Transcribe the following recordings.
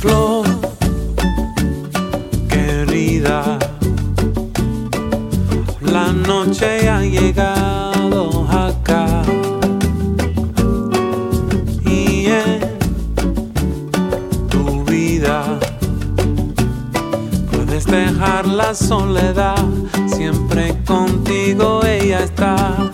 flor querida. La noche ha llegado acá. Y en tu vida puedes dejar la soledad. Siempre contigo ella está.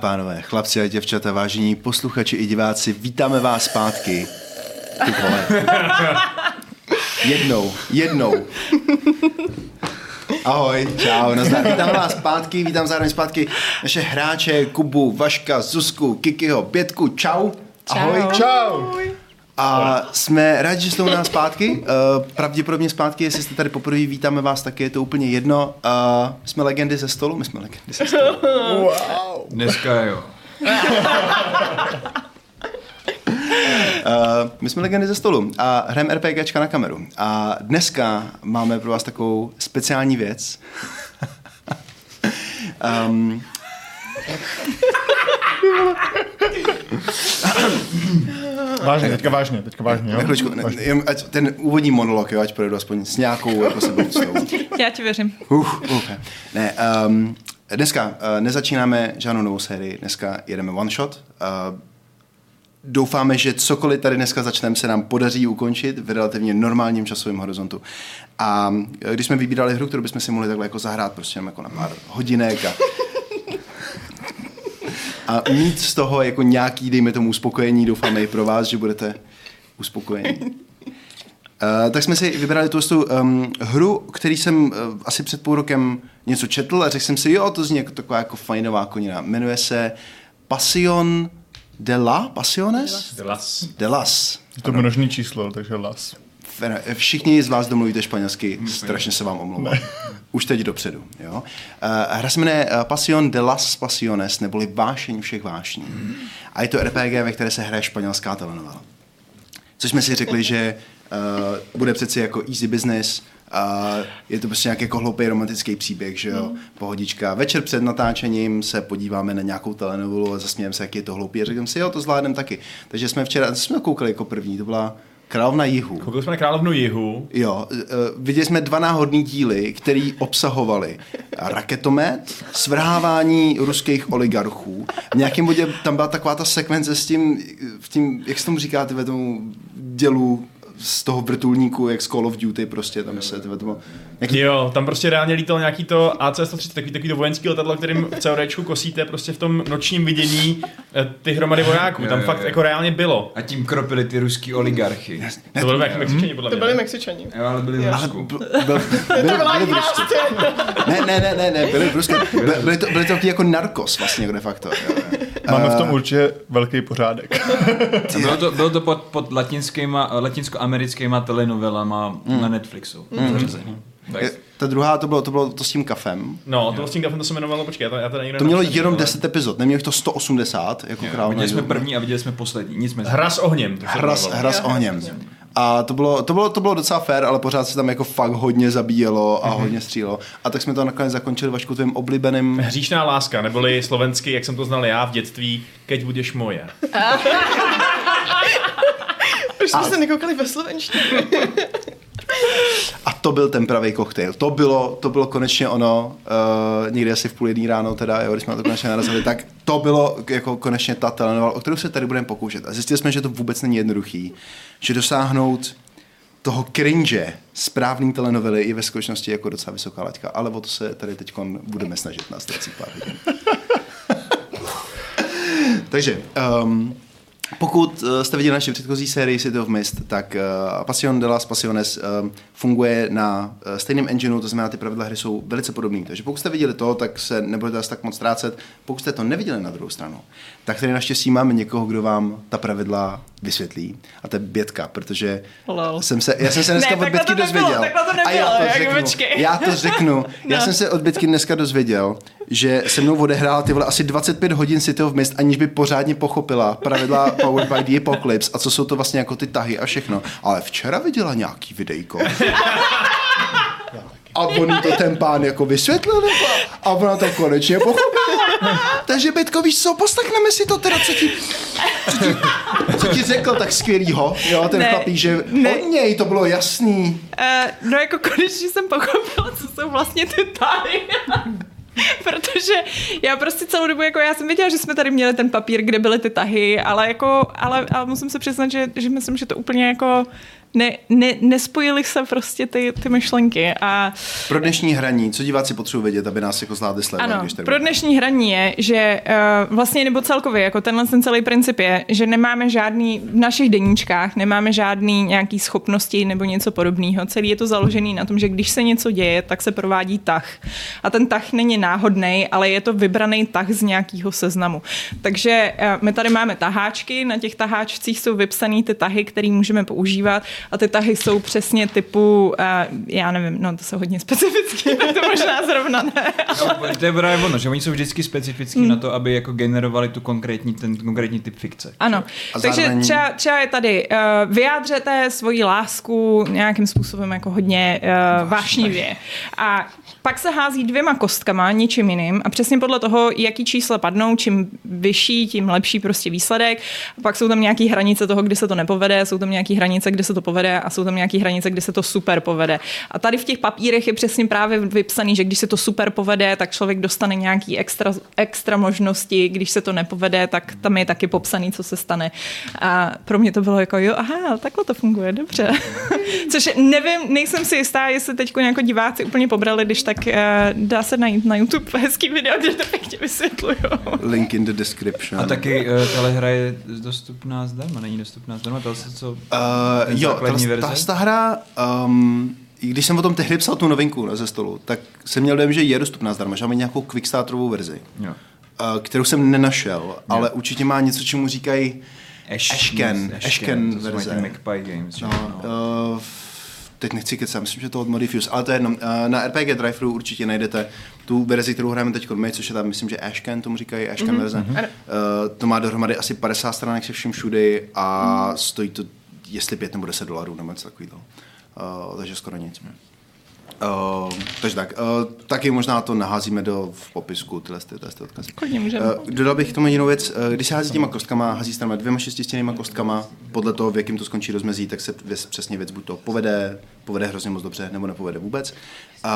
Pánové, chlapci a děvčata, vážení posluchači i diváci, vítáme vás zpátky. Ty vole. Jednou, jednou. Ahoj, čau, nazdar. Vítám vás zpátky, vítám zároveň zpátky naše hráče, Kubu, Vaška, Zuzku, Kikyho, Pětku, čau. Ahoj. Čau. A jsme rádi, že jste u nás zpátky. Uh, pravděpodobně zpátky, jestli jste tady poprvé, vítáme vás taky, je to úplně jedno. Uh, jsme legendy ze stolu, my jsme legendy ze stolu. Wow. Dneska jo. Uh, my jsme legendy ze stolu a hrajeme RPGčka na kameru. A dneska máme pro vás takovou speciální věc. um, Vážně, teďka vážně, teďka vážně, jo? na chviličku, ne, jen, ať ten úvodní monolog, jo, ať projdu aspoň s nějakou jako sebouctou. Já ti věřím. Uh, okay. Ne, um, dneska uh, nezačínáme žádnou novou sérii, dneska jedeme one shot. Uh, doufáme, že cokoliv tady dneska začneme, se nám podaří ukončit v relativně normálním časovém horizontu. A eh, když jsme vybírali hru, kterou bychom si mohli takhle jako zahrát prostě jenom jako na pár hodinek a, a mít z toho jako nějaký, dejme tomu, uspokojení, doufáme i pro vás, že budete uspokojení. Uh, tak jsme si vybrali tu um, hru, který jsem uh, asi před půl rokem něco četl a řekl jsem si, jo, to zní jako taková jako fajnová konina. Jmenuje se Passion de la? Passiones? Delas. De las. Je to množný číslo, takže las. Všichni z vás domluvíte španělsky, strašně se vám omlouvám. Už teď dopředu. Jo? Uh, hra se jmenuje uh, Passion de las Passiones, neboli Vášeň všech vášní. A je to RPG, ve které se hraje španělská telenovela. Což jsme si řekli, že uh, bude přeci jako easy business, a je to prostě nějaký jako hloupý romantický příběh, že jo, pohodička. Večer před natáčením se podíváme na nějakou telenovelu a zasmějeme se, jak je to hloupý. A řekl si, jo, to zvládneme taky. Takže jsme včera, jsme koukali jako první, to byla Královna jihu. Koukali jsme na Královnu jihu. Jo, uh, viděli jsme dva náhodní díly, které obsahovaly raketomet, svrhávání ruských oligarchů. V nějakém bodě tam byla taková ta sekvence s tím, v tím jak se tomu říkáte ve tomu dělu z toho vrtulníku, jak z Call of Duty prostě, tam se tyhle tomu... Jak, Jo, tam prostě reálně lítal nějaký to AC-130, takový, takový to vojenský letadlo, kterým v CODčku kosíte prostě v tom nočním vidění eh, ty hromady vojáků. Tam jo, fakt jo. jako reálně bylo. A tím kropili ty ruský oligarchy. To bylo jak Mexičani, podle To mě. byli ne? Mexičani. Jo, ale byli v Rusku. byl, byl, byl, byli v Rusku. Ne, ne, ne, ne, ne, byli v Rusku. Byli, byli to, byli to jako narkos vlastně, de facto. Jo, jo. Máme v Eh, tom určitě velký pořádek. A bylo to, bylo to pod, pod latinskýma, latinsko-americkýma telenovelama na Netflixu. zařazený. Je- Ta druhá, to bylo, to bylo to s tím kafem. No, to s tím kafem to se jmenovalo, počkej, já to, já to To mělo jenom ale- 10 epizod, nemělo jich to 180, jako Jo, královna. Viděli jsme první a viděli jsme poslední. Nic mezi. Hra s ohněm. Hra, s- hra s ohněm. A to bylo, to, bylo, to bylo docela fér, ale pořád se tam jako fakt hodně zabíjelo a hodně střílo. A tak jsme to nakonec zakončili Vašku tvým oblíbeným... Hříšná láska, neboli slovensky, jak jsem to znal já v dětství, keď budeš moje. Už jsme se nekoukali ve slovenštině. A to byl ten pravý koktejl. To bylo, to bylo konečně ono, uh, někdy asi v půl jedný ráno teda, jo, když jsme na to konečně narazili, tak to bylo jako konečně ta telenovela, o kterou se tady budeme pokoušet. A zjistili jsme, že to vůbec není jednoduchý, že dosáhnout toho cringe správný telenovely je ve skutečnosti jako docela vysoká laťka, ale o to se tady teď budeme snažit na pár hodin. Takže, um, Pokud uh, jste viděli naši předchozí sérii City of Mist, tak uh, Passion de las Passiones uh, funguje na stejném engineu, to znamená, ty pravidla hry jsou velice podobné. Takže pokud jste viděli to, tak se nebudete asi tak moc ztrácet. Pokud jste to neviděli na druhou stranu, tak tady naštěstí máme někoho, kdo vám ta pravidla vysvětlí. A to je Bětka, protože Lol. jsem se, já jsem se dneska Ne, od Bětky nebylo, dozvěděl. takhle to a já nebylo, to řeknu. počkej. Já to řeknu. Já No. jsem se od Bětky dneska dozvěděl, že se mnou odehrála ty vole asi 25 hodin City of Mist, aniž by pořádně pochopila pravidla Powered by the Apocalypse a co jsou to vlastně jako ty tahy a všechno. Ale včera viděla nějaký videjko. A on to ten pán jako vysvětlil nebo? a ona to konečně pochopila. Takže Bětko, víš co, poslechneme si to teda, co ti, co ti, co ti řekl tak skvělýho, jo, ten Ne, chlapík, že ne. od něj to bylo jasný. Uh, no jako konečně jsem pochopila, co jsou vlastně ty tahy. Protože já prostě celou dobu, jako já jsem věděla, že jsme tady měli ten papír, kde byly ty tahy, ale jako, ale, ale musím se přiznat, že, že myslím, že to úplně jako ne, ne, nespojily se prostě ty, ty myšlenky a Pro dnešní hraní, co diváci potřebují vědět, aby nás jako zvládli sledovat, ano, když pro dnešní hraní je, že uh, vlastně nebo celkově, jako tenhle ten celý princip je, že nemáme žádný, v našich deníčkách nemáme žádný nějaký schopnosti nebo něco podobného. Celý je to založený na tom, že když se něco děje, tak se provádí tah. A ten tah není náhodný, ale je to vybraný tah z nějakého seznamu. Takže uh, my tady máme taháčky, na těch taháčcích jsou vypsané ty tahy, které můžeme používat a ty tahy jsou přesně typu, uh, já nevím, no to jsou hodně specifické, tak to možná zrovna ne. No, to je právě ono, že oni jsou vždycky specifický Hmm. na to, aby jako generovali tu konkrétní, ten konkrétní typ fikce. Ano, A takže zároveň- třeba, třeba je tady, uh, vyjádřete svoji lásku nějakým způsobem jako hodně uh, vášnivě. A pak se hází dvěma kostkama, ničím jiným a přesně podle toho, jaký čísla padnou, čím vyšší, tím lepší prostě výsledek. A pak jsou tam nějaké hranice toho, kde se to nepovede, jsou tam nějaké hranice, kde se to povede a jsou tam nějaké hranice, kde se to super povede. A tady v těch papírech je přesně právě vypsaný, že když se to super povede, tak člověk dostane nějaký extra, extra možnosti, když se to nepovede, tak tam je taky popsaný, co se stane. A pro mě to bylo jako, jo, aha, takhle to funguje, dobře. Což nevím, nejsem si jistá, jestli teď jako diváci úplně pobrali, když tak uh, dá se najít na YouTube hezký video, kde to pěkně vysvětluju. Link in the description. A taky uh, tahle hra je dostupná zdarma, není dostupná zdarma, to se co... Uh, jo, základní ta, verze? ta, ta hra, um, i když jsem o tom tehdy psal tu novinku na ze stolu, tak jsem měl dojem, že je dostupná zdarma, že máme nějakou quickstarterovou verzi, Jo. uh, kterou jsem nenašel, ale určitě má něco, čemu říkají Ash- Ashken, Ashken to jsou verze. Magpie Games. že? No, uh, teď nechci kecat, myslím, že to od Modifuse, ale to je jenom. Uh, na RPG Drive určitě najdete tu verzi, kterou hrajeme teď my, což je tam, myslím, že Ashken, tomu říkají Ashken mm-hmm. verze. Uh, to má dohromady asi 50 stránek se vším všudy a mm. stojí to, jestli 5 nebo 10 dolarů nebo něco takového. Uh, takže skoro nic. Uh, takže tak, uh, taky možná to naházíme do v popisku tyhle, ty, tyhle ty odkazy. Uh, dodal bych k tomu jinou věc. Uh, když se hází těma kostkama, hází se tam dvěma šestistěnýma kostkama, podle toho, v jakým to skončí rozmezí, tak se věc, přesně věc buď to povede, povede hrozně moc dobře, nebo nepovede vůbec. Uh,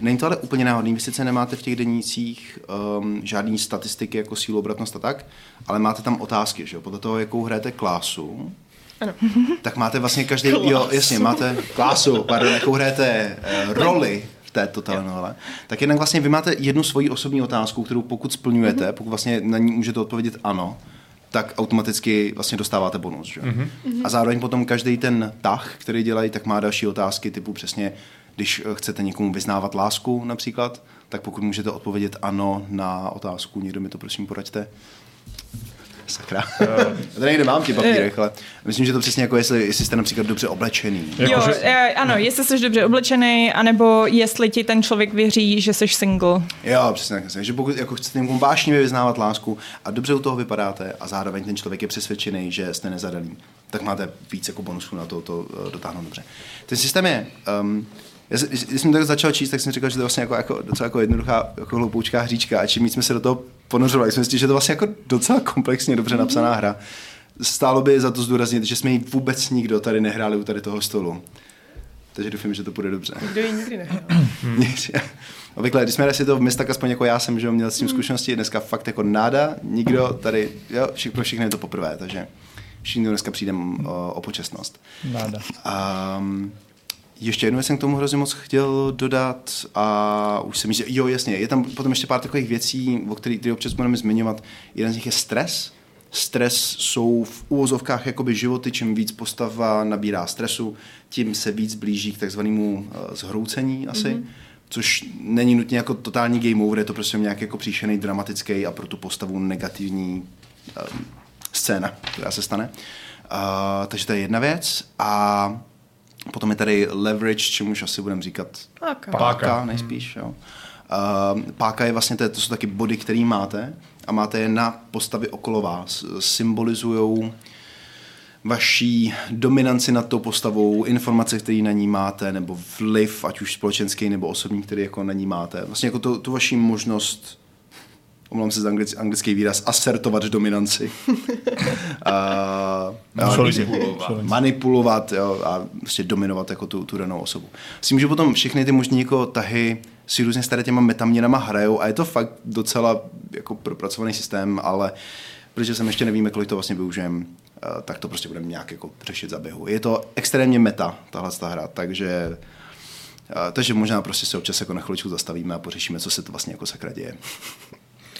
není to ale úplně náhodný, vy sice nemáte v těch denících um, žádný statistiky jako sílu, obratnost a tak, ale máte tam otázky, že jo? Podle toho, jakou hrajete klásu, Ano. tak máte vlastně každý, jo, jasně, máte klásu, pardon, jakou hrajete uh, roli v této telenovele, tak jednak vlastně vy máte jednu svoji osobní otázku, kterou pokud splňujete, pokud vlastně na ní můžete odpovědět ano, tak automaticky vlastně dostáváte bonus. Že? Mm-hmm. A zároveň potom každý ten tah, který dělají, tak má další otázky typu přesně, když eh, chcete někomu vyznávat lásku například, tak pokud můžete odpovědět ano na otázku, někdo mi to prosím poraďte. Sakra. Já tady někde mám ti papírek, ale myslím, že to přesně jako jestli, jestli jste například dobře oblečený. Jako, jo, že- eh, ano, jestli jsi dobře oblečený, anebo jestli ti ten člověk věří, že jsi single. Jo, přesně tak. Že pokud jako chcete někomu vášnivě vyznávat lásku a dobře u toho vypadáte a zároveň ten člověk je přesvědčený, že jste nezadaný, tak máte víc jako bonusů na to, to eh, dotáhnout dobře. Ten systém je, um, já, jsem- když jsem tak začal číst, tak jsem říkal, že to je vlastně jako, jako docela jako jednoduchá, jako hloupoučká hříčka a čím víc jsme se do toho ponořovali, jsme zjistili, že to je vlastně jako docela komplexně dobře napsaná hra. Stálo by za to zdůraznit, že jsme ji vůbec nikdo tady nehráli u tady toho stolu. Takže doufám, že to bude dobře. Kdo ji nikdy nehrál. Obvykle, když jsme hráli si to v měst, tak aspoň jako já jsem, že měl s tím zkušenosti, dneska fakt jako náda, nikdo tady, jo, všich, pro všechny je to poprvé, takže všichni dneska přijdem o, o počestnost. Náda. Um, ještě jednu věc jsem k tomu hrozně moc chtěl dodat a už jsem že jo, jasně, je tam potom ještě pár takových věcí, o kterých který občas budeme zmiňovat. Jeden z nich je stres, stres jsou v úvozovkách jakoby životy, čím víc postava nabírá stresu, tím se víc blíží k takzvanému uh, zhroucení asi. Mm-hmm. Což není nutně jako totální game over, je to prostě nějak jako příšený, dramatický a pro tu postavu negativní um, scéna, která se stane. Uh, takže to je jedna věc. A potom je tady leverage, čemuž asi budeme říkat Páka. páka, Páka. nejspíš. Jo. Uh, páka je vlastně, to, to jsou taky body, který máte a máte je na postavy okolo vás. Symbolizují vaší dominanci nad tou postavou, informace, které na ní máte, nebo vliv, ať už společenský nebo osobní, který jako na ní máte. Vlastně jako tu, tu vaši možnost omlouvám se za anglic, anglický výraz, asertovat dominanci. uh, Solidně. manipulovat jo, a prostě dominovat jako tu, tu danou osobu. S tím, že potom všechny ty možný jako tahy si různě s tady těma metaměnama hrajou a je to fakt docela jako propracovaný systém, ale protože jsem ještě nevíme, kolik to vlastně využijem, uh, tak to prostě budeme nějak jako řešit za běhu. Je to extrémně meta, tahle ta hra, takže uh, takže možná prostě se občas jako na chviličku zastavíme a pořešíme, co se to vlastně jako sakra děje.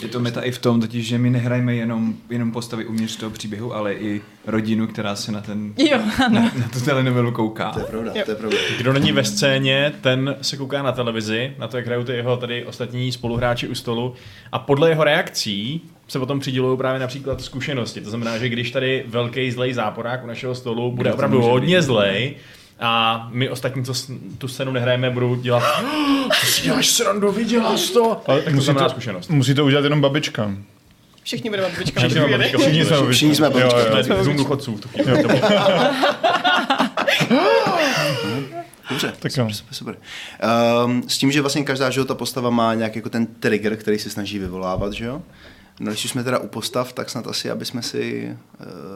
Je to meta i v tom, totiž, že my nehrajeme jenom, jenom postavy uvnitř toho příběhu, ale i rodinu, která se na, ten, Jo, ano. na, na tu telenovelu kouká. To je pravda, Jo. to je pravda. Kdo není ve scéně, ten se kouká na televizi, na to, jak hrajou ty jeho tady ostatní spoluhráči u stolu a podle jeho reakcí se potom přidělují právě například zkušenosti. To znamená, že když tady velký zlej záporák u našeho stolu bude opravdu hodně být? zlej, a my ostatní, co s- tu scénu nehrajeme, budou dělat "Oh, ty si děláš srandu, viděla jsi to. Ale tak to musí znamená to- zkušenost. Musí to udělat jenom babička. Všichni budeme babička. Všichni babička, Všichni jsme babička. Všichni jsme Jo, babička. jo. To je Zoom důchodců v tu chvíli. Dobře, Tak super, jo. super, super. Um, s tím, že vlastně každá že ta postava má nějak jako ten trigger, který se snaží vyvolávat, že jo? No, když už jsme teda u postav, tak snad asi, aby jsme si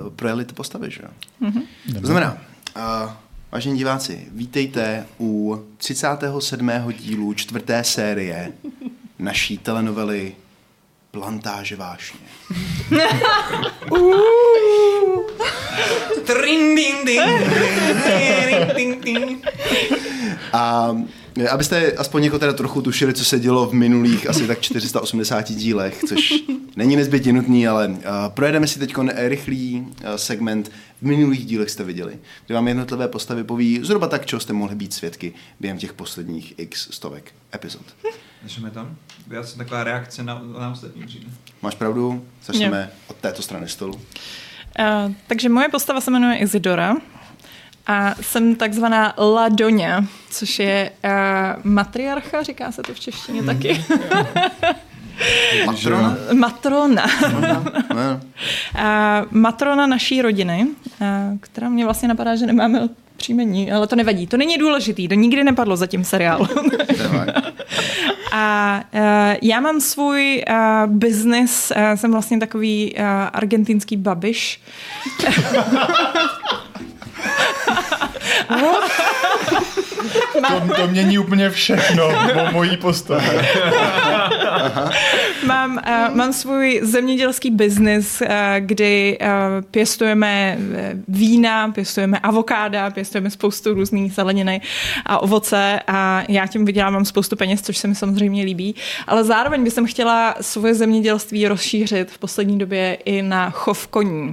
uh, projeli ty postavy, že jo? Mm-hmm. To znamená, uh, vážení diváci, vítejte u 37. dílu čtvrté série naší telenovely Plantáže vášně. A abyste aspoň jako teda trochu tušili, co se dělo v minulých asi tak 480 dílech, což není nezbytně nutný, ale uh, projedeme si teď rychlý uh, segment v minulých dílech jste viděli, kde vám jednotlivé postavy poví zhruba tak, čeho jste mohli být svědky během těch posledních x stovek epizod. Začneme tam? Já jsem taková reakce na, na ostatní dříve. Máš pravdu? Začneme od této strany stolu. Uh, takže moje postava se jmenuje Isidora a jsem takzvaná Ladoňa, což je uh, matriarcha, říká se to v češtině taky. Matrona? Matrona. No, A matrona naší rodiny, a která mě vlastně napadá, že nemáme příjmení, ale to nevadí. To není důležitý, to nikdy nepadlo za tím seriálu. A uh, já mám svůj uh, business, uh, jsem vlastně takový uh, argentinský babiš. Whoops. To, to mění úplně všechno o mojí postavě. Mám, uh, mám svůj zemědělský biznis, uh, kdy uh, pěstujeme vína, pěstujeme avokáda, pěstujeme spoustu různých zeleniny a ovoce a já tím vydělávám spoustu peněz, což se mi samozřejmě líbí. Ale zároveň bych chtěla svoje zemědělství rozšířit v poslední době i na chov koní.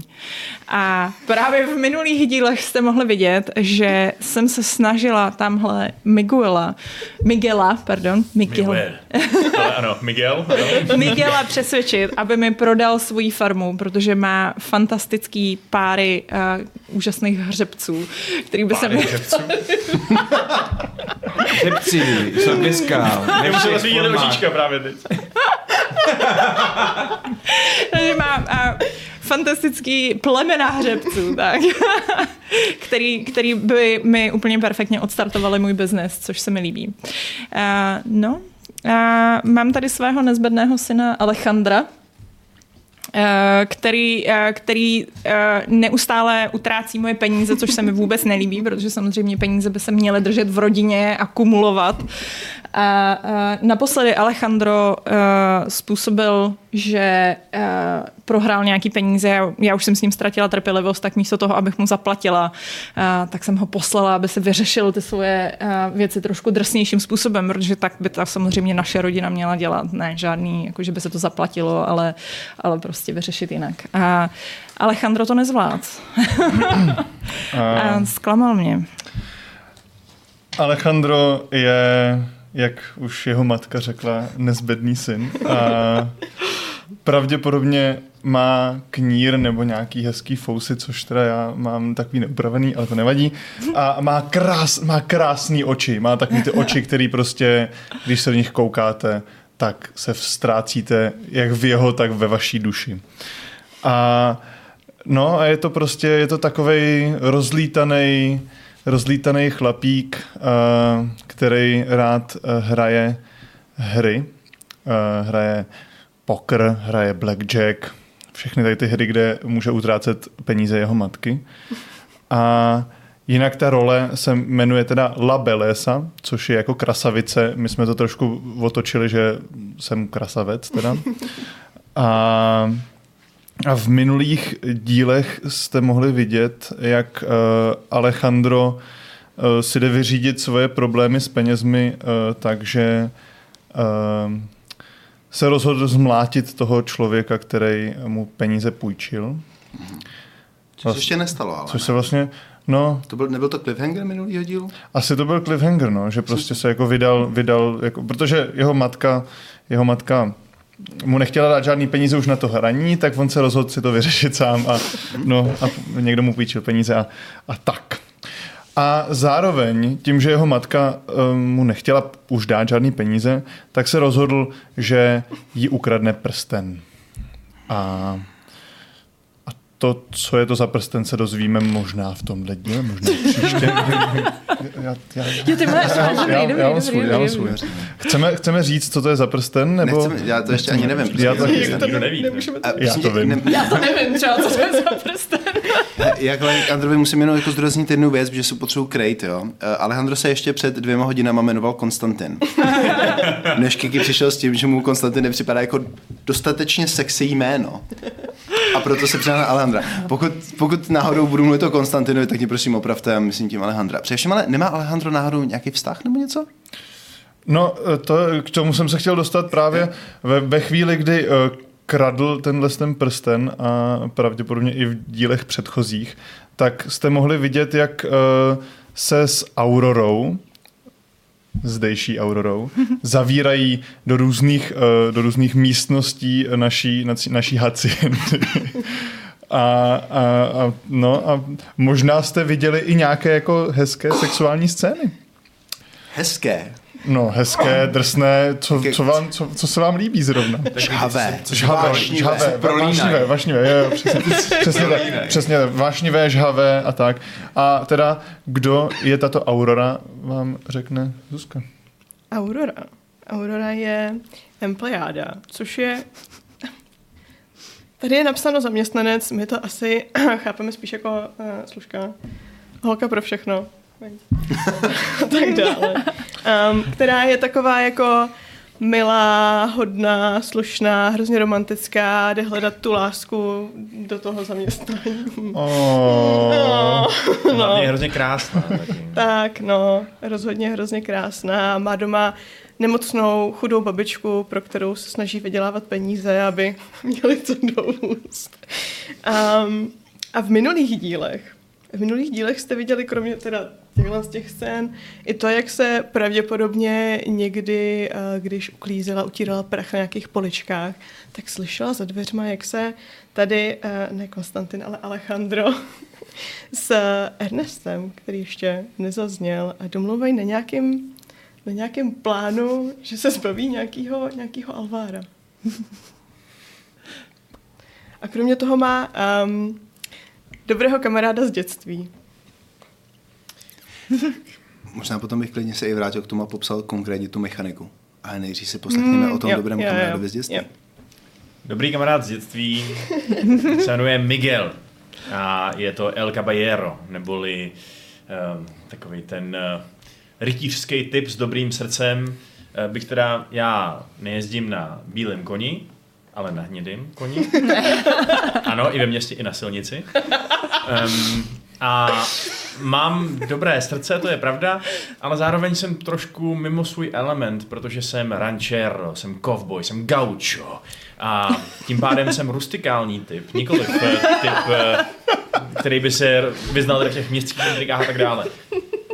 A právě v minulých dílech jste mohli vidět, že jsem se snažila tamhle Miguela, Miguela, pardon, Miguel, Miguel. Ale ano, Miguel. Ano. Miguela přesvědčit, aby mi prodal svoji farmu, protože má fantastický páry uh, úžasných hřebců, který by se Pány mi... hřebců. Hřebci, jsou dneska. Se rozvíjeli očička právě teď. že má uh, fantastický plemena hřebců, tak, který, který by mi úplně perfektně odstartovali můj biznes, což se mi líbí. Uh, no, uh, mám tady svého nezbedného syna Alejandra, který, eh, který eh, neustále utrácí moje peníze, což se mi vůbec nelíbí, protože samozřejmě peníze by se měly držet v rodině a kumulovat. Eh, naposledy Alejandro eh, způsobil, že eh, prohrál nějaký peníze, já, už jsem s ním ztratila trpělivost, tak místo toho, abych mu zaplatila, eh, tak jsem ho poslala, aby se vyřešil ty svoje eh, věci trošku drsnějším způsobem, protože tak by to samozřejmě naše rodina měla dělat, ne žádný, jako že by se to zaplatilo, ale, ale prostě prostě vyřešit jinak. A Alejandro to nezvlád. a zklamal mě. Alejandro je, jak už jeho matka řekla, nezbedný syn. A pravděpodobně má knír nebo nějaký hezký fousy, což teda já mám takový neupravený, ale to nevadí. A má, krás, má krásný oči. Má takový ty oči, který prostě, když se do nich koukáte, tak se ztrácíte jak v jeho, tak ve vaší duši. A no a je to prostě, je to takovej rozlítaný rozlítaný chlapík, který rád uh, hraje hry. Uh, hraje poker, hraje blackjack, všechny tady ty hry, kde může utrácet peníze jeho matky. A jinak ta role se jmenuje teda La Belesa, což je jako krasavice. My jsme to trošku otočili, že jsem krasavec teda. A a v minulých dílech jste mohli vidět, jak uh, Alejandro uh, si jde vyřídit svoje problémy s penězmi, uh, takže uh, se rozhodl zmlátit toho člověka, který mu peníze půjčil. Což se ještě nestalo, ale Což ne. se vlastně, no, To byl, nebyl to cliffhanger minulýho dílu? asi to byl cliffhanger, no, že prostě se jako vydal, vydal jako, protože jeho matka, jeho matka mu nechtěla dát žádný peníze už na to hraní, tak on se rozhodl si to vyřešit sám a, no, a někdo mu půjčil peníze a, a tak. A zároveň tím, že jeho matka um, mu nechtěla už dát žádný peníze, tak se rozhodl, že jí ukradne prsten. A, a to, co je to za prsten, se dozvíme možná v tomhle díle, možná příště. já, já, Jo, ty máš, já, dobrý, já, dobrý, já mám dobrý, svůj, já mám svůj. Chceme, chceme říct, co to je za prsten? Nebo... Nechceme, já to ještě ani nevím. Já prostě. taky. To nikdo neví. A Já to tě, vím. ne- Já to nevím třeba, co to je za prsten. Jak Alejandrovi musím jenom jako zdůraznit jednu věc, že se potřebuji krejt, jo. Eh, Alejandro se ještě před dvěma hodinama jmenoval Konstantin. Než Kiki přišel s tím, že mu Konstantin nepřipadá jako dostatečně sexy jméno. A proto se přidal na Alejandra. Pokud, pokud náhodou budu mluvit o Konstantinovi, tak mě prosím opravte myslím tím Alejandra. Především ale nemá Alejandro náhodou nějaký vztah nebo něco? No, to, k tomu jsem se chtěl dostat právě ve, ve chvíli, kdy uh, kradl tenhle ten prsten a pravděpodobně i v dílech předchozích, tak jste mohli vidět, jak uh, se s Aurorou, zdejší Aurorou, zavírají do různých, uh, do různých místností naší, naší haciendy. A, a, a, no, a možná jste viděli i nějaké jako hezké sexuální scény. Hezké. No, hezké, drsné, co, co, vám, co, co se vám líbí zrovna? Žhavé. Žhavé, vášnivé. žhavé, vášnivé, vášnivé, jo, jo, přesně, přesně tak, přesně tak, vášnivé, žhavé a tak. A teda, kdo je tato Aurora, vám řekne Zuzka. Aurora. Aurora je empleáda, což je... Tady je napsáno zaměstnanec, my to asi chápeme spíš jako uh, služka. Holka pro všechno. A tak dále. Um, která je taková jako milá, hodná, slušná, hrozně romantická, jde hledat tu lásku do toho zaměstnání. Oh, Hlavně je hrozně krásná. taky. Tak, no, rozhodně hrozně krásná. Má doma nemocnou, chudou babičku, pro kterou se snaží vydělávat peníze, aby měli co do úst. Um, a v minulých dílech, v minulých dílech jste viděli, kromě teda těchhle z těch scén, i to, jak se pravděpodobně někdy, eh, když uklízela, utírala prach na nějakých poličkách, tak slyšela za dveřma, jak se tady, eh, ne Konstantin, ale Alejandro, s Ernestem, který ještě nezazněl, a domluvají na nějakém na nějakém plánu, že se zbaví nějakého, nějakého Alvára. A kromě toho má um, dobrého kamaráda z dětství. Možná potom bych klidně se i vrátil k tomu a popsal konkrétně tu mechaniku. Ale nejdřív si poslechneme Mm, o tom jo, dobrém jo, jo. kamarádovi z dětství. Jo. Dobrý kamarád z dětství se jmenuje Miguel a je to El Caballero, neboli um, takový ten uh, rytířský typ s dobrým srdcem. Uh, bych teda, já nejezdím na bílém koni, ale na hnědým koni. ano, i ve městě, i na silnici. Um, A mám dobré srdce, to je pravda, ale zároveň jsem trošku mimo svůj element, protože jsem ranchero, jsem cowboy, jsem gaucho. A tím pádem jsem rustikální typ, nikoliv eh, typ, eh, který by se vyznal v těch městských intrikách a tak dále.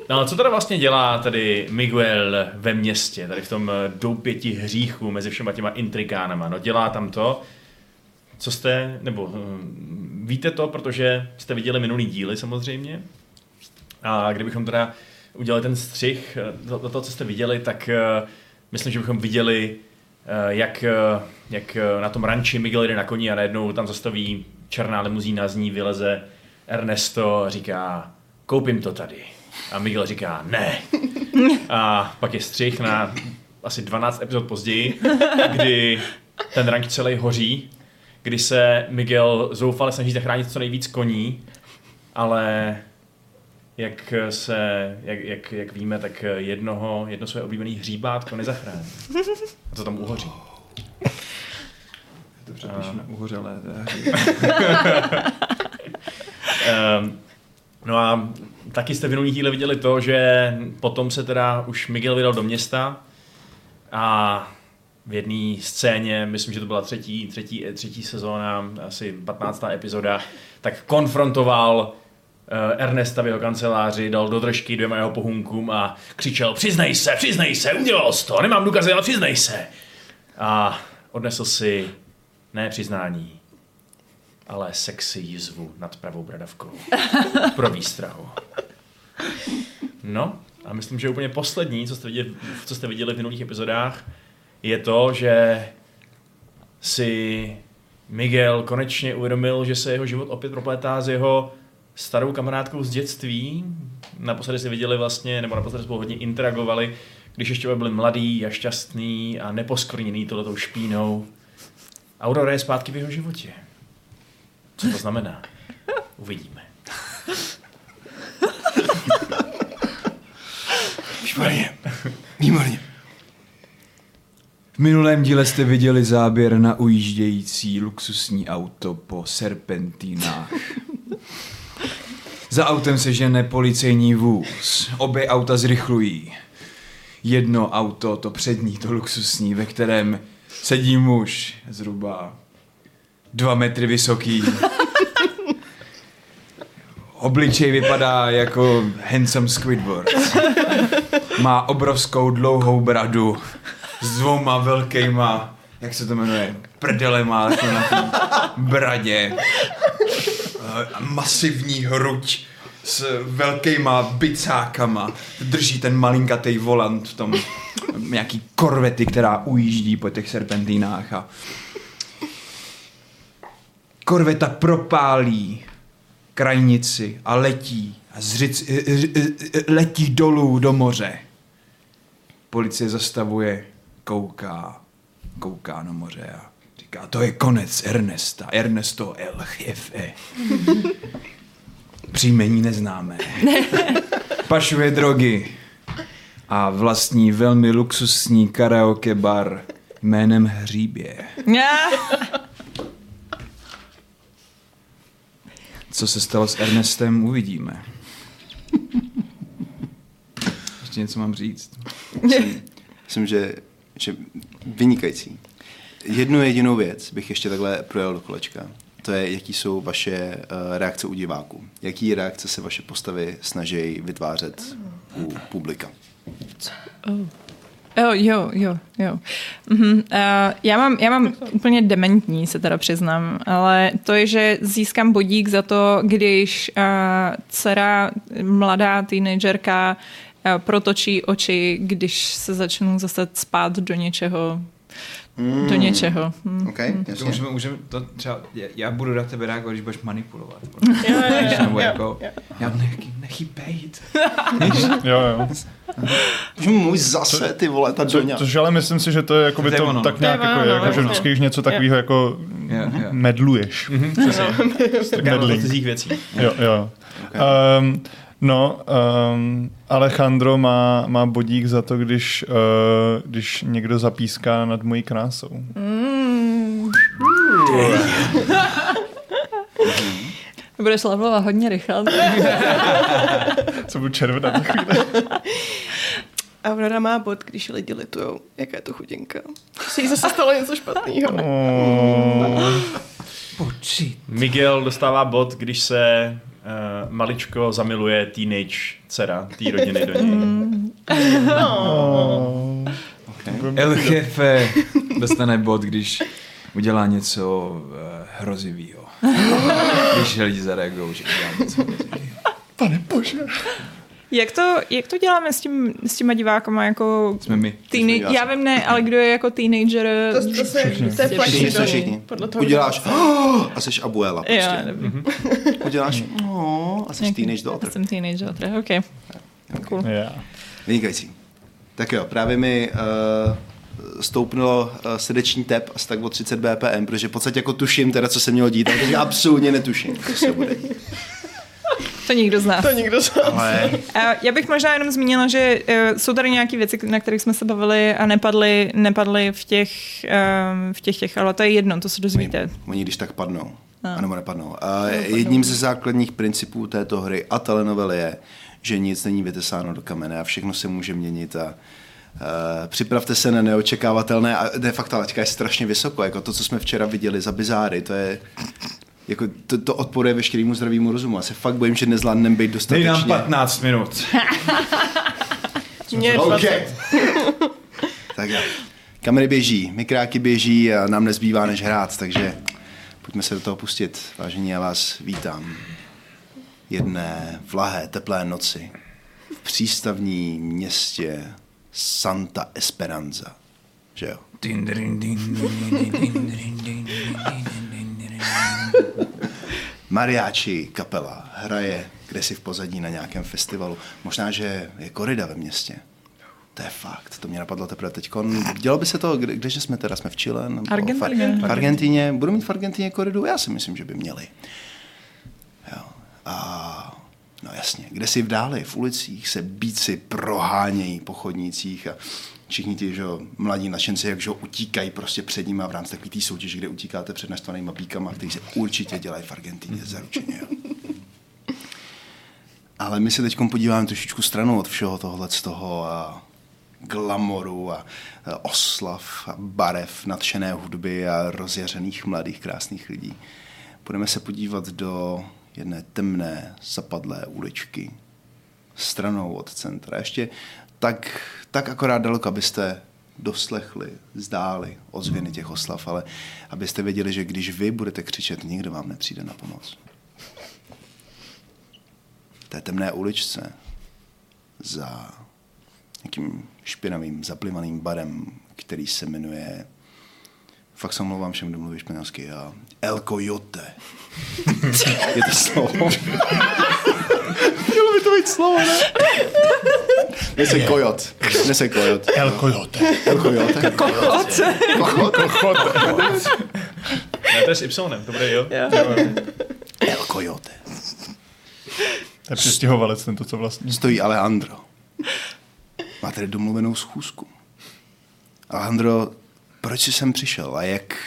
No co teda vlastně dělá tady Miguel ve městě, tady v tom eh, doupěti hříchů mezi všema těma intrikánama? No dělá tam to, co jste, nebo hm, víte to, protože jste viděli minulý díly samozřejmě. A kdybychom teda udělali ten střih, eh, to, to co jste viděli, tak eh, myslím, že bychom viděli, jak, jak na tom ranči Miguel jde na koni a najednou tam zastaví černá limuzína, z ní vyleze Ernesto a říká, koupím to tady. A Miguel říká, ne. A pak je střih na asi 12 epizod později, kdy ten ranč celý hoří, kdy se Miguel zoufale snaží zachránit co nejvíc koní, ale jak, se, jak, jak, jak víme, tak jednoho, jedno své oblíbené hříbátko nezachrání. A to tam uhoří. To přepíšu na uhořelé. Um, no a taky jste v minulých díle viděli to, že potom se teda už Miguel vydal do města a v jedné scéně, myslím, že to byla třetí, třetí, třetí sezóna, asi 15. epizoda, tak konfrontoval eh, Ernesta v jeho kanceláři, dal do držky dvěma jeho pohunkům a křičel přiznej se, přiznej se, udělal jsi to, nemám důkazy, ale přiznej se. A odnesl si ne přiznání, ale sexy jizvu nad pravou bradavkou. Pro výstrahu. No, a myslím, že úplně poslední, co jste viděli, co jste viděli v minulých epizodách, je to, že si Miguel konečně uvědomil, že se jeho život opět proplétá s jeho starou kamarádkou z dětství. Naposledy si viděli vlastně, nebo naposledy spolu hodně interagovali, když ještě byli mladý a šťastný a neposkvrněný tohletou špínou. Aurora je zpátky v jeho životě. Co to znamená? Uvidíme. Výborně. Výborně. V minulém díle jste viděli záběr na ujíždějící luxusní auto po serpentínách. Za autem se žene policejní vůz. Obě auta zrychlují. Jedno auto, to přední, to luxusní, ve kterém sedí muž zhruba dva metry vysoký. Obličej vypadá jako handsome Squidward. Má obrovskou dlouhou bradu s dvouma velkýma, jak se to jmenuje, prdelema jako na té bradě. Eh, Masivní hruď s velkýma bicákama. Drží ten malinkatý volant v tom nějaký korvety, která ujíždí po těch serpentínách a korveta propálí krajnici a letí a zřic, eh, eh, letí dolů do moře. Policie zastavuje, kouká, kouká na moře a říká, to je konec Ernesta, Ernesto El Jefe. Příjmení neznámé. Pašuje drogy a vlastní velmi luxusní karaoke bar jménem Hříbě. Co se stalo s Ernestem, uvidíme. Ještě něco mám říct. Myslím, že, že vynikající. Jednu jedinou věc bych ještě takhle projel do kolečka. To je, jaký jsou vaše uh, reakce u diváků. Jaký reakce se vaše postavy snaží vytvářet u publika. Jo, jo, jo, jo. Mhm. Uh, já, mám, já mám úplně dementní, se teda přiznám, ale to je, že získám bodík za to, když uh, dcera, mladá teenagerka, uh, protočí oči, když se začnu zase spát do něčeho. Mm. Do něčeho. Mm. OK, To jasně. můžeme, můžeme to třeba, já, já budu na tebe reagovat, když budeš manipulovat. Jo, jo, Víš, jo, nebo jo, jako, jo. já nechy, nechy bejt. Jo, jo. Můj zase, ty vole, ta doňa. což ale myslím si, že to je jako by To je to ono, tak no. nějak To je jako, ono, je, jako že vlastně. vždycky, když něco takového jako Jo, jo. medluješ. Medling. cizích věcí. Jo, jo. Um, no, um, Alejandro má, má bodík za to, když, uh, když někdo zapíská nad mojí krásou. budeš levelovat hodně rychle. Co budu červená. Aurora má bod, když lidi litujou, jaká je to chudinka. Se jí zase stalo něco špatného. Oh. Počít. Miguel dostává bod, když se uh, maličko zamiluje teenage dcera té rodiny do něj. Oh. El Jefe dostane bod, když udělá něco uh, hrozivého. Když lidi zareagují, že udělá něco hrozivého. Pane bože. Jak to, jak to děláme s, tím, s těma divákama jako Jsme my. Teenage, já vím ne, ale kdo je jako teenager? To, to, se, to je Všichni, šílený. všichni. Podle toho, Uděláš "Oh!" a jsi abuela Jo, prostě. dobrý. Uděláš "Oh", a jsi teenage daughter. Jsem teenage daughter, ok. Cool. Yeah. Vynikající. Tak jo, právě mi uh, stoupnulo uh, srdeční tep asi tak o 30 BPM, protože v podstatě jako tuším teda, co se mělo dít, ale teď absolutně netuším, co se bude dít. To nikdo z nás. To nikdo z nás. Ale Já bych možná jenom zmínila, že uh, jsou tady nějaké věci, na kterých jsme se bavili a nepadly, nepadly v těch, um, v těch těch, ale to je jedno, to se dozvíte. oni, oni když tak padnou. No. A nebo nepadnou. A jedním ze základních principů této hry a telenovely je, že nic není vytesáno do kamene a všechno se může měnit a Uh, připravte se na neočekávatelné a de facto laťka je strašně vysoko, jako to, co jsme včera viděli za bizáry, to je jako to, to odporuje veškerému zdravému rozumu. Já se fakt bojím, že nezvládneme být Dej dostatečně. nám 15 minut. Mě je OK. 20. tak jo. Kamery běží, mikráky běží a nám nezbývá než hrát, takže pojďme se do toho pustit. Vážení, já vás vítám. Jedné vlahé, teplé noci v přístavní městě Santa Esperanza. Že jo? Mariachi kapela hraje kde si v pozadí na nějakém festivalu. Možná, že je korida ve městě. To je fakt, to mě napadlo teprve teď. Dělo by se to, kde, kdeže jsme teda, jsme v Chile? Nebo Argentíně. V, Argentíně. Budou mít v Argentíně koridu? Já si myslím, že by měli. Jo. A no jasně, kde si v dáli, v ulicích se bíci prohánějí po chodnících a všichni ti že, mladí nadšenci, jak že, utíkají prostě před nimi v rámci takový té soutěže, kde utíkáte před naštvanýma bíkama, který se určitě dělají v Argentíně zaručeně. Jo. Ale my se teď podíváme trošičku stranu od všeho tohle z toho a glamoru a a oslav a barev, nadšené hudby a rozjařených mladých krásných lidí. Budeme se podívat do jedné temné, zapadlé uličky stranou od centra. Ještě tak, tak akorát daleko, abyste doslechli, zdáli ozvěny těch oslav, ale abyste věděli, že když vy budete křičet, nikdo vám nepřijde na pomoc. V té temné uličce za nějakým špinavým, zaplivaným barem, který se jmenuje fakt se omlouvám všem, kdo mluví španělsky, a El Coyote. Je to slovo. Mělo by to být slovo, ne? Nese kojot. Nese kojot. El Coyote. El Coyote. Kochot. Ne, to je s Y, to bude jo. El Coyote. To je přestěhovalec tento, co vlastně. Stojí Alejandro. Má tady domluvenou schůzku. Alejandro, proč jsi sem přišel a jak,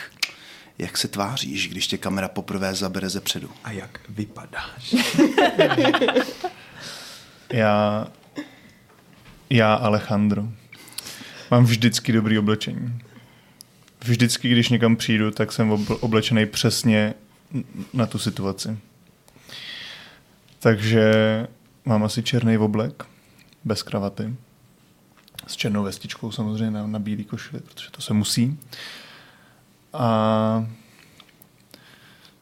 jak se tváříš, když tě kamera poprvé zabere ze předu? A jak vypadáš? Já, já Alejandro, mám vždycky dobrý oblečení. Vždycky, když někam přijdu, tak jsem obl- oblečený přesně na tu situaci. Takže mám asi černý oblek, bez kravaty, s černou vestičkou samozřejmě na, na bílý košili, protože to se musí. A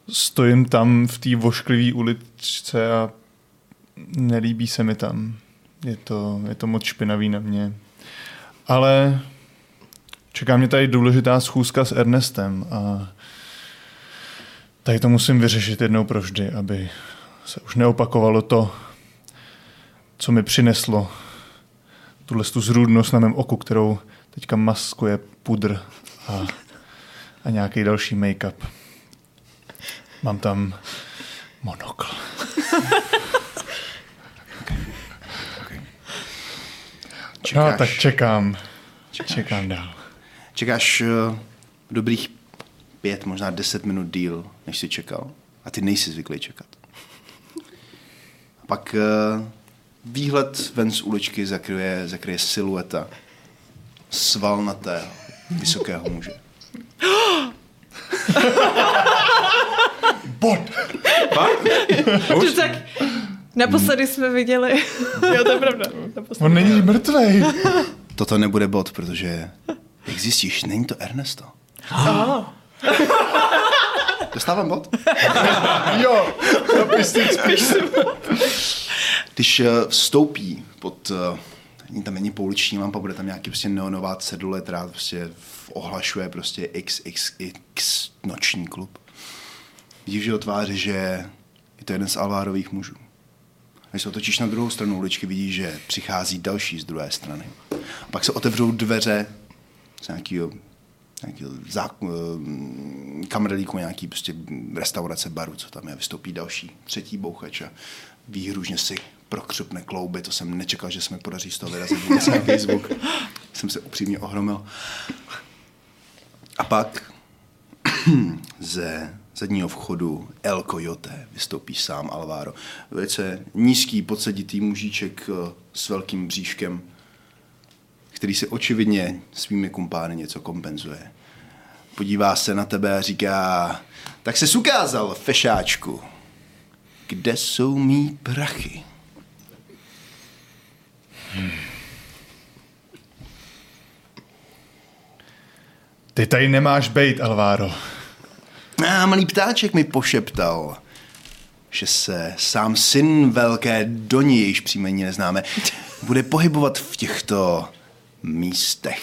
stojím tam v té vošklivé uličce a nelíbí se mi tam. Je to, je to moc špinavý na mě. Ale čeká mě tady důležitá schůzka s Ernestem a tady to musím vyřešit jednou provždy, aby se už neopakovalo to, co mi přineslo tuhle tu zrůdnost na mém oku, kterou teďka maskuje pudr a, a nějaký další make-up. Mám tam monokl. Čekáš, No, tak čekám. Čekáš. Čekám dál. čekáš uh, dobrých pět, možná deset minut díl, než jsi čekal. A ty nejsi zvyklý čekat. Pak uh, výhled ven z uličky zakryje, zakryje silueta svalnatého, vysokého muže. Bod! Že tak naposledy jsme viděli. Jo, to je pravda. Naposledy. On není mrtvej. Toto nebude bod, protože, jak zjistíš, není to Ernesto. Aha. Dostávám bod? Jo, napis spíš. Když eh, vstoupí pod, eh, tam není pouliční lampa, bude tam nějaký prostě neonová cedule, která prostě ohlašuje prostě XXX noční klub. Vidíš jeho tváři, že je to jeden z Alvárových mužů. Když se otočíš na druhou stranu uličky, vidíš, že přichází další z druhé strany. A pak se otevřou dveře z nějakého zák- eh, kamerlíku, nějaký prostě restaurace baru, co tam je, vystoupí další, třetí bouchač a výhružně si prokřupne klouby, to jsem nečekal, že se mi podaří z toho vyrazit vůbec na Facebook. Jsem se upřímně ohromil. A pak ze zadního vchodu El Coyote vystoupí sám Alvaro. Velice nízký, podseditý mužíček eh, s velkým bříškem, který si očividně svými kumpány něco kompenzuje. Podívá se na tebe a říká, tak se ukázal, fešáčku. Kde jsou mý prachy? Ty tady nemáš bejt, Alváro. A malý ptáček mi pošeptal, že se sám syn velké Doni, jejíž příjmení neznáme, bude pohybovat v těchto místech.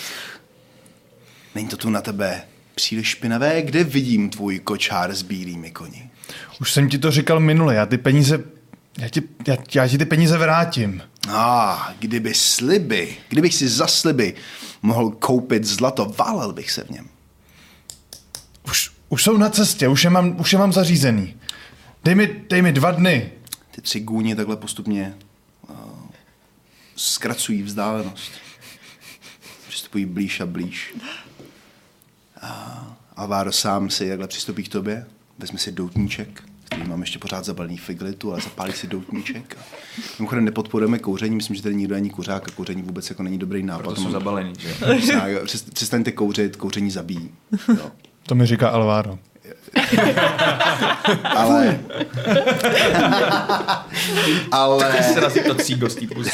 Není to tu na tebe příliš špinavé? Kde vidím tvůj kočár s bílými koni? Už jsem ti to říkal minule, já ty peníze, já ti, já, já ti ty peníze vrátím. A ah, kdyby sliby, kdybych si za sliby mohl koupit zlato, válel bych se v něm. Už, už jsou na cestě, už je mám, už je mám zařízený. Dej mi, dej mi dva dny. Ty tři gůně takhle postupně uh, zkracují vzdálenost. Přistupují blíž a blíž. A Alvaro sám si takhle přistoupí k tobě, vezme si doutníček, který mám ještě pořád zabalený v iglitu, ale zapálí si doutníček. A mimochodem nepodporujeme kouření, myslím, že tady nikdo není kuřák a kouření vůbec jako není dobrý nápad. Proto jsou zabalený, že? Přes- Přestaňte kouřit, kouření zabíjí. Jo. To mi říká Alváro. Ale... ale... Se razí to cígo z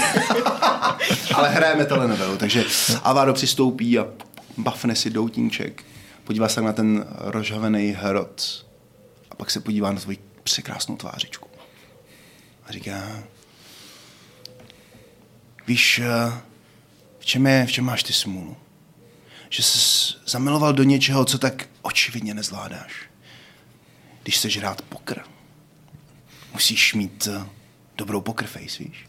ale hrajeme telenovelu, takže Alvaro přistoupí a bafne si doutníček, podívá se na ten rozhavený hrot a pak se podívá na tvoji překrásnou tvářičku. A říká, víš, eh, v čem, je, v čem máš ty smůlu? Že jsi zamiloval do něčeho, co tak očividně nezvládáš. Když chceš hrát pokr, musíš mít eh, dobrou poker face, víš?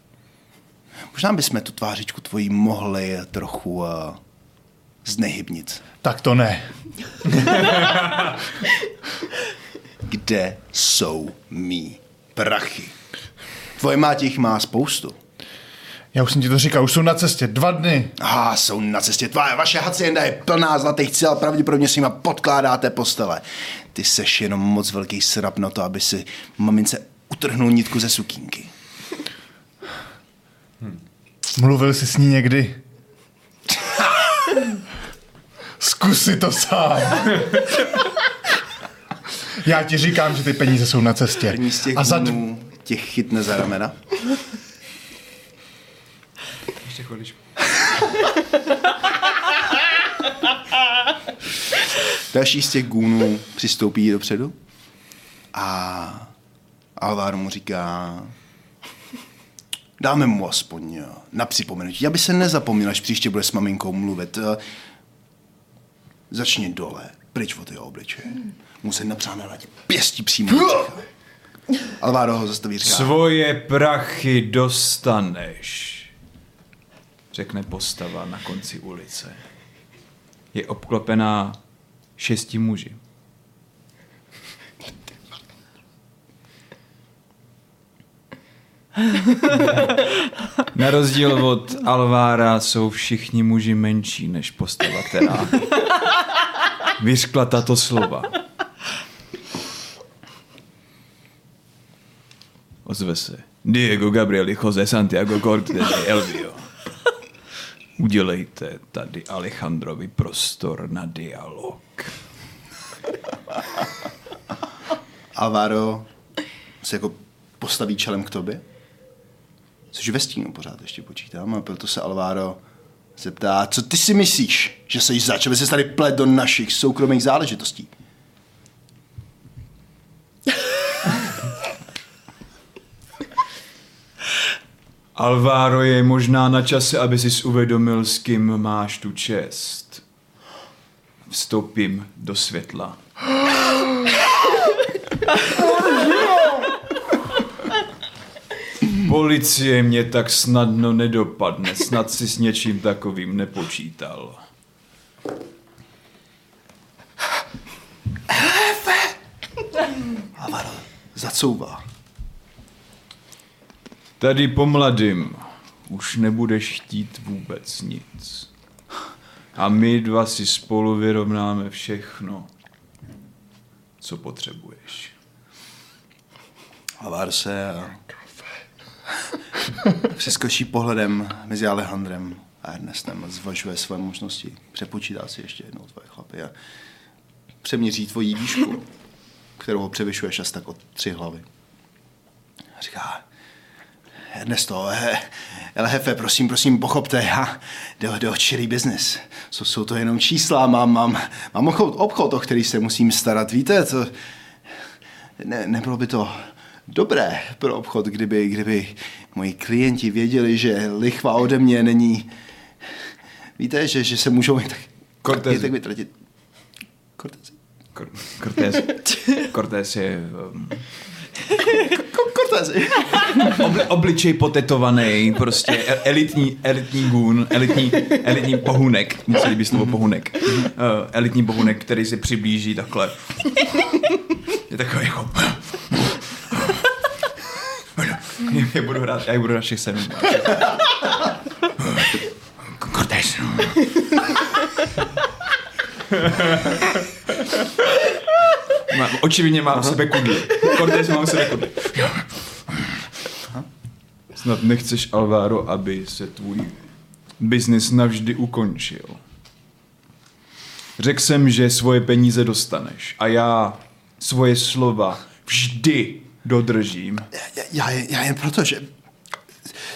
Možná bychom tu tvářičku tvojí mohli trochu uh, znehybnit. Tak to ne. Kde jsou mý prachy? Tvoje mátě jich má spoustu. Já už jsem ti to říkal, už jsou na cestě, dva dny. A jsou na cestě. Tvá, vaše hacienda je plná zlatých cel, pravděpodobně s nima podkládáte postele. Ty seš jenom moc velký srap na to, aby si mamince utrhnul nitku ze sukínky. Mluvil jsi s ní někdy? Zkus si to sám. Já ti říkám, že ty peníze jsou na cestě. První z těch A za d- dnů tě chytne za ramena. Ještě chviličku. Další z těch gůnů přistoupí dopředu a Alvaro mu říká, dáme mu aspoň eh, na připomenutí, aby se nezapomněl, až příště bude s maminkou mluvit. Eh, Začni dole, pryč od jeho obličeje. Musí napřát na tě pěstí přímo. Alvaro ho zastaví, říká, Svoje prachy dostaneš, řekne postava na konci ulice. Je obklopená šesti muži. Na rozdíl od Alvára jsou všichni muži menší než postava, která vyřkla tato slova. Ozve se Diego Gabriel Jose Santiago Cortés de Elvio. Udělejte tady Alejandrovi prostor na dialog. Alvaro se jako postaví čelem k tobě, což ve stínu pořád ještě počítám, a proto se Alvaro zeptá, co ty si myslíš, že jsi zač, aby se tady plet do našich soukromých záležitostí? Alvaro je možná na čase, aby si uvědomil, s kým máš tu čest. Vstoupím do světla. Policie mě tak snadno nedopadne, snad si s něčím takovým nepočítal. Alvaro zacouvá. Tady po mladým už nebudeš chtít vůbec nic. A my dva si spolu vyrovnáme všechno, co potřebuješ. Alvaro se a přeskočí pohledem mezi Alejandrem a Ernestem zvažuje své možnosti. Přepočítá si ještě jednou tvoje chlapy a přeměří tvoji výšku, kterou ho převyšuješ asi tak o tři hlavy. A říká, Ernesto, he, ale hefe, prosím, prosím, pochopte, já jde, jde o čirý biznis. Jsou, jsou to jenom čísla, mám, mám, mám obchod, obchod, o který se musím starat. Víte, to, ne, nebylo by to dobré pro obchod, kdyby, kdyby moji klienti věděli, že lichva ode mě není... Víte, že, že se můžou jen tak, Cortez. tak vytratit. Cortez. Cor- Cortés, Cortés je um, Cortez. obli, obličej potetovaný, prostě e- elitní, elitní gůn, elitní, elitní pohunek, se líbí slovo pohunek, uh, elitní pohunek, který se přiblíží takhle. Je takový jako... Já budu hrát, já budu hrát všech sedm. Cortés. Má, očividně mám v sebe kudly. Cortés mám sebe kudly. Snad nechceš, Alvaro, aby se tvůj biznis navždy ukončil. Řekl jsem, že svoje peníze dostaneš a já svoje slova vždy dodržím. Já, já, jen- já jen proto, že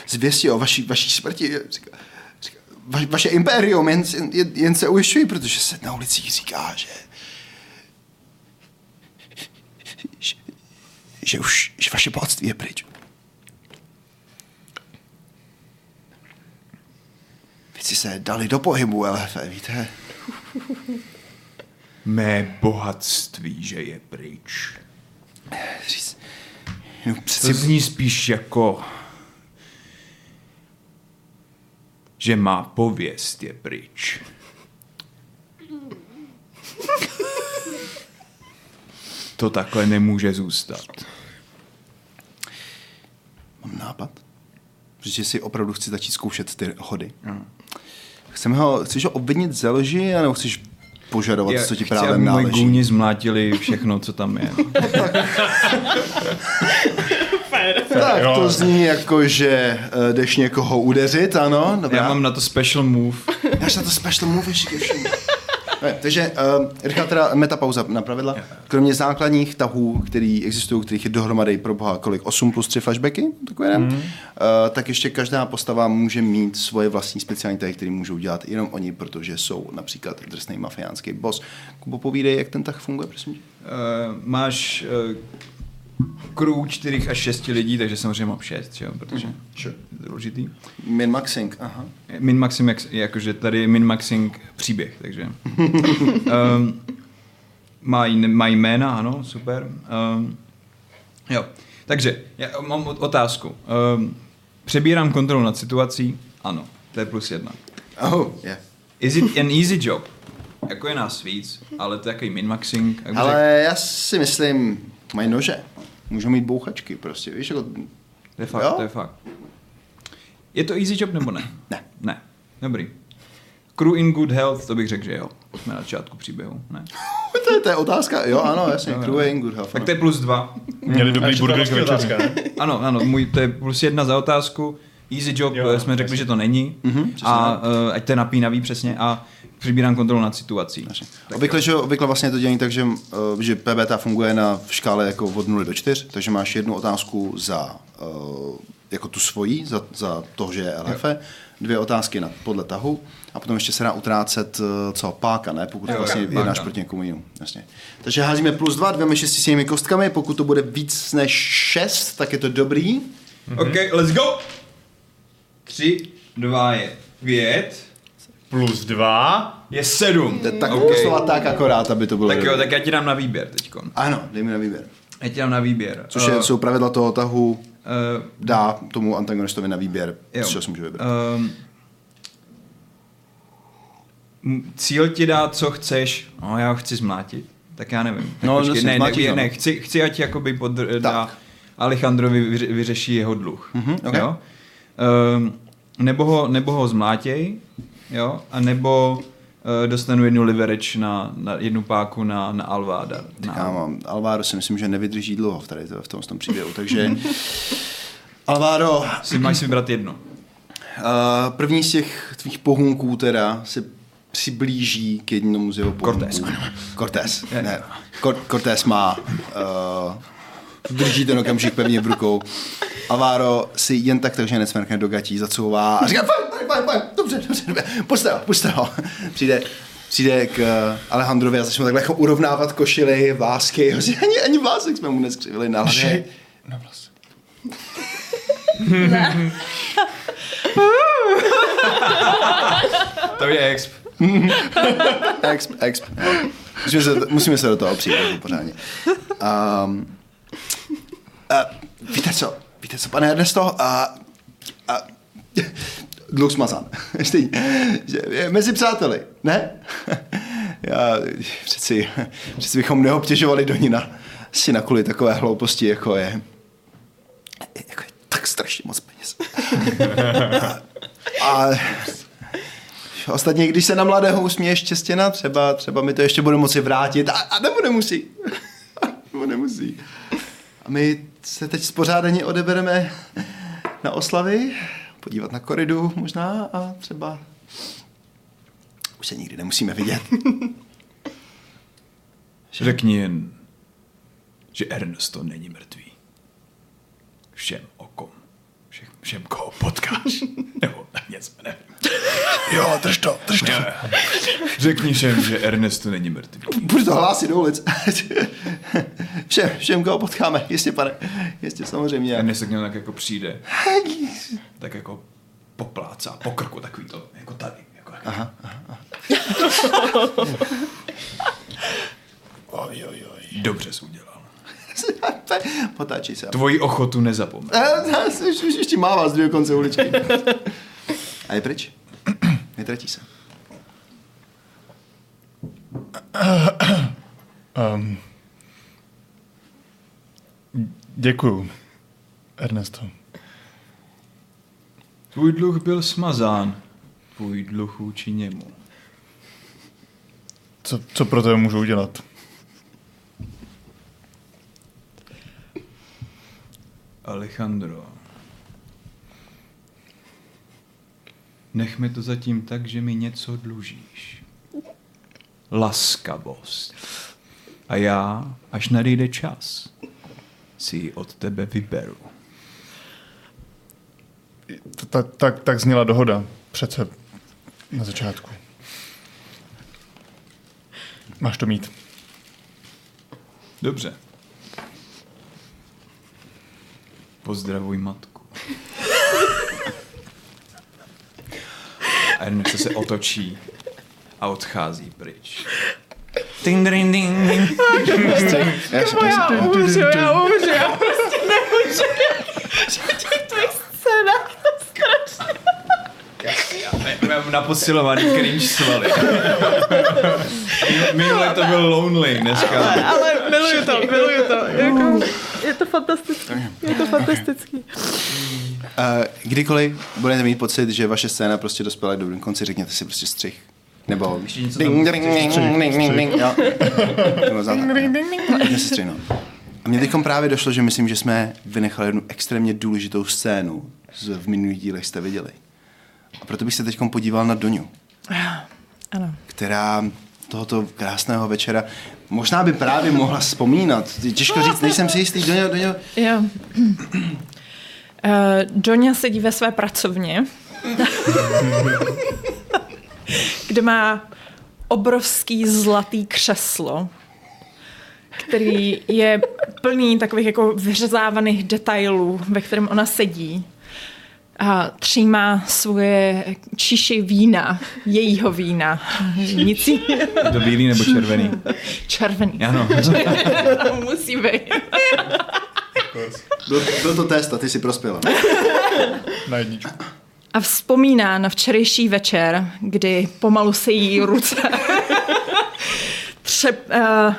zvěstí o vaší, vaší smrti, říká, říká, va, vaše impérium, jen, jen, jen se ujišťuji, protože se na ulicích říká, že, že už že vaše bohatství je pryč. Věci se dali do pohybu, LF, víte? Mé bohatství, že je pryč. Říct, no, To přeci, zní spíš jako, že má pověst je pryč. To takhle nemůže zůstat. Mám nápad, protože si opravdu chci začít zkoušet ty hody. Chceme ho, chceš ho obvinit ze lži, nebo chceš požadovat, Já co ti chci, právě moji náleží? gůni zmlátili všechno, co tam je. Tak Jo. to zní jako, že uh, jdeš někoho udeřit, ano? Dobrá. Já mám na to special move. Máš na to special move ještě ke všemu. Ne, takže uh, rychlá teda metapauza na pravidla. Kromě základních tahů, který existují, kterých je dohromady pro boha kolik? 8 plus 3 flashbacky? Takové mm. uh, tak ještě každá postava může mít svoje vlastní speciální tahy, které můžou dělat jenom oni, protože jsou například drsný mafiánský boss. Kubo, povídej, jak ten tah funguje, prosím tě. Uh, máš uh, crew 4 až 6 lidí, takže samozřejmě mám 6, že jo, protože Sure. je to důležitý. Min-maxing, aha. Min-maxing, jak- jakože tady je min-maxing příběh, takže. um, mají, mají jména, ano, super. Um, jo, takže já mám ot- otázku. Um, přebírám kontrolu nad situací? Ano, to je plus jedna. Oh, yeah. Is it an easy job? Jako je nás víc, ale to je takový min-maxing. Ale já si myslím, mají nože. Můžou mít bouchačky prostě, víš, jako... To je fakt, Jo? to je fakt. Je to easy job nebo ne? Ne. Ne. Dobrý. Crew in good health, to bych řekl, že jo. Jsme na začátku příběhu, ne? To je, to je otázka, jo, ano, jasně, jo. crew in good health. Tak to je plus dva. Měli dobrý burger k ne? Ano, ano, můj, to je plus jedna za otázku. Easy job, Jo, jsme řekli, jasně. že to není. Mhm, a uh, ať to je napínavý přesně. A přibírám kontrolu nad situací. Obvykle, že, obvykle vlastně to dělení tak, že, uh, že PBTA funguje na v škále jako od 0 do 4, takže máš jednu otázku za uh, jako tu svoji, za, za to, že je LF, dvě otázky na, podle tahu a potom ještě se dá utrácet uh, co, páka, ne? Pokud Jo, vlastně páka. jednáš proti někomu jinému. Jasně. Takže házíme plus dva, dvěma šestistěnými kostkami, pokud to bude víc než šest, tak je to dobrý. OK, let's go! Tři, dva je pět, Plus dva. je sedm. To je Tak OK. okay. tak akorát, aby to bylo Tak jo, tak já ti dám na výběr teďko. Ano, dej mi na výběr. Já ti dám na výběr. Což je, Eh, jsou pravidla toho tahu, uh, dá tomu antagonistovi na výběr, Jo. čeho si může vybrat. Um, cíl ti dá, co chceš. No, já ho chci zmlátit. Tak já nevím. Tak No, počkej, jasně, ne, zmlátíš ne, ho. ne, chci, chci, ať jakoby pod, dá. Alejandrovi vyře, vyřeší jeho dluh. Mhm, ok. jo? Um, nebo, ho, nebo ho zmlátěj, jo? A nebo uh, dostanu jednu leverage na, na jednu páku na, na Alváda. Na, Kámo, Alvaro si myslím, že nevydrží dlouho v, tady, v tom, v tom příběhu, takže Alvaro, uh, si máš si vybrat jedno. první z těch tvých pohunků teda se přiblíží k jednomu z jeho pohunků. Cortés. Cortés, ne. Cor- Cortés má, uh, drží ten okamžik pevně v rukou. Alvaro si jen tak takže necmrkne do gatí, zacouvá a říká, fajn, fajn, fajn, fajn, dobře, dobře, dobře, puste ho, puste ho. Přijde, přijde k eh, Alejandrovi a začne mu takhle jako urovnávat košily, vlásky, ani, ani vlásek jsme mu neskřivili na hlavě. Na vlas. To je exp. Exp, exp. Musíme se, musíme se do toho přijít jako pořádně. Um, uh, víte co, víte co, pane Ernesto, uh, uh, dluh smazán. Mezi přáteli, ne? Já přeci, přeci bychom neobtěžovali do Nina si na kvůli takové hlouposti, jako je, jako je tak strašně moc peněz. A Ostatně, když se na mladého usměje štěstěna, třeba, třeba mi to ještě bude moci vrátit, a, a nebo nemusí. A nebo nemusí. A my se teď spořádaně odebereme na oslavy, podívat na koridu možná a třeba už se nikdy nemusíme vidět. Řekni jen, že Ernesto není mrtvý. Všem koho potkáš. Nebo něco, nevím. Jo, drž to, drž to. Řekni všem, že Ernesto není mrtvý. Budu to hlásit do ulic. všem, všem, koho potkáme, jistě, pane. Jistě, samozřejmě. Ernesto k němu tak jako přijde. Tak jako poplácá po krku takový to, jako tady. Jako tak. Aha, aha. oj, oj, oj. Dobře jsi udělal. Potáčí se. Tvoji ochotu nezapomeň. Eh, Už, už ještě mává z druhého konce uličky. A je pryč. Netratí se. Um, děkuju, Ernesto. Tvůj dluh byl smazán. Tvůj dluh vůči němu. Co, co pro to můžu udělat? Alejandro. Nechme to zatím tak, že mi něco dlužíš. Laskavost. A já, až nadejde čas, si ji od tebe vyberu. Tak, tak, tak zněla dohoda přece na začátku. Máš to mít. Dobře. Pozdravuj matku. A Ernesto se otočí a odchází pryč. Ding, ding, ding, ding. Já umřu, já umřu, já prostě nemůžu. V těch tvých scénách to strašně. Já mám naposilovaný cringe svaly. Minule to byl lonely, dneska. Ale miluju to, miluju to. Jako, je to fantastický, je to fantastický. Uh, kdykoliv budete mít pocit, že vaše scéna prostě dospěla k dobrým konci, řekněte si prostě střih. Nebo Ještě něco tam- ding, ding, ding, ding, ding, ding, ding, jo. Nebo znáte. Pojďme si střihnout. A mně teď právě došlo, že myslím, že jsme vynechali jednu extrémně důležitou scénu, z, v minulých dílech jste viděli. A proto bych se teď podíval na Doňu, Ano. která tohoto krásného večera možná by právě mohla vzpomínat. Těžko říct, nejsem si jistý, Doňo, Doňo, Jo. Uh, Doňa sedí ve své pracovně, kde má obrovský zlatý křeslo, který je plný takových jako vyřezávaných detailů, ve kterém ona sedí. A třímá svoje číši vína, jejího vína. Nic to bílý nebo červený? Červený. Ano. Musí být. byl, byl to test a ty si prospěla. Na jedničku. A vzpomíná na včerejší večer, kdy pomalu se jí ruce třep, uh,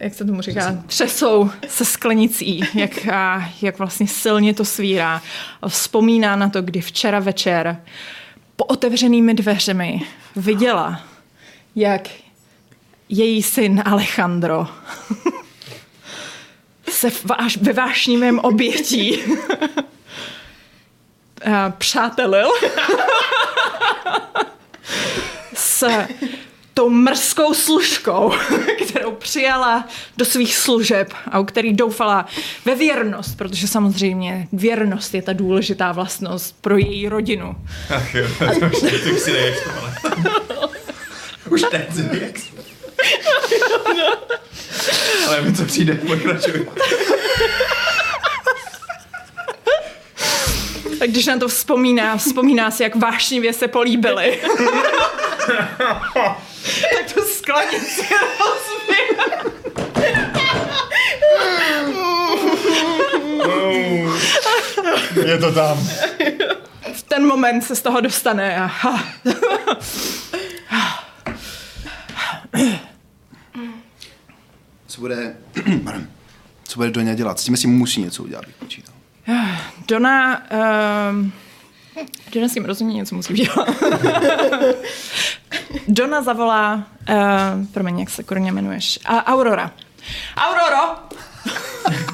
jak se tomu říká, třesou se sklenicí, jak, uh, jak vlastně silně to svírá. A vzpomíná na to, kdy včera večer po otevřenými dveřemi viděla, jak její syn Alejandro se váš, ve vášnivém obětí uh, přátelil s tou mrzkou služkou, kterou přijala do svých služeb a u který doufala ve věrnost, protože samozřejmě věrnost je ta důležitá vlastnost pro její rodinu. Ach jo, to už ty už si neješ to, ale... Už teď si neješ. Ale mi to přijde, pokračuj. A když na to vzpomíná, vzpomíná si, jak vášnivě se políbili. tak to sklenici rozbije. Je to tam. V ten moment se z toho dostane a. Co bude, co bude Doňa dělat? S tím si musí něco udělat, bych počítal. Dona, um, Dona s tím rozhodně něco musí udělat. Dona zavolá, uh, promiň, jak se korně jmenuješ, a Aurora. Auroro!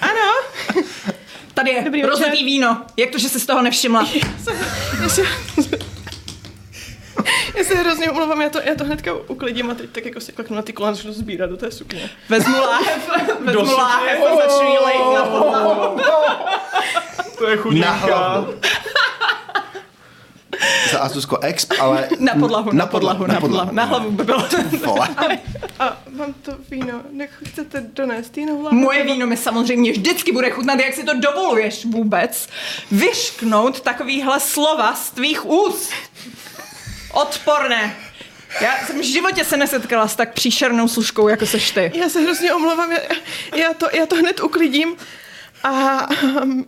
Ano, Tady je Dobrý rozlitý večer. víno. Jak to, že jsi z toho nevšimla? Já se, hrozně omlouvám, já to, já to hnedka uklidím a teď tak jako si klaknu na ty kolena, začnu sbírat do té sukně. Vezmu láhev, vezmu láhev a začnu jí lejt na podlahu. To je Na chudinka. hlavu. Za Azusko exp, ale... Na podlahu, na podlahu, na podlahu. Na hlavu by bylo. Vole. A mám to víno, nechcete donést jinou láhev? Moje víno mi samozřejmě vždycky bude chutnat, jak si to dovoluješ vůbec. Vyšknout takovýhle slova z tvých úst. Odporné. Já jsem v životě se nesetkala s tak příšernou služkou, jako seš ty. Já se hrozně omlouvám, já, já, to, já to hned uklidím a um,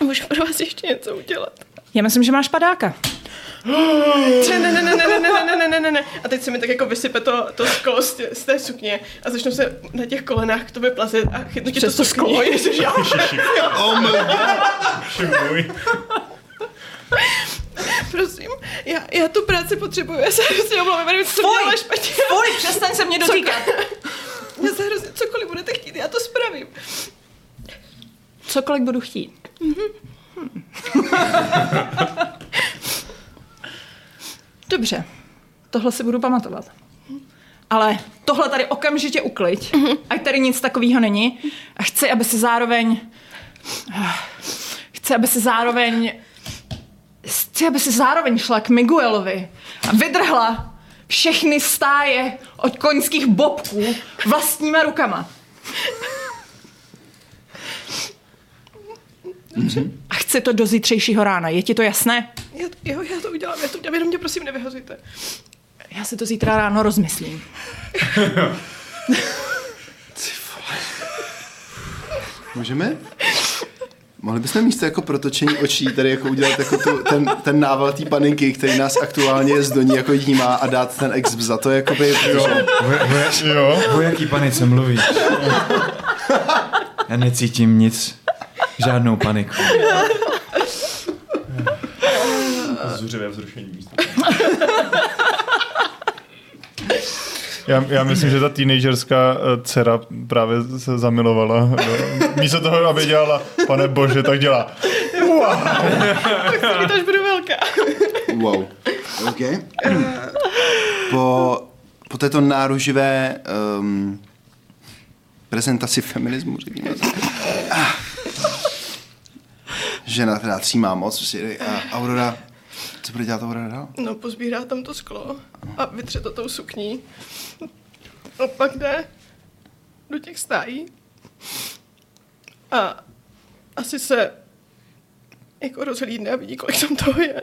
můžu pro vás ještě něco udělat. Já myslím, že máš padáka. Ne, ne, ne, ne, ne, ne, ne, ne, ne, ne, ne, ne. A teď se mi tak jako vysype to, to sklo z, tě, z té sukně a začnu se na těch kolenách k tobě plazit a chytnu ti to sklo. Ježiš, já. Oh my Šibuj. Prosím, já, já tu práci potřebuju, já se hrozně omlouvám, nevím, co Fuj! dělala špatně. Fuj, přestaň se mě dotýkat. Já se hrozně, cokoliv budete chtít, já to spravím. Cokoliv budu chtít. Hm. Dobře, tohle si budu pamatovat. Ale tohle tady okamžitě ukliď, ať tady nic takového není. A chci, aby si zároveň... Chci, aby si zároveň... Chci, aby si zároveň šla k Miguelovi a vydrhla všechny stáje od koňských bobků vlastníma rukama. A chci to do zítřejšího rána. Je ti to jasné? Já, jo, já to udělám, já to udělám, jenom mě prosím nevyhazujte. Já si to zítra ráno rozmyslím. Můžeme? Mohli bychom místo jako protočení očí tady jako udělat jako tu, ten, ten nával té paninky, který nás aktuálně z doní jako jímá a dát ten exp za to, jakoby, Jo. protože Jo. O jaký panice mluvíš? Já necítím nic. Žádnou paniku. Zuřivé vzrušení místo. Já, já myslím, že ta teenagerská eh, dcera právě se zamilovala. Místo toho, aby dělala, pane bože, tak dělá. Tak až budu velká. Wow. OK. Po, po této náruživé um, prezentaci feminismu, řekněme. Ah. Žena teda třímá moc. prostě, A Aurora, co bude dělat Aurora dál? No, pozbírá tam to sklo a vytře to tou sukní. A pak jde do těch stájí a asi se jako rozhlídne a vidí, kolik tam toho je.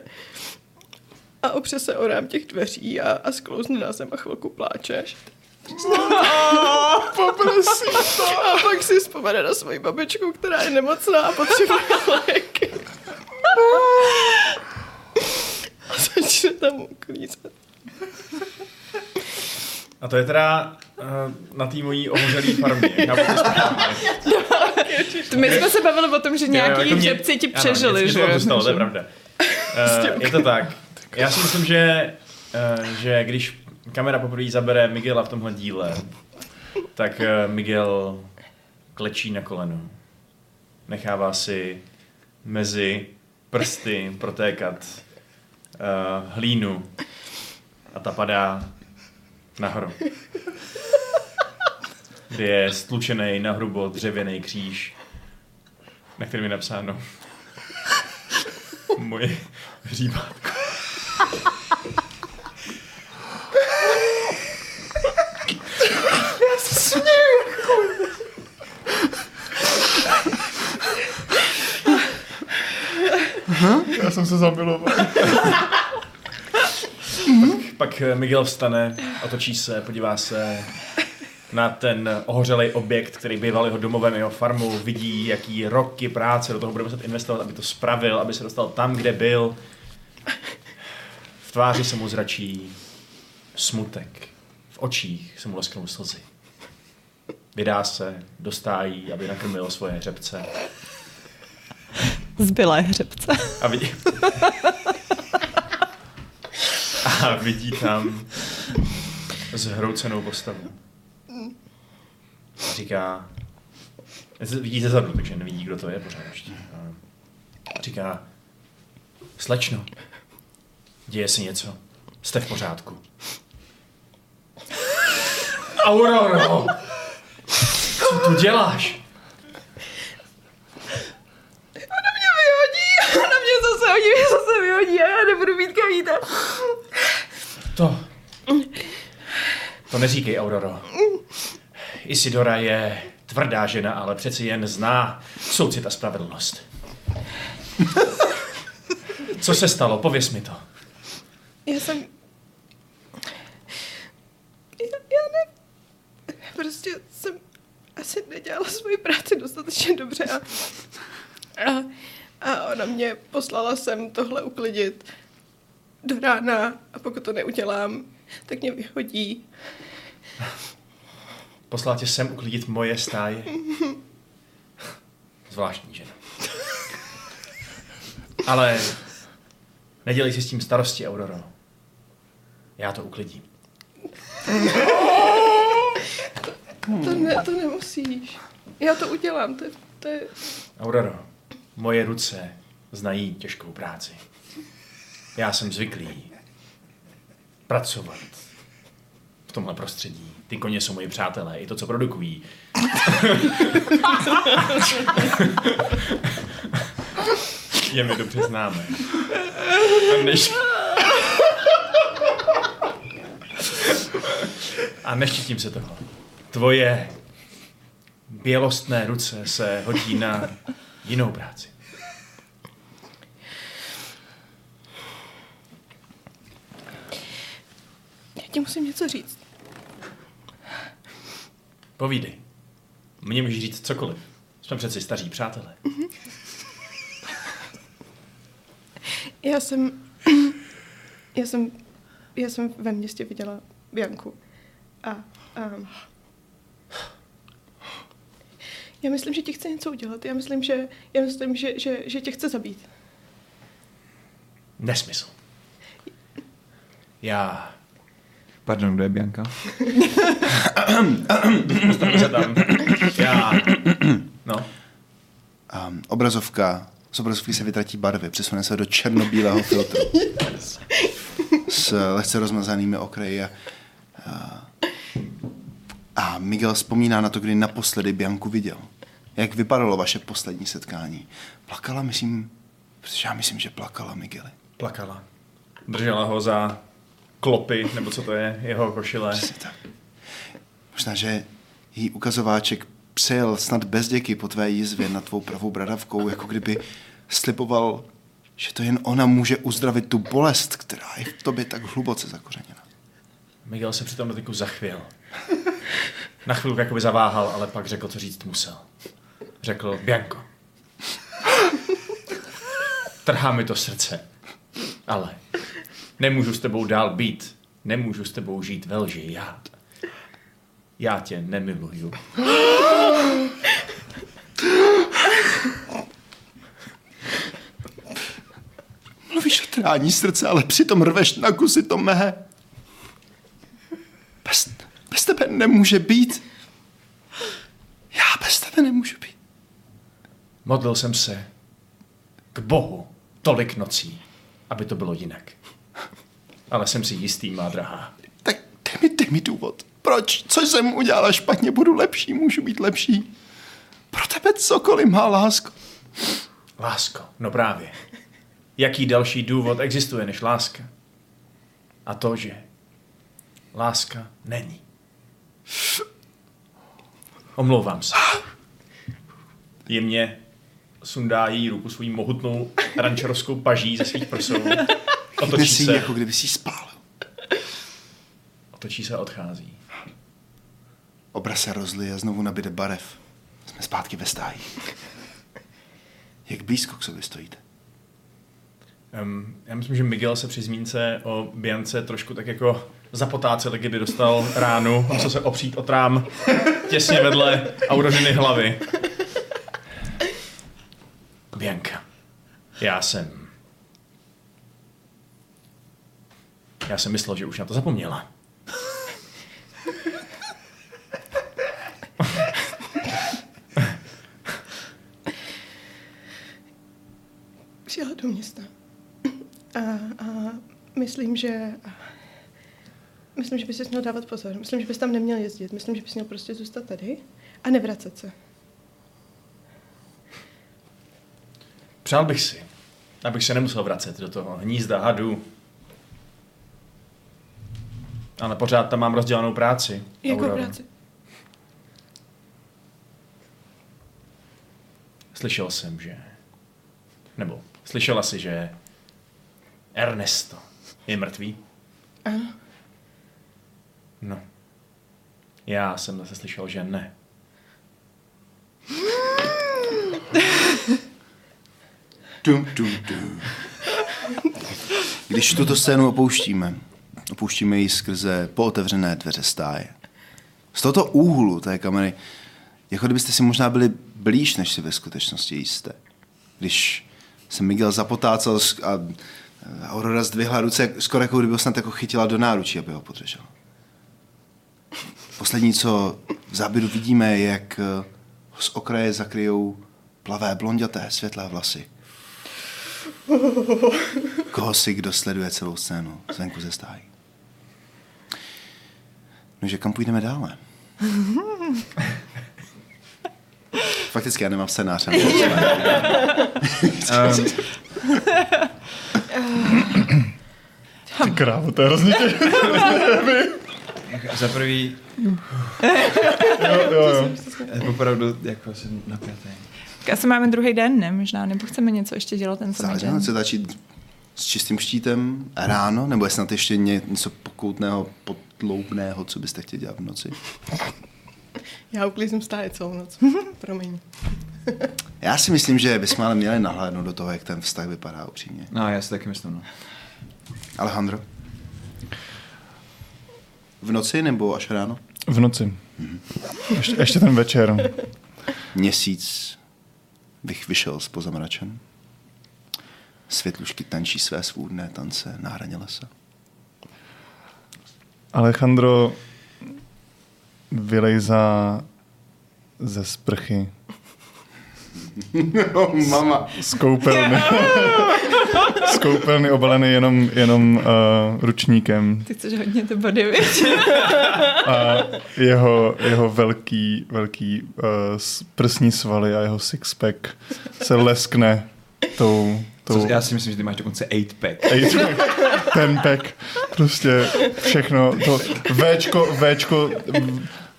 A opře se o rám těch dveří a, a sklouzne na zem a chvilku pláčeš. Poprosím to. A pak si vzpomene na svoji babičku, která je nemocná a potřebuje léky. A začne tam uklízet. A to je teda uh, na té mojí ohořelý farmě. Správně. My jsme se bavili o tom, že nějaký jako hřebci ti ano, přežili, něco že to zůstalo, to je pravda. Uh, je to tak. Já si myslím, že, uh, že když kamera poprvé zabere Miguela v tomhle díle, tak uh, Miguel klečí na kolenu. Nechává si mezi prsty protékat uh, hlínu a ta padá nahoru. Kde je stlučený na hrubo dřevěný kříž, na kterém je napsáno moje hříbátko. Já jsem se zamiloval. Pak eh, Miguel vstane, otočí se, podívá se na ten ohořelý objekt, který býval jeho domovem, jeho farmou, vidí, jaký roky práce do toho bude muset investovat, aby to spravil, aby se dostal tam, kde byl. V tváři se mu zračí smutek, v očích se mu lesknou slzy. Vydá se, dostájí, aby nakrmil svoje hřebce Zbylé hřebce. a vidí... a vidí tam zhroucenou postavu. Říká... Vidíte zadu, takže nevidí, kdo to je pořád ještě. Říká... Slečno, děje se něco. Jste v pořádku. Auroro! Co tu děláš? Ona mě vyhodí, ona mě zase hodí, mě zase vyhodí a já nebudu mít kam jít. To... To neříkej, Auroro. Isidora je tvrdá žena, ale přeci jen zná soucit a spravedlnost. Co se stalo? Pověz mi to. Já jsem... Já, já ne... Prostě jsem asi nedělala svoji práci dostatečně dobře a, a, a ona mě poslala sem tohle uklidit do rána a pokud to neudělám, tak mě vyhodí. Poslala tě sem uklidit moje stáje? Zvláštní žena. Ale nedělej si s tím starosti, Auroro. Já to uklidím. To, ne, to nemusíš. Já to udělám, to, to je... Auroro, moje ruce znají těžkou práci. Já jsem zvyklý pracovat v tomhle prostředí. Ty koně jsou moji přátelé, i to, co produkují. Je mi dobře známe. A než... A neštítím se toho. Tvoje bělostné ruce se hodí na jinou práci. Já ti musím něco říct. Povídej. Mně můžeš říct cokoliv. Jsme přeci staří přátelé. Já jsem... Já jsem... Já jsem ve městě viděla Bianku. A... a já myslím, že ti chce něco udělat. Já myslím, že, já myslím, že, že, že tě chce zabít. Nesmysl. Já Pardon, kdo je Bianka? Se tam. Já. No. Um, obrazovka, z obrazovky se vytratí barvy, přesune se do černobílého filtru. S lehce rozmazanými okraji. A Miguel vzpomíná na to, kdy naposledy Bianku viděl. Jak vypadalo vaše poslední setkání? Plakala, myslím, protože já myslím, že plakala Migueli. Plakala. Držela ho za klopy, nebo co to je, jeho košile. Přesně tak. Možná, že jí ukazováček přejel snad bez děky po tvé jízvě nad tvou pravou bradavkou, jako kdyby sliboval, že to jen ona může uzdravit tu bolest, která je v tobě tak hluboce zakořeněna. Miguel se přitom dotyku zachvěl. Na chvilku jakoby zaváhal, ale pak řekl, co říct musel. Řekl, Bianco. Trhá mi to srdce. Ale nemůžu s tebou dál být. Nemůžu s tebou žít ve lži. Já, já tě nemiluju. Mluvíš o trání srdce, ale přitom rveš na kusy to mé. Bez, tebe nemůže být. Já bez tebe nemůžu být. Modlil jsem se k Bohu tolik nocí, aby to bylo jinak. Ale jsem si jistý, má drahá. Tak dej mi, dej mi důvod. Proč? Co jsem udělala špatně? Budu lepší, můžu být lepší. Pro tebe cokoliv má lásko. Lásko, no právě. Jaký další důvod existuje než láska? A to, že láska není. Omlouvám se. Jemně sundá jí ruku svou mohutnou rančerovskou paží ze svých prsou. Otočí si se, jako kdyby si spálil. otočí se a odchází. Obraz se rozlije a znovu nabide barev. Jsme zpátky ve stáji. Jak blízko k sobě stojíte? Um, já myslím, že Miguel se při zmínce o Biance trošku tak jako zapotácel, kdyby dostal ránu, musel se opřít o trám těsně vedle Aurořiny hlavy. Bianka, já jsem... Já jsem myslel, že už na to zapomněla. Přijela do města. A, a myslím, že... Myslím, že bys si měl dávat pozor. Myslím, že bys tam neměl jezdit. Myslím, že bys měl prostě zůstat tady a nevracet se. Přál bych si, abych se nemusel vracet do toho hnízda hadů. Ale pořád tam mám rozdělanou práci. Jakou práci? Slyšel jsem, že... Nebo slyšela si, že Ernesto je mrtvý? Ano. No. Já jsem zase slyšel, že ne. Dum, dum, dum. Když tuto scénu opouštíme, opouštíme ji skrze pootevřené dveře stáje. Z tohoto úhlu té kamery, jako kdybyste si možná byli blíž, než si ve skutečnosti jste. Když se Miguel zapotácel a Aurora zdvihla ruce, skoro jako kdyby ho snad jako chytila do náručí, aby ho podržela. Poslední, co v záběru vidíme, je, jak eh, z okraje zakryjou plavé blonděté světlé vlasy. Koho si kdo sleduje celou scénu zvenku ze stájí. Nože kam půjdeme dále? Fakticky já nemám scénář. ale- Ty krávo, to je hrozně Za prvý, Jo, jo, jo. opravdu jako jsem napjatý. Tak Asi máme druhý den, ne? Možná, nebo chceme něco ještě dělat ten samý Záleží, den. chce začít s čistým štítem ráno, nebo je snad ještě ně- něco pokoutného, podloubného, co byste chtěli dělat v noci? Já uklízím stáje celou noc. Promiň. Já si myslím, že bychom ale měli nahlédnout do toho, jak ten vztah vypadá upřímně. No, já si taky myslím, no. Alejandro? V noci nebo až ráno? V noci. Ještě, ještě ten večer. Měsíc bych vyšel z pozamračen. Světlušky tančí své svůdné tance na hraně lesa. Alejandro vylejzá ze sprchy No, mama. z koupelny. z koupelny obalený jenom, jenom uh, ručníkem. Ty chceš hodně ty body? A jeho, jeho velký, velký uh, prsní svaly a jeho sixpack se leskne tou, tou To, já si myslím, že ty máš dokonce 8-pack. Ej, ten pack, prostě všechno, to Včko, Včko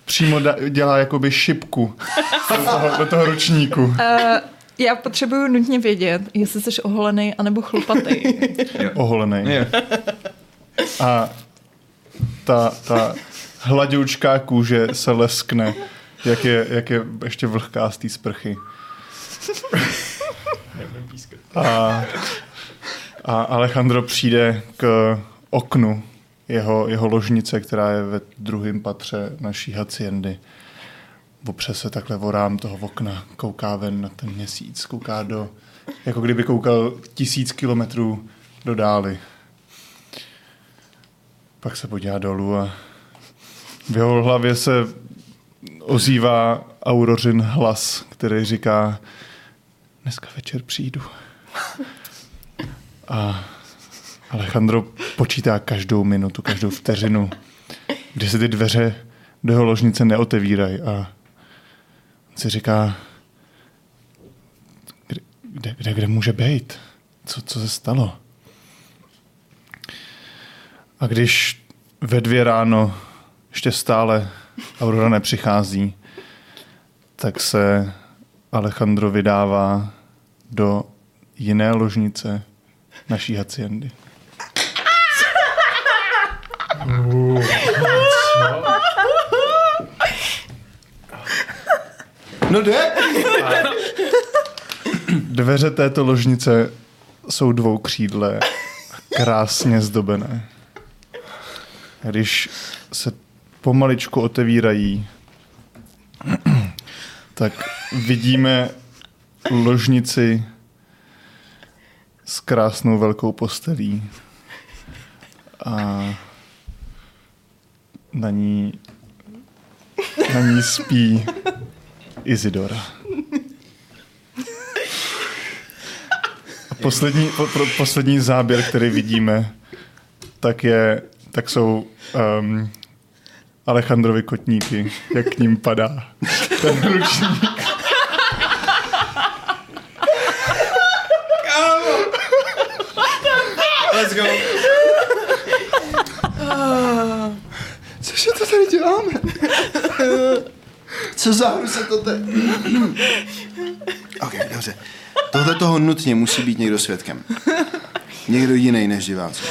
přímo da, dělá jakoby šipku do toho, do toho ručníku. Uh, já potřebuju nutně vědět, jestli jsi oholený anebo chlupatý. Oholený. A ta, ta hladoučká kůže se leskne, jak je, jak je ještě vlhká z té sprchy. A, a Alejandro přijde k oknu jeho, jeho ložnice, která je ve druhém patře naší haciendy. Opře se takhle o rám toho okna, kouká ven na ten měsíc, kouká do, jako kdyby koukal tisíc kilometrů do dály. Pak se podívá dolů a v jeho hlavě se ozývá Aurořin hlas, který říká dneska večer přijdu. A Alejandro počítá každou minutu, každou vteřinu, kdy se ty dveře do jeho ložnice neotevírají a si říká, kde, kde, kde, kde může být? Co, co se stalo? A když ve dvě ráno ještě stále Aurora nepřichází, tak se Alejandro vydává do jiné ložnice naší haciendy. No jde? Dveře této ložnice jsou dvoukřídlé a krásně zdobené. Když se pomaličku otevírají, tak vidíme ložnici s krásnou velkou postelí a na ní, na ní spí Izidora. A poslední, po, pro, poslední záběr, který vidíme, tak, je, tak jsou um, Alejandrovi kotníky, jak k ním padá ten ručník. Let's go. Cože to tady děláme? Co za hru se to teď... ok, dobře. Tohle toho nutně musí být někdo svědkem. Někdo jiný než diváci.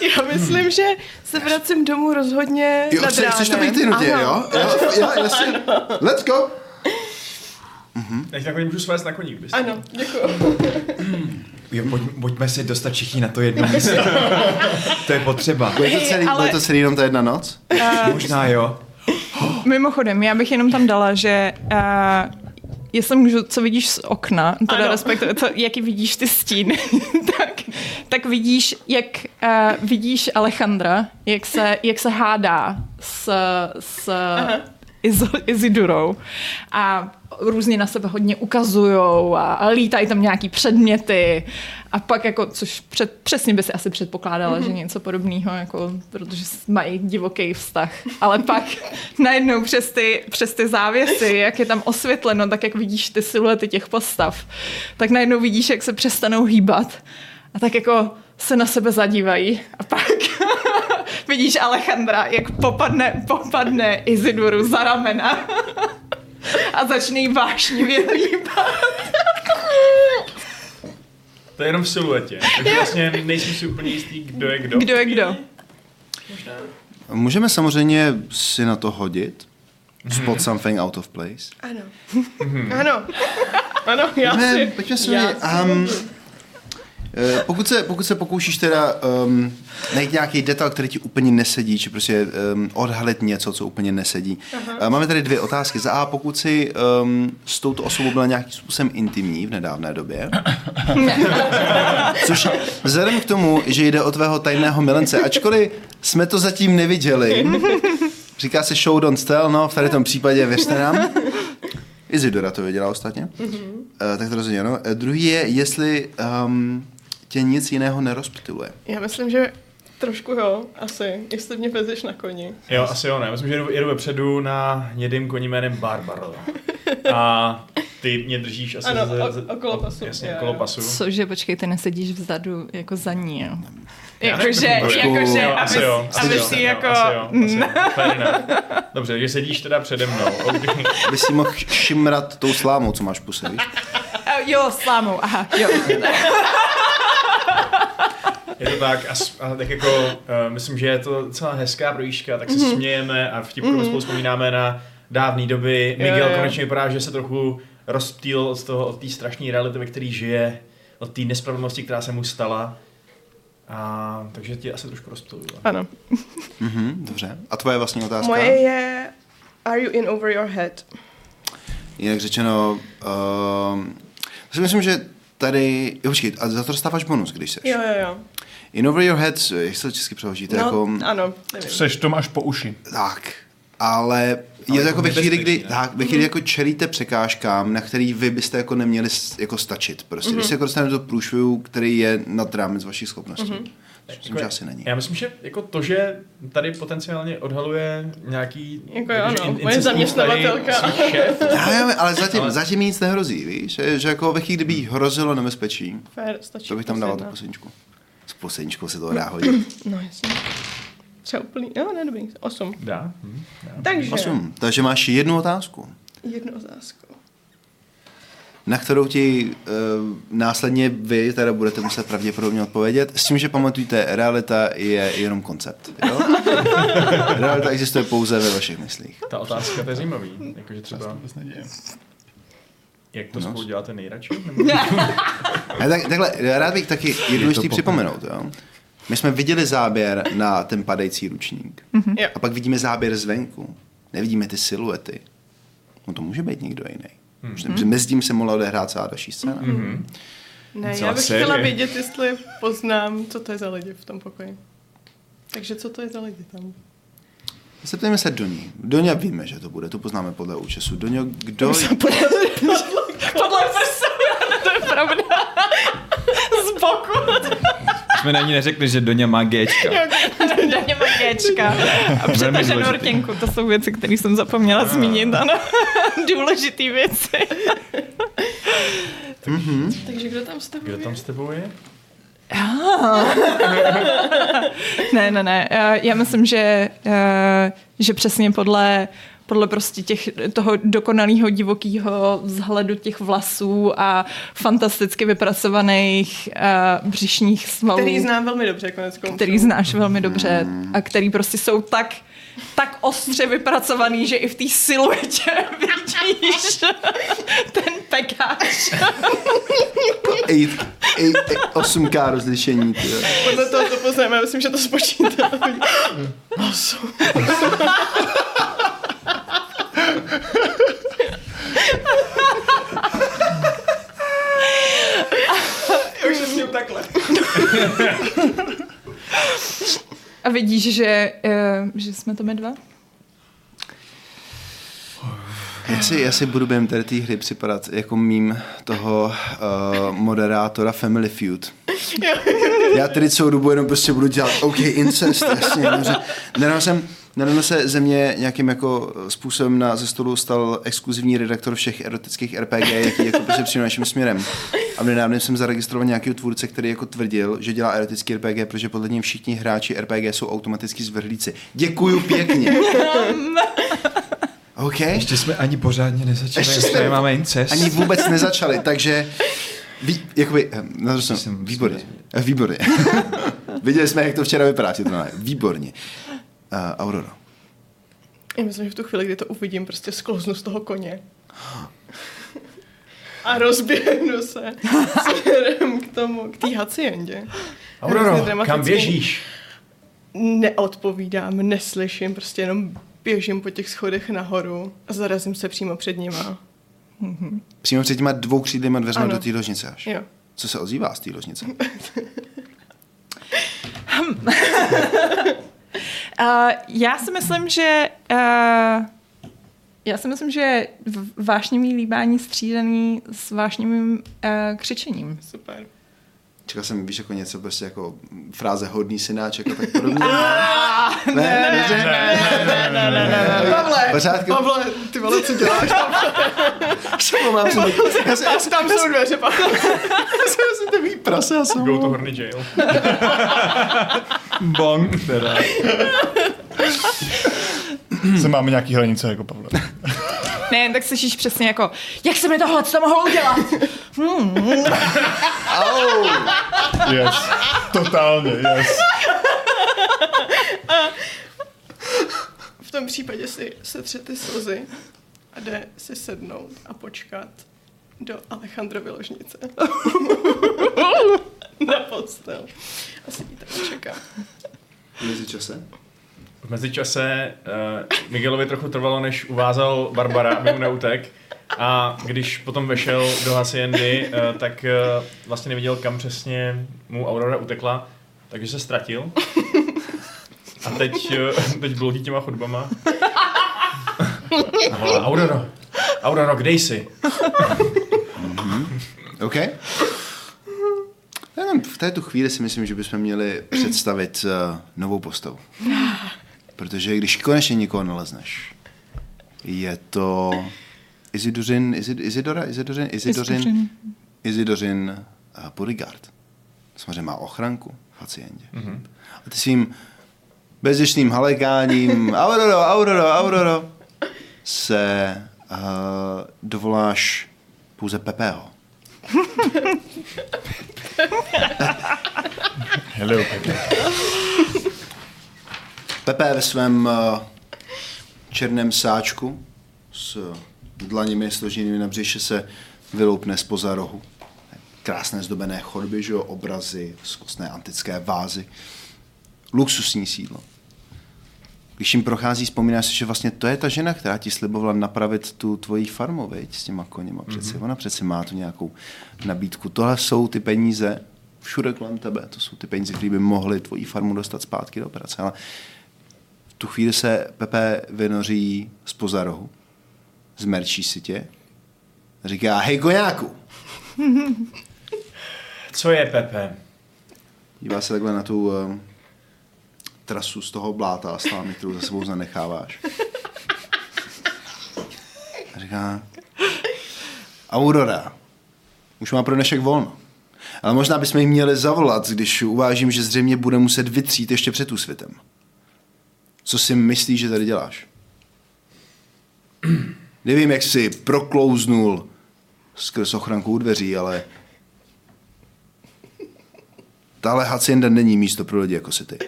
Já myslím, že se vracím domů rozhodně Jo, nad chceš, chceš to být ty nutně, Ano. jo? jo? Jo, jasně. Let's go. Já tě takhle můžu svést na koník. bys. Ano, děkuji. Jo, pojď, pojďme se dostat všichni na to jedno místo. to je potřeba. Bude to celý, ale- bude to celý jenom ta jedna noc? Možná jo. Mimochodem, já bych jenom tam dala, že uh, jestli můžu, co vidíš z okna, teda Ano. respektive, co, jaký vidíš ty stíny, tak, tak vidíš, jak uh, vidíš Alejandra, jak se, jak se hádá s, s Iz- Izidurou a různě na sebe hodně ukazujou a, a lítají tam nějaký předměty. A pak jako, což před, přesně by si asi předpokládala, že něco podobného, jako, protože mají divoký vztah. Ale pak najednou přes ty, přes ty závěsy, jak je tam osvětleno, tak jak vidíš ty siluety těch postav, tak najednou vidíš, jak se přestanou hýbat. A tak jako se na sebe zadívají. A pak vidíš Alejandra, jak popadne, popadne Iziduru za ramena a začne jí vášnivě líbat. To je jenom v siluetě. Takže vlastně nejsem si úplně jistý, kdo je kdo. Kdo je kdo? Můžeme samozřejmě si na to hodit. Spot something out of place. Ano. Ano. Ano, já Ne, si... pojďme se já si um, Pokud se, pokud se pokoušíš teda um, najít nějaký detail, který ti úplně nesedí, či prostě um, odhalit něco, co úplně nesedí. Uh, máme tady dvě otázky. Za A, pokud si um, s touto osobou byla nějakým způsobem intimní v nedávné době. Což vzhledem k tomu, že jde o tvého tajného milence, ačkoliv jsme to zatím neviděli, říká se show don't tell, no v tady tom případě věřte nám. Izidora to věděla ostatně. Uh, tak to rozhodně, no. Uh, druhý je, jestli um, tě nic jiného nerozptiluje. Já myslím, že trošku jo, asi, jestli mě vezeš na koni. Jo, asi jo, ne. Myslím, že jedu, jedu vepředu na hnědým koni jménem Barbaro. A ty mě držíš asi Ano, ze- o- ze- okolo pasu. Jasně, Jo, okolo jo. pasu. Cože, počkej, ty nesedíš vzadu jako za ní, jo? Jakože, jakože, jo, asi jo, jo, si jo, jako... asi jo, asi jo. Fair enough. Dobře, takže sedíš teda přede mnou. Okay. By si mohl šimrat tou slámou, co máš puse, víš? Jo, slámou, aha, jo. Je to tak, a, a tak jako, uh, myslím, že je to celá hezká projížďka, tak se mm-hmm. smějeme a vtipkově mm-hmm. spolu vzpomínáme na dávné doby. Miguel jo, jo. konečně vypadá, že se trochu rozptýl od toho, od té strašné reality, ve které žije, od té nespravedlnosti, která se mu stala. A, takže ti asi trošku rozptýluju. Ano. Mhm, dobře. A tvoje vlastní otázka? Moje je, are you in over your head? Jinak řečeno, um, si myslím, že tady, jo, počkej, a za to dostáváš bonus, když seš. Jo, jo, jo. In over your head, jak se to česky přeložíte, No, jako, ano, nevím. Seš tom až po uši. tak, ale je to jako jako ve chvíli, kdy, ne? tak, ve chvíli jako čelíte překážkám, na který vy byste jako neměli jako stačit. Prostě, když se jako dostanete do průšvihu, který je nad rámec vašich schopností. Což myslím, že asi není. Já myslím, že jako to, že tady potenciálně odhaluje nějaký Jako jakože ano, in- moje zaměstnavatelka. šéf, Já, já, ale zatím, Ale- zatím nic nehrozí, víš? Že, že jako ve chvíli, kdyby jí hrozilo nebezpečí, Fair, stačí. to bych tam dával tu jedna. posledničku. S posledničkou se to dá hodit. No jasně. Třeba úplný, no ne, dobrý, osm. Dá? Hm, dá. Takže, Osm. Takže máš jednu otázku, jednu otázku. na kterou ti uh, následně vy teda budete muset pravděpodobně odpovědět. S tím, že pamatujte, realita je jenom koncept. Jo? realita existuje pouze ve vašich myslích. Ta otázka to je zajímavý. Jakože třeba. Jak to No. spolu děláte nejradši? Nebo... A tak, takhle, rád bych taky jednu důležitý připomenout. Jo? My jsme viděli záběr na ten padající ručník. Jo. A pak vidíme záběr zvenku. Nevidíme ty siluety. No to může být někdo jiný. Mm-hmm. Mezi tím se mohla odehrát celá další scéna. Mm-hmm. Ne, Celá já bych série. chtěla vědět, jestli poznám, co to je za lidi v tom pokoji. Takže co to je za lidi tam? Zeptejme se Doní. Doňa víme, že to bude, to poznáme podle účesu. Doňo, kdo... Podle prsu, to je pravda. Z boku. Jsme na ní neřekli, že Doňa má Gčka. Daně má Gčka. A přetaženou důležitý. rtěnku, to jsou věci, které jsem zapomněla zmínit, ano. Důležitý věci. Takže kdo tam stavuje? Kdo tam s tebou je? Ne, ne, ne. Já myslím, že, eh, že přesně podle podle prostě těch, toho dokonalého divokého vzhledu těch vlasů a fantasticky vypracovaných uh, břišních svalů. Který znám velmi dobře, konec konců. Který znáš velmi dobře mm. a který prostě jsou tak tak ostře vypracovaný, že i v té siluetě vidíš ten pekáč. 8K rozlišení. Tyhle. Podle toho to poznáme, myslím, že to spočítá. 8. Už se takhle. A vidíš, že, uh, že jsme to my dva? Já si, já si budu během tady té hry připadat jako mým toho uh, moderátora Family Feud. Já tady celou dobu jenom prostě budu dělat OK, incest, jasně. Nedávno jsem, nedávno se ze mě nějakým jako způsobem na ze stolu stal exkluzivní redaktor všech erotických RPG, jaký jako prostě přijde naším směrem. A nedávno jsem zaregistroval nějakého tvůrce, který jako tvrdil, že dělá erotický RPG, protože podle něj všichni hráči RPG jsou automaticky zvrhlíci. Děkuju pěkně. OK? Ještě jsme ani pořádně nezačali, Ještě jsme- máme incest. ani vůbec nezačali, takže ví, jakoby, eh, na druhou stranu, Jsem- výborně, eh, výborně. Viděli jsme, jak to včera vypadá, to výborně. Uh, Aurora. Já myslím, že v tu chvíli, kdy to uvidím, prostě sklouznu z toho koně. a rozběhnu se směrem k tomu, k té haciendě. Dramatický. kam běžíš? Neodpovídám, neslyším, prostě jenom běžím po těch schodech nahoru a zarazím se přímo před nima. Přímo před těma dvou křídlema dveřma Ano. do té ložnice až. Jo. Co se ozývá z té ložnice? Uh, já si myslím, že uh, já si myslím, že vášnivý líbání střídaný s vášnivým uh, křičením. Super. Čekal jsem, víš, jako něco prostě jako fráze hodný synáček a tak podobně. ne, ne, ne, ne, Ne, ne, ne, ne. Pavle, Pořádku? Pavle, ty vole, co děláš? Co mám jsem, já jsem, já jsem, Tam jsou dveře, Pavle. já jsem, jsem takový prase, já jsem. Go to horny jail. Bong teda. Se máme nějaký hranice, jako Pavle. Ne, tak slyšíš přesně jako, jak se mi tohle to mohlo udělat? Au! Yes. Totálně, yes. V tom případě si setře ty slzy a jde si sednout a počkat do Alejandrovy ložnice. Na postel. A sedí tam a čeká. Mezi čase? V mezičase uh, Miguelovi trochu trvalo, než uvázal Barbara, aby mu neutek. A když potom vešel do Haciendy, uh, tak uh, vlastně neviděl, kam přesně mu Aurora utekla, takže se ztratil. A teď, uh, teď bloudí těma chodbama. A volá, Auroro, Auroro, kde jsi? OK. Jenom v této chvíli si myslím, že bychom měli představit uh, novou postavu. Protože když konečně někoho nalezneš, je to Isidorin, Isid, Isidora, Isidorin, Isidorin, Isidorin. Isidorin uh, bodyguard. Samozřejmě má ochranku v haciendě. Mm-hmm. A ty svým bezděčným halekáním Auroro, Auroro, Auroro se uh, dovoláš pouze Pepeho. Hello, Pepe. Pepe ve svém uh, černém sáčku s dlaněmi složenými na břiše se vyloupne spoza rohu. Krásné zdobené chodby, že jo, obrazy, zkusné antické vázy. Luxusní sídlo. Když jim prochází, vzpomínáš si, že vlastně to je ta žena, která ti slibovala napravit tu tvoji farmu, veď, s těma koněma. Přeci. Mm-hmm. Ona přeci má tu nějakou nabídku. Tohle jsou ty peníze všude kolem tebe. To jsou ty peníze, které by mohly tvoji farmu dostat zpátky do operace. Ale tu chvíli se Pepe vynoří spoza rohu, zmerčí si tě, říká, hej koňáku, Co je Pepe? dívá se takhle na tu um, trasu z toho bláta a slámy, kterou za sebou zanecháváš. A říká, Aurora, už má pro dnešek volno. Ale možná bychom jí měli zavolat, když uvážím, že zřejmě bude muset vytřít ještě před úsvitem. Co si myslíš, že tady děláš? Nevím, jak jsi proklouznul skrz ochranku u dveří, ale tahle hacienda není místo pro lidi jako si ty.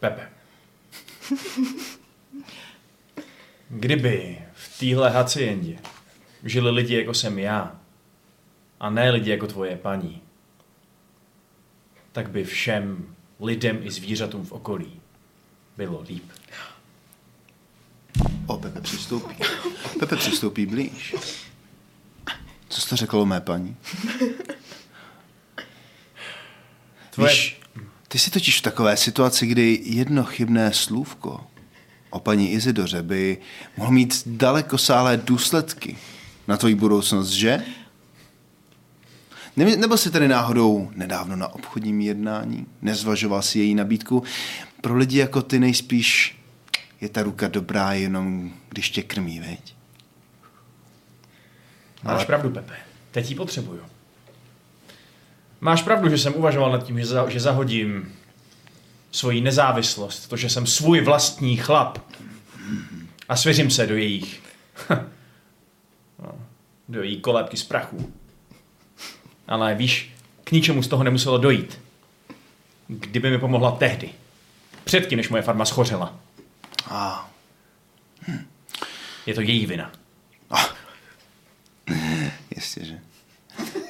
Pepe. Kdyby v téhle haciendě žili lidi jako jsem já, a ne lidi jako tvoje paní, tak by všem lidem i zvířatům v okolí bylo líp. O, Pepe přistoupí. Pepe přistoupí blíž. Co jste řekl o mé paní? Tvoje- Víš, ty jsi totiž v takové situaci, kdy jedno chybné slůvko o paní Izidoře by mohlo mít dalekosáhlé důsledky na tvoji budoucnost, že? Ne- Nebo si tady náhodou nedávno na obchodním jednání nezvažoval si její nabídku? Pro lidi jako ty nejspíš je ta ruka dobrá jenom, když tě krmí, veď? Máš Ale- pravdu, Pepe. Teď ji potřebuju. Máš pravdu, že jsem uvažoval nad tím, že, za, že zahodím svoji nezávislost, to, že jsem svůj vlastní chlap a svěřím se do jejich no, do její kolébky z prachu. Ale víš, k ničemu z toho nemuselo dojít. Kdyby mi pomohla tehdy. Předtím, než moje farma schořela. A Je to její vina. Jistě, že.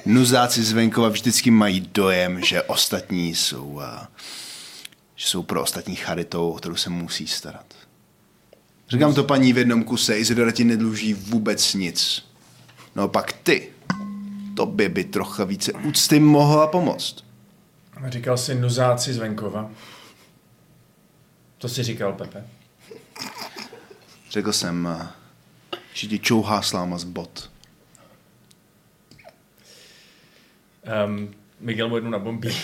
Nuzáci z venkova vždycky mají dojem, že ostatní jsou, a, že jsou pro ostatní charitou, o kterou se musí starat. Říkám to paní v jednom kuse, Izidora ti nedluží vůbec nic. No pak ty, tobě by trocha více úcty mohla pomoct. Říkal jsi nuzáci z venkova. To si říkal, Pepe. Řekl jsem, a, že ti čouhá sláma z bot. Um, Miguel mu jednu na bombí.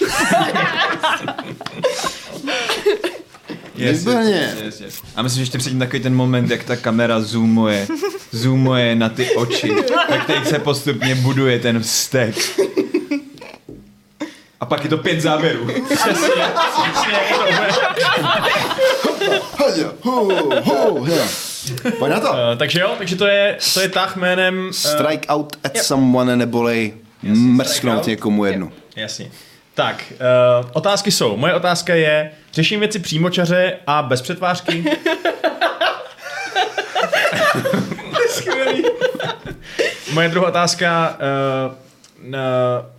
Výborně. Yes, yes. A myslím, že ještě předtím takový ten moment, jak ta kamera zoomuje, zoomuje na ty oči, tak teď se postupně buduje ten vztek. A pak je to pět záběrů. Pojď na to. Uh, takže jo, takže to je, to je tah jménem... Uh, Strike out at someone neboli mrsknout out. někomu jednu. Jasně. Tak, uh, otázky jsou. Moje otázka je, řeším věci přímočaře a bez přetvářky. Skvělý. Moje druhá otázka, uh, na,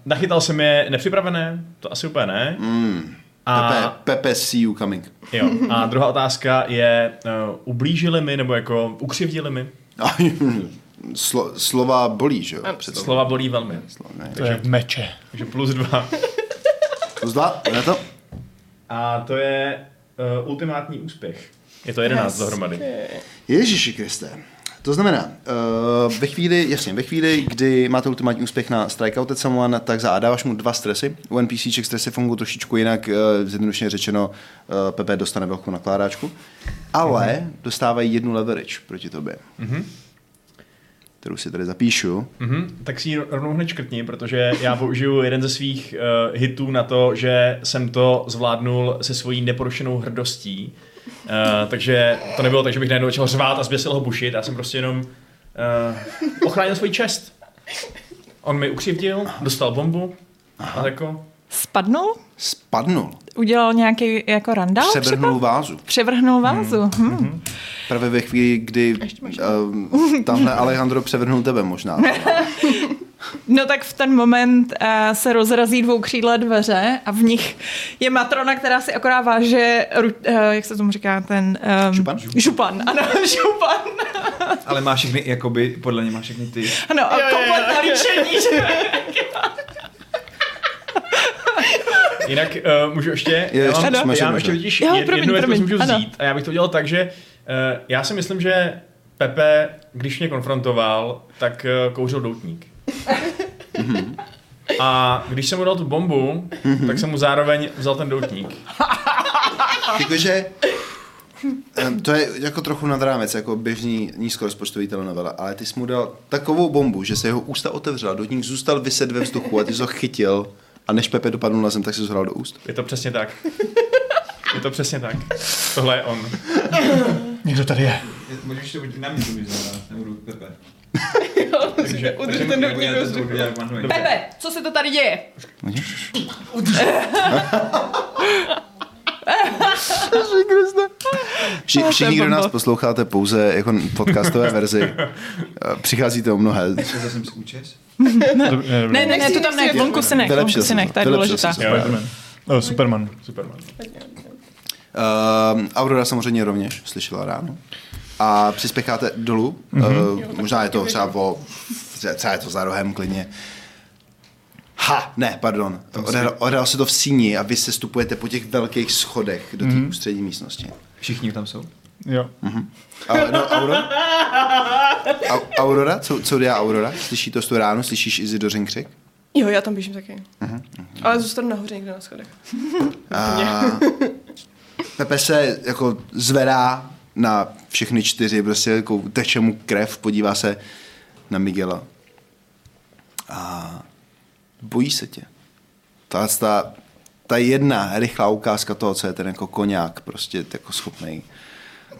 nachytal jsem je nepřipravené? To asi úplně ne. Mm. A, Pepe, Pepe, see you coming. jo, a druhá otázka je, uh, ublížili mi nebo jako ukřivdili mi? Slo, slova bolí, že jo? Před Slova bolí velmi. ne. To je meče. Takže plus dva. Plus dva, na to? A to je uh, ultimátní úspěch. Je to 11 dohromady. Ježíši Kriste. To znamená, uh, ve chvíli, jasně, ve chvíli, kdy máte ultimátní úspěch na Strikeouted Someone, tak za A dáváš mu dva stresy. U NPCček stresy fungují trošičku jinak, uh, zjednodušeně řečeno, uh, Pepe dostane velkou nakládáčku, ale mm-hmm. dostávají jednu leverage proti tobě. Mm-hmm. Kterou si tady zapíšu. Mhm, tak si ji rovnou hned škrtni, protože já použiju jeden ze svých uh, hitů na to, že jsem to zvládnul se svojí neporušenou hrdostí. Uh, takže to nebylo tak, že bych najednou začal řvát a zběsil ho bušit, já jsem prostě jenom uh, ochránil svůj čest. On mi ukřivdil, dostal bombu a jako... Spadnul? Spadnul. Udělal nějaký jako randál? Převrhnul třeba? vázu. Převrhnul vázu. Hmm. Hmm. Právě ve chvíli, kdy um, tamhle Alejandro převrhnul tebe možná. No tak v ten moment uh, se rozrazí dvoukřídlé dveře a v nich je matrona, která si akorát váže, uh, jak se tomu říká, ten... Um, Župan? Župan, ano, župan. Ale má všechny, jakoby, podle něj má všechny ty. Ano, a komplet naličení, že? Jinak uh, můžu ještě, Je, já mám, ještě, já mám ještě že? vidíš Jo, jed, promiň, jednu věc, můžu ano. vzít a já bych to udělal tak, že uh, já si myslím, že Pepe, když mě konfrontoval, tak uh, kouřil doutník. A když jsem mu dal tu bombu, tak jsem mu zároveň vzal ten doutník. Jakože to je jako trochu nad rámec, jako běžný nízkorozpočtový telenovela, ale ty jsi mu dal takovou bombu, že se jeho ústa otevřela, dotník zůstal vyset ve vzduchu a ty jsi ho chytil a než Pepe dopadl na zem, tak si ho do úst. Je to přesně tak. Je to přesně tak. Tohle je on. Někdo tady je. Můžeš to na mě to nebudu Pepe. Takže, Udrž ten doutník ve vzduchu. Pepe, co se to tady děje? Vši, všichni, kdo nás posloucháte pouze jako podcastové verzi, eh, přicházíte o mnohé. Z účes. Ne, ne, ne, to tam ne, vonku si nech, vonku si nech, to, to je důležitá. Oh, Superman. Superman. Uh, Aurora samozřejmě rovněž slyšela ráno. A přispěcháte dolů, mm-hmm. uh, možná je to třeba o, třeba je to za rohem klidně. Ha, ne, pardon. Odehrál, odehrál se to v síni a vy se stupujete po těch velkých schodech do té mm-hmm. ústřední místnosti. Všichni tam jsou. Jo. A, no, Aurora? A, Aurora? Co, co dělá Aurora? Slyší to z tu ránu? Slyšíš Izidořin křik? Jo, já tam běžím taky. Ale zůstanu nahoře někde na schodech. A Pepe se jako zvedá na všechny čtyři, prostě jako teče mu krev, podívá se na Miguela. A bojí se tě. Ta, ta, ta jedna rychlá ukázka toho, co je ten jako koňák, prostě jako schopný.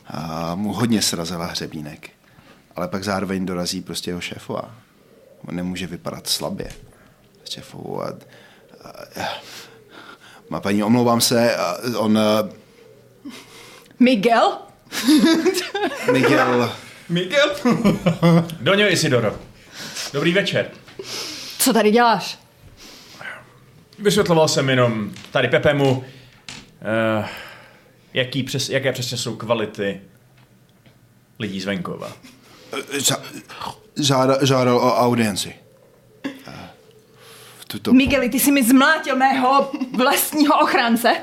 A mu hodně srazila hřebínek. Ale pak zároveň dorazí prostě jeho šéfová. On nemůže vypadat slabě. Šéfovou a, a, má paní, omlouvám se, a on, a, Miguel? Miguel, Miguel? Doňo Isidoro. Dobrý večer. Co tady děláš? Vysvětloval jsem jenom tady Pepemu, uh, jaký přes, jaké přesně jsou kvality lidí z venkova. Ža- žáda, žádal o audienci. V Tuto... Migueli, ty jsi mi zmlátil mého vlastního ochránce.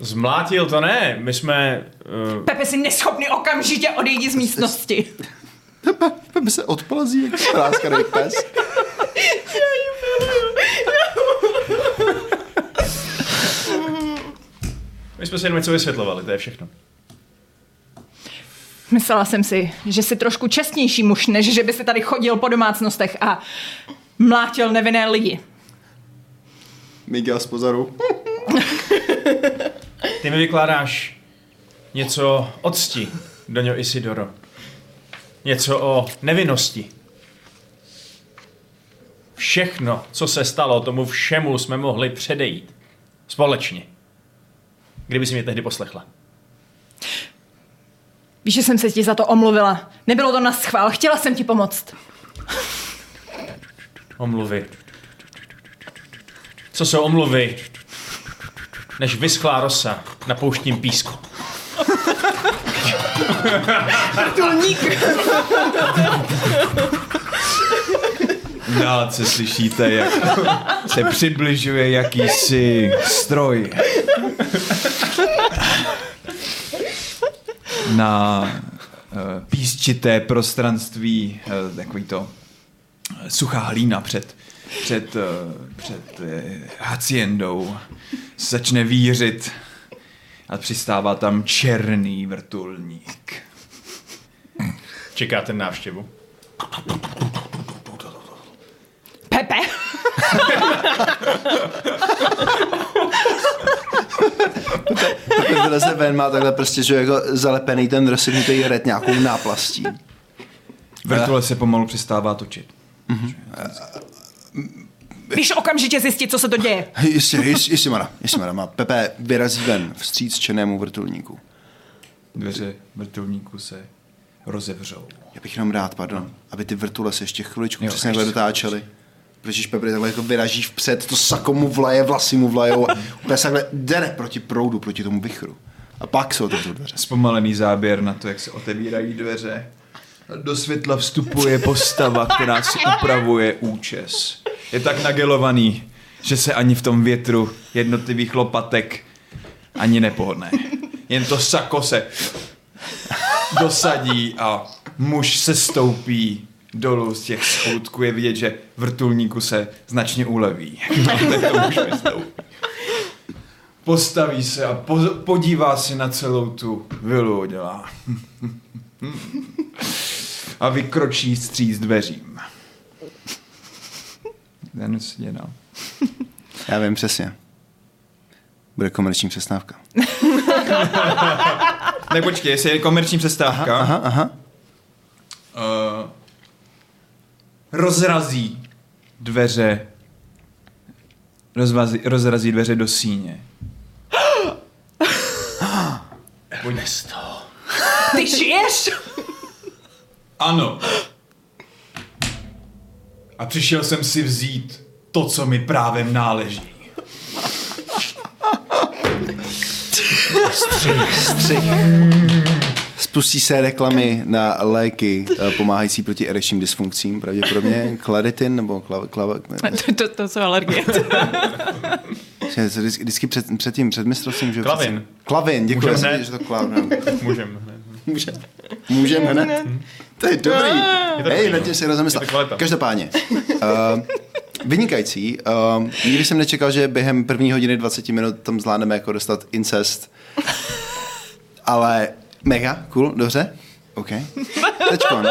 Zmlátil to ne, my jsme... Uh, Pepe, jsi neschopný okamžitě odejít z místnosti. Pepe se odplazí jak spráskaný pes. my jsme si jenom něco vysvětlovali, to je všechno. Myslela jsem si, že jsi trošku čestnější muž, než že by se tady chodil po domácnostech a mlátil nevinné lidi. Miguel z pozoru. Ty mi vykládáš něco o cti, Doňo Isidoro. Něco o nevinnosti. Všechno, co se stalo, tomu všemu jsme mohli předejít. Společně. Kdyby si mě tehdy poslechla. Víš, že jsem se ti za to omluvila. Nebylo to na schvál, chtěla jsem ti pomoct. Omluvy. Co jsou omluvy? Než vyschlá rosa na pouštním písku. Dálce slyšíte, jak se přibližuje jakýsi stroj. Na uh, písčité prostranství, uh, takový to eh, suchá hlína před, před, před haciendou začne vířit a přistává tam černý vrtulník. Čekáte na návštěvu? Pepe? Pepe vyleze ven, má takhle prostě, že jako zalepený ten rozseknutý red nějakou náplastí. Vrtule se pomalu přestává točit. Víš okamžitě zjistit, co se to děje. Jistě, jistě, jistě, Mara, jistě, Mara. Má Pepe vyrazí ven vstříc černému vrtulníku. Dveře vrtulníku se rozevřou. Já bych jenom rád, pardon, aby ty vrtule se ještě chviličku Jo, přesně dotáčely. Protože Pepe takhle jako vyraží vpřed, to sako mu vlaje, vlasy mu vlajou a úplně se takhle dere proti proudu, proti tomu vichru. A pak se otevřou dveře. Zpomalený záběr na to, jak se otevírají dveře. Do světla vstupuje postava, která si upravuje účes. Je tak nagelovaný, že se ani v tom větru jednotlivých lopatek ani nepohodne. Jen to sako se dosadí a muž se stoupí dolů z těch schůdků. Je vidět, že vrtulníku se značně uleví. Postaví se a po, podívá se na celou tu vilu, udělá. a vykročí stříc dveřím. Ten se děje dál. Já vím přesně. Bude komerční přestávka. Ne, počkej, jestli je komerční přestávka. Aha, aha. Uh, rozrazí dveře rozvazí, rozrazí dveře do síně. Ernesto. Ty žiješ? Ano. A přišel jsem si vzít to, co mi právem náleží. Střih. Spustí se reklamy na léky eh, pomáhající proti erekčním dysfunkcím, pravděpodobně klaritin nebo klav, klav, To, to, to jsou alergie. vždycky, před, před tím, před mistrovstvím, že Klavin. Klavin, děkuji, viděl, že to klavin. Můžem. Může. Můžeme hned. To je dobrý. Je to Hej, dobrý, na no. tím si kvalita. Každopádně. Uh, vynikající. Uh, nikdy jsem nečekal, že během první hodiny 20 minut tam zvládneme jako dostat incest. Ale mega, cool, dobře. OK. Teďko.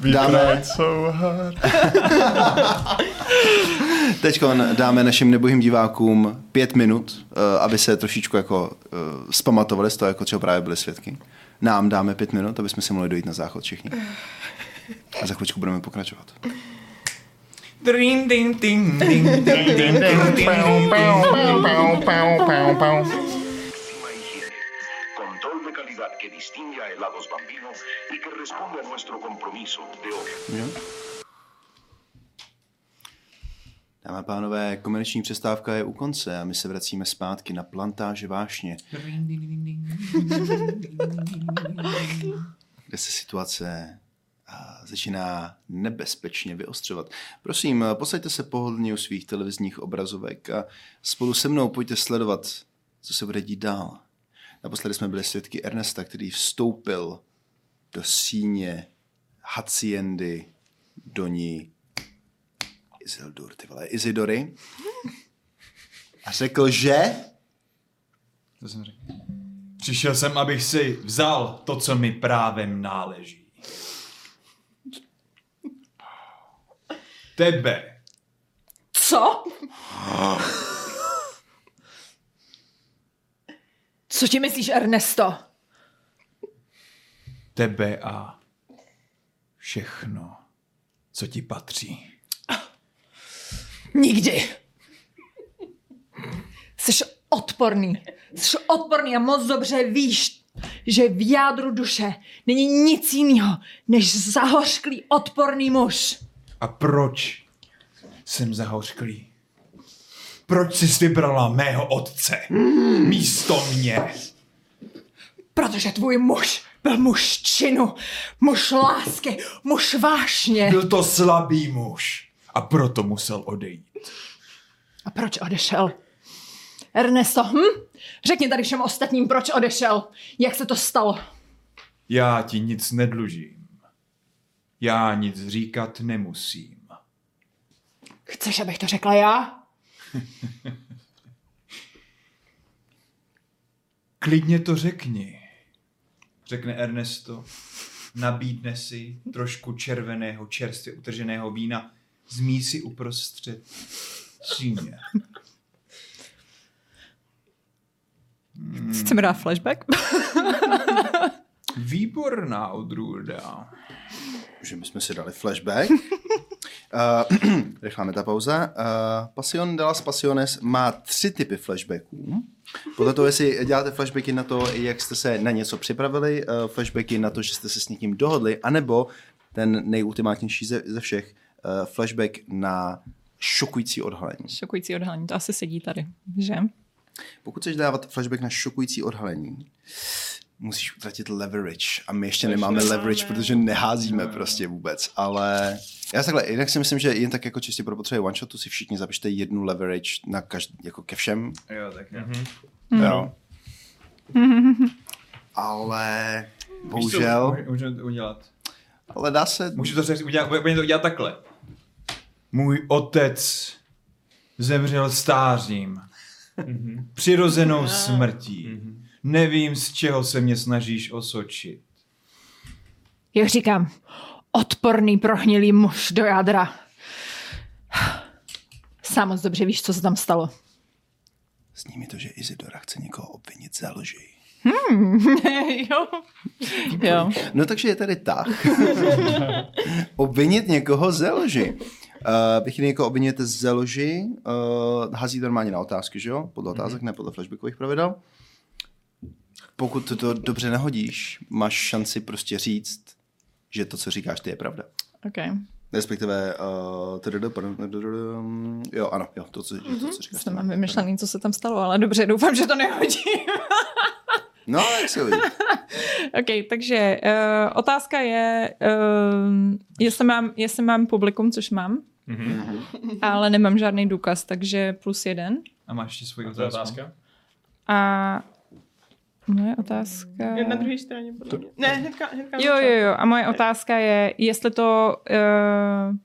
We Dáme- so hard. Teď dáme našim nebohým divákům pět minut, uh, aby se trošičku jako uh, zpamatovali z toho, jako čeho právě byli svědky. Nám dáme pět minut, aby jsme si mohli dojít na záchod všichni. A za chvíličku budeme pokračovat. Ding, ding, ding, ding, ding, ding, ding. Óptima higiene, control de calidad que distingue a helados Bambino y que responde a nuestro compromiso de hoy. Dámy a pánové, komerční přestávka je u konce a my se vracíme zpátky na plantáže vášně, kde se situace začíná nebezpečně vyostřovat. Prosím, posaďte se pohodlně u svých televizních obrazovek a spolu se mnou pojďte sledovat, co se bude dít dál. Naposledy jsme byli svědky Ernesta, který vstoupil do síně Haciendy do ní Isildur, ty vole, Izidory a řekl, že To jsem řekl. Přišel jsem, abych si vzal to, co mi právem náleží. Tebe. Co? Co ti myslíš, Ernesto? Tebe a všechno, co ti patří. Nikdy. Jsi odporný. Jsi odporný a moc dobře víš, že v jádru duše není nic jiného, než zahořklý odporný muž. A proč jsem zahořklý? Proč jsi vybrala mého otce místo mě? Protože tvůj muž byl muž činu, muž lásky, muž vášně. Byl to slabý muž a proto musel odejít. A proč odešel? Ernesto, hm? Řekni tady všem ostatním, proč odešel. Jak se to stalo? Já ti nic nedlužím. Já nic říkat nemusím. Chceš, abych to řekla já? Klidně to řekni, řekne Ernesto. Nabídne si trošku červeného, čerstvě utrženého vína, zmí si uprostřed síně. Chceme dát flashback? Výborná odrůda. že my jsme si dali flashback. Uh, rychlá metapauza. Uh, Passion de las Passiones má tři typy flashbacků. Podle toho, jestli děláte flashbacky na to, jak jste se na něco připravili, uh, flashbacky na to, že jste se s někým dohodli, anebo ten nejultimátnější ze, ze všech, uh, flashback na šokující odhalení. Šokující odhalení, to asi sedí tady, že? Pokud chceš dávat flashback na šokující odhalení, musíš utratit leverage. A my ještě nemáme nemáme. leverage, protože neházíme prostě vůbec. Ale já takhle, jinak si myslím, že jen tak jako čistě pro potřeby one shotu si všichni zapište jednu leverage na každý, jako ke všem. Jo, tak jo. Jo. Ale bohužel, Můžu to udělat. ale dá se, Můžu to udělat, udělat takhle. Můj otec zemřel stářím. Přirozenou smrtí. Nevím, z čeho se mě snažíš osočit. Jak říkám, odporný prohnilý muž do jádra. Sám moc dobře víš, co se tam stalo. Sní mi to, že Izidora chce někoho obvinit ze lži. jo. jo. No takže je tady tah. Obvinit někoho ze lži. Uh, bych někoho obviněte ze lži, uh, hází normálně na otázky, že jo? Podle otázek, ne podle flashbackových pravidel. Pokud to, dobře nehodíš, máš šanci prostě říct, že to, co říkáš, ty je pravda. Okay. Respektive, tadada, jo, ano, jo, to, co, to, co říkáš. Jsem mám vymyšlený, co se tam stalo, ale dobře, doufám, že to nehodím. No, jak se hodí. OK, takže uh, otázka je, uh, jestli, mám, jestli mám publikum, což mám, mm-hmm. ale nemám žádný důkaz, takže plus jeden. A máš ještě svoji je otázku? otázka. A moje otázka... Je na druhé straně, podle mě. Ne, hnedka, hnedka. Jo, jo, jo. A moje otázka je, jestli to, uh,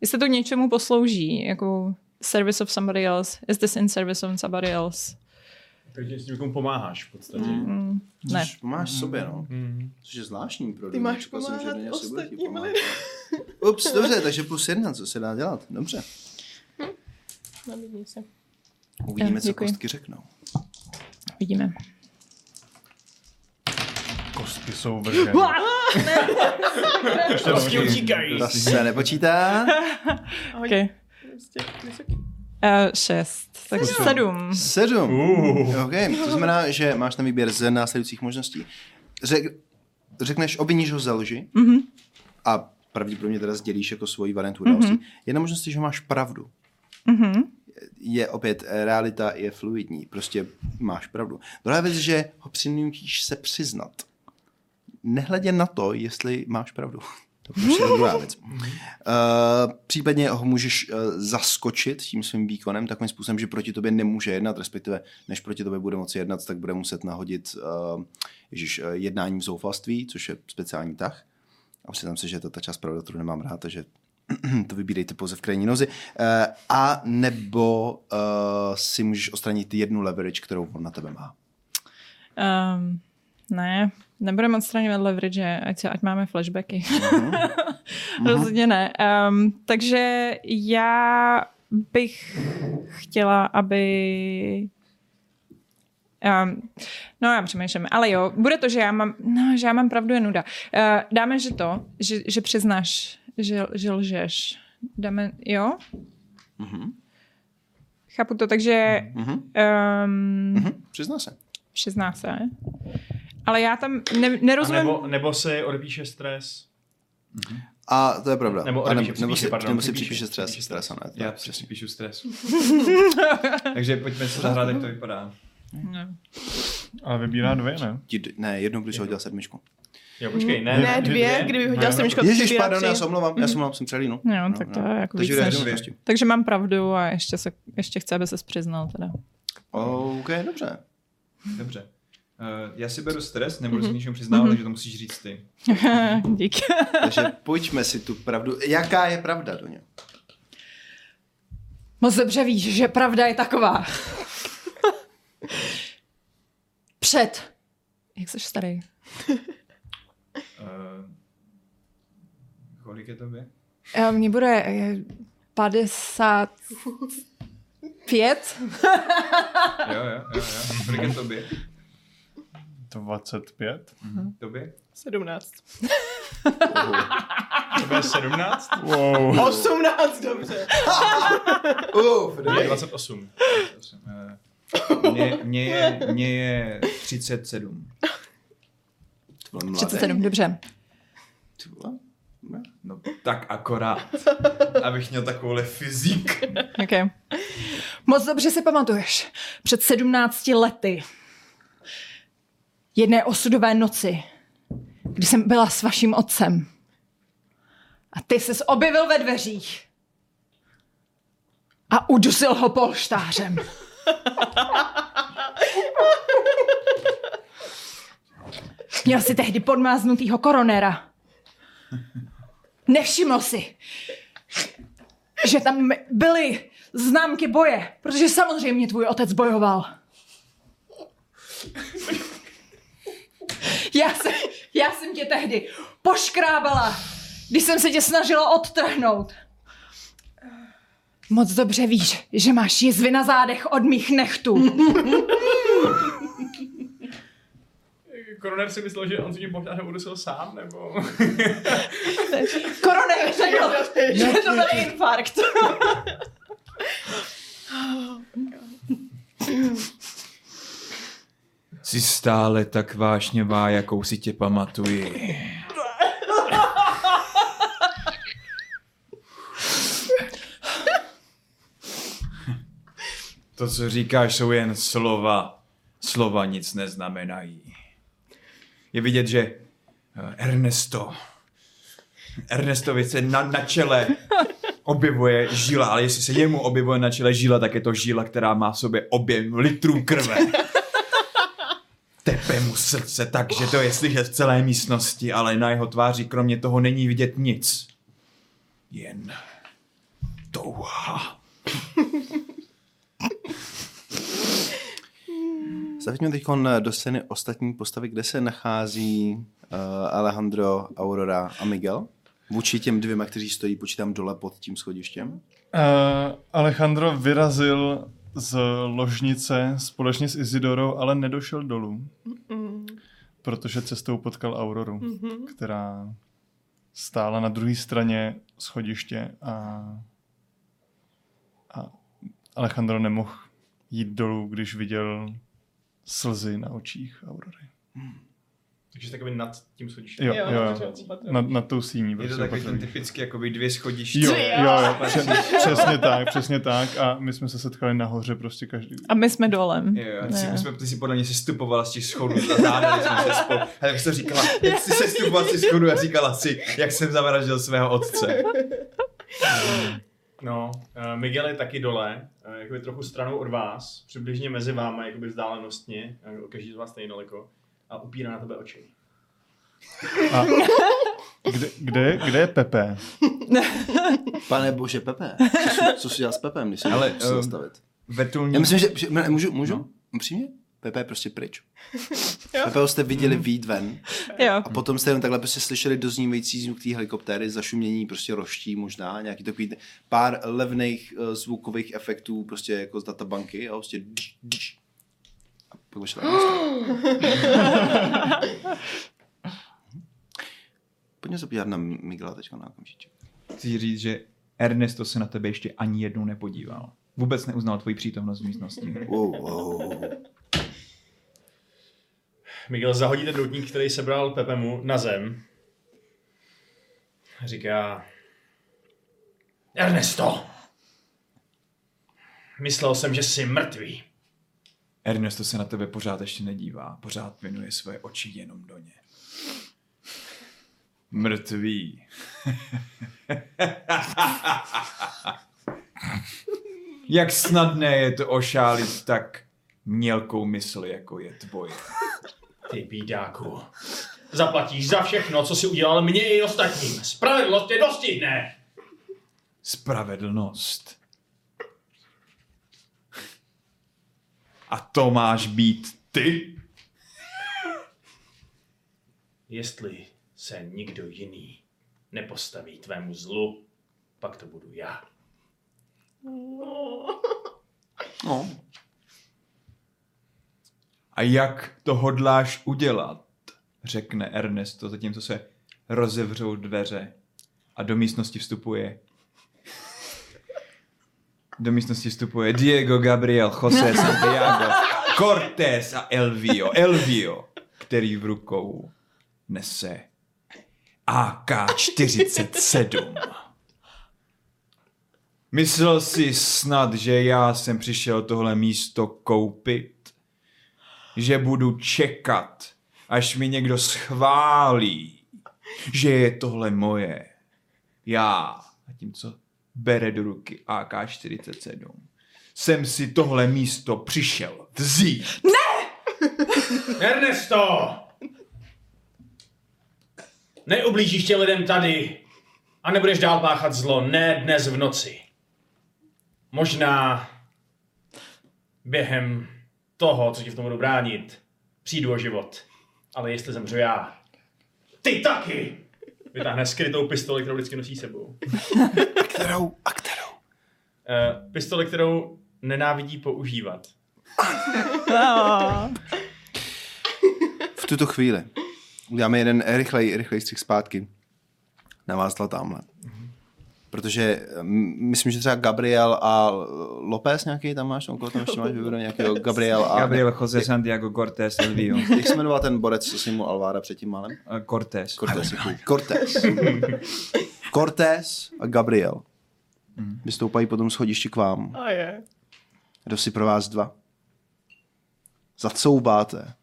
jestli to něčemu poslouží, jako service of somebody else. Is this in service of somebody else? Takže s někomu pomáháš v podstatě. Mm, ne. Což pomáháš sobě, no. Což je zvláštní pro Ty lidi. máš jsem, že pomáhat bude chtít ostatním lidem. Ups, dobře, takže plus jedna, co se dá dělat. Dobře. Nabídni se. Uvidíme, Eh, co děkuji. kostky řeknou. Vidíme. Kostky jsou vrženy. Prostě utíkají. To se nepočítá. Okay. Prostě vysoký. Uh, šest. Takže sedm. Sedm. Uh. OK, to znamená, že máš na výběr z následujících možností. Řek, řekneš, obviníš ho ze lži Mhm. a pravděpodobně teda sdělíš jako svoji variantu událostí. Jedna možnost je, že máš pravdu. Mhm. je opět, eh, realita je fluidní, prostě máš pravdu. Druhá věc, že ho přinutíš se přiznat. Nehledě na to, jestli máš pravdu. To je prostě druhá věc. Uh, případně ho můžeš uh, zaskočit tím svým výkonem takovým způsobem, že proti tobě nemůže jednat, respektive než proti tobě bude moci jednat, tak bude muset nahodit uh, ježiš, uh, jednání v zoufalství, což je speciální tah. A přiznám se, že to je ta část pravda, kterou nemám rád, takže to vybírejte pouze v krajní nozi. Uh, a nebo uh, si můžeš odstranit jednu leverage, kterou on na tebe má. Um, ne, nebudeme odstraňovat leverage, ať, se, ať máme flashbacky. Rozhodně ne. Um, takže já bych chtěla, aby... Um, no já přemýšlím, ale jo, bude to, že já mám, no, že já mám pravdu je nuda. Uh, dáme, že to, že, že přiznáš, že, že lžeš. Dáme, jo? Mhm. Chápu to, takže Mhm. um, Mhm. Přizná se. přizná se. Ale já tam ne, A nerozumím. nebo, nebo si odepíše stres. A to je pravda. Nebo a nebo, odepíše, nebo, připíše, si, pardon, nebo si připíše, připíše stres. připíše stres, to Já přesně. připíšu stres. Takže pojďme se zahrát, jak to vypadá. Ne. Ale vybírá dvě, ne? Ne, jednou, když hodil sedmičku. Jo, počkej, ne. Ne, dvě, kdyby hodila sedmičku, tak Ježíš, vybírá pardon, já se omlouvám, já se omlouvám, jsem přelínul. No, tak to je jako Takže víc než-. Takže mám pravdu a ještě, se, ještě chci, aby se přiznal teda. OK, dobře. Dobře. Uh, já si beru stres, nebudu se ničemu přiznávat, takže to musíš říct ty. Díky. Takže pojďme si tu pravdu. Jaká je pravda do něj? Moc dobře víš, že pravda je taková. Před. Jak jsi starý? Uh, kolik je tobě? Eh, Mně bude eh, 55. Jo, jo, jo, jo. Kolik je tobě? 25. Tobě? 17. To bude 17? Wow. 18, dobře. Uf, Je 28. Eh, Mně, mně, je, mně je 37. to bylo mladé. 37, dobře. No tak akorát. Abych měl takovouhle fyzik. Okay. Moc dobře si pamatuješ. Před 17 lety. Jedné osudové noci, kdy jsem byla s vaším otcem. A ty ses objevil ve dveřích. A udusil ho polštářem. Měl si tehdy podmáznutýho koronera. Nevšiml si, že tam byly známky boje, protože samozřejmě tvůj otec bojoval. Já jsem, já jsem tě tehdy poškrábala, když jsem se tě snažila odtrhnout. Moc dobře víš, že máš jizvy na zádech od mých nechtů. Koroner si myslel, že on si tím počátem udusil sám, nebo... Koroner řekl, že to byl infarkt. Jsi stále tak vášnivá, jakou si tě pamatuji. To, co říkáš, jsou jen slova. Slova nic neznamenají. Je vidět, že eh, Ernesto, Ernestovi se na, na čele objevuje žíla, ale jestli se jemu objevuje na čele žíla, tak je to žíla, která má v sobě objem litrů krve. Tepe mu srdce tak, že to je slyšet v celé místnosti, ale na jeho tváři kromě toho není vidět nic. Jen touha. Zaveďme teď do scény ostatní postavy, kde se nachází uh, Alejandro, Aurora a Miguel. Vůči těm dvěma, kteří stojí, počítám dole pod tím schodištěm. Uh, Alejandro vyrazil z ložnice společně s Izidorou, ale nedošel dolů. Protože cestou potkal Auroru, která stála na druhé straně schodiště a, a Alejandro nemohl jít dolů, když viděl slzy na očích Aurory. Takže jsi takový nad tím schodištěm. Jo, Jo, jo. Nad, nad tou síní. Je to prostě takový ten typický, jakoby dvě schodiště. Jo, jo, jo, pře- přesně tak, přesně tak. A my jsme se setkali nahoře prostě každý. A my jsme dolem. Jo, jo, ty, my jsme, ty si podle mě se stupovala z těch schodů a zádali jsme se spolu. A tak jsi to říkala, jak jsi se stupovala z těch schodů a říkala si, jak jsem zavraždil svého otce. No, uh, Miguel je taky dole, uh, jakoby trochu stranou od vás, přibližně mezi váma, jakoby vzdálenostně, uh, každý z vás stejně daleko, a upírá na tebe oči. A kde, kde, kde je Pepe? Pane bože, Pepe. Co, jsi dělal s Pepem, když se Ale, ehm, zastavit? Vetulník. Já myslím, že, že ne, můžu, můžu? No. Upřímně? Pepe je prostě pryč. Pepe jste viděli výjít ven Jo. a potom jste jenom takhle prostě slyšeli doznívající zvuk té helikoptéry, zašumění prostě roští možná, nějaký takový pár levných uh, zvukových efektů prostě jako z databanky a prostě dž, dž. Vyšla Pojďme se podívat na Miguela teďka na okamžiček. Chci říct, že Ernesto se na tebe ještě ani jednou nepodíval. Vůbec neuznal tvoji přítomnost v místnosti. Wow, wow. Miguel zahodí ten doutník, který sebral Pepemu na zem. Říká... Ernesto! Myslel jsem, že jsi mrtvý. Ernesto se na tebe pořád ještě nedívá, pořád věnuje svoje oči jenom do ně. Mrtvý. Jak snadné je to ošálit tak mělkou mysl, jako je tvoje. Ty bídáku. Zaplatíš za všechno, co si udělal mně i ostatním. Spravedlnost tě dostihne. Spravedlnost. A to máš být ty? Jestli se nikdo jiný nepostaví tvému zlu, pak to budu já. No, A jak to hodláš udělat? Řekne Ernesto, zatímco se rozevřou dveře a do místnosti vstupuje do místnosti vstupuje Diego, Gabriel, José, Santiago, Cortés a Elvio. Elvio, který v rukou nese AK-47. Myslel si snad, že já jsem přišel tohle místo koupit? Že budu čekat, až mi někdo schválí, že je tohle moje. Já, zatímco bere do ruky AK-47, jsem si tohle místo přišel vzít. Ernesto! Neublížíš tě lidem tady a nebudeš dál páchat zlo, ne dnes v noci. Možná během toho, co ti v tom budu bránit, přijdu o život. Ale jestli zemřu já, ty taky! Vytáhne skrytou pistoli, kterou vždycky nosí sebou. Kterou a kterou? Uh, pistoli, kterou nenávidí používat. V tuto chvíli uděláme jeden rychlej, rychlej střih zpátky na vás tamhle. Protože mm, myslím, že třeba Gabriel a López nějaký tam máš, koho tam ještě máš vybraný nějakého Gabriel a... Gabriel, José, Santiago, Cortés, Elvio. Jak se jmenoval ten borec, co si mu Alvára předtím málem? Eh, Cortés. Cortés. Cortés. Cortés a Gabriel. Vystoupají potom schodišti k vám. A je. Kdo si pro vás dva? Zacoubáte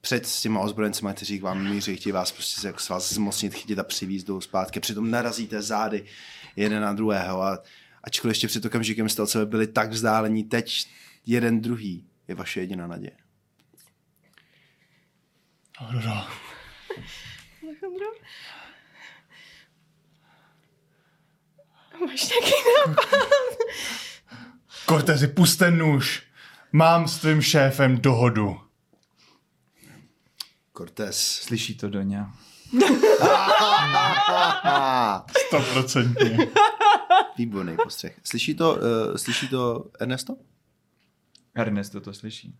před s těma ozbrojencima, kteří k vám míří, chtějí vás prostě se, jako s vás zmocnit, chytit a přivízt dolů zpátky. Přitom narazíte zády jeden na druhého a ačkoliv ještě před okamžikem jste od sebe byli tak vzdálení, teď jeden druhý je vaše jediná naděje. Aurora. Alejandro? Máš nějaký nápad? Cortezi, pust ten nůž. Mám s tvým šéfem dohodu. Cortés. Slyší to Doňa. Stoprocentně. Výborný postřeh. Slyší to, uh, slyší to Ernesto? Ernesto to slyší.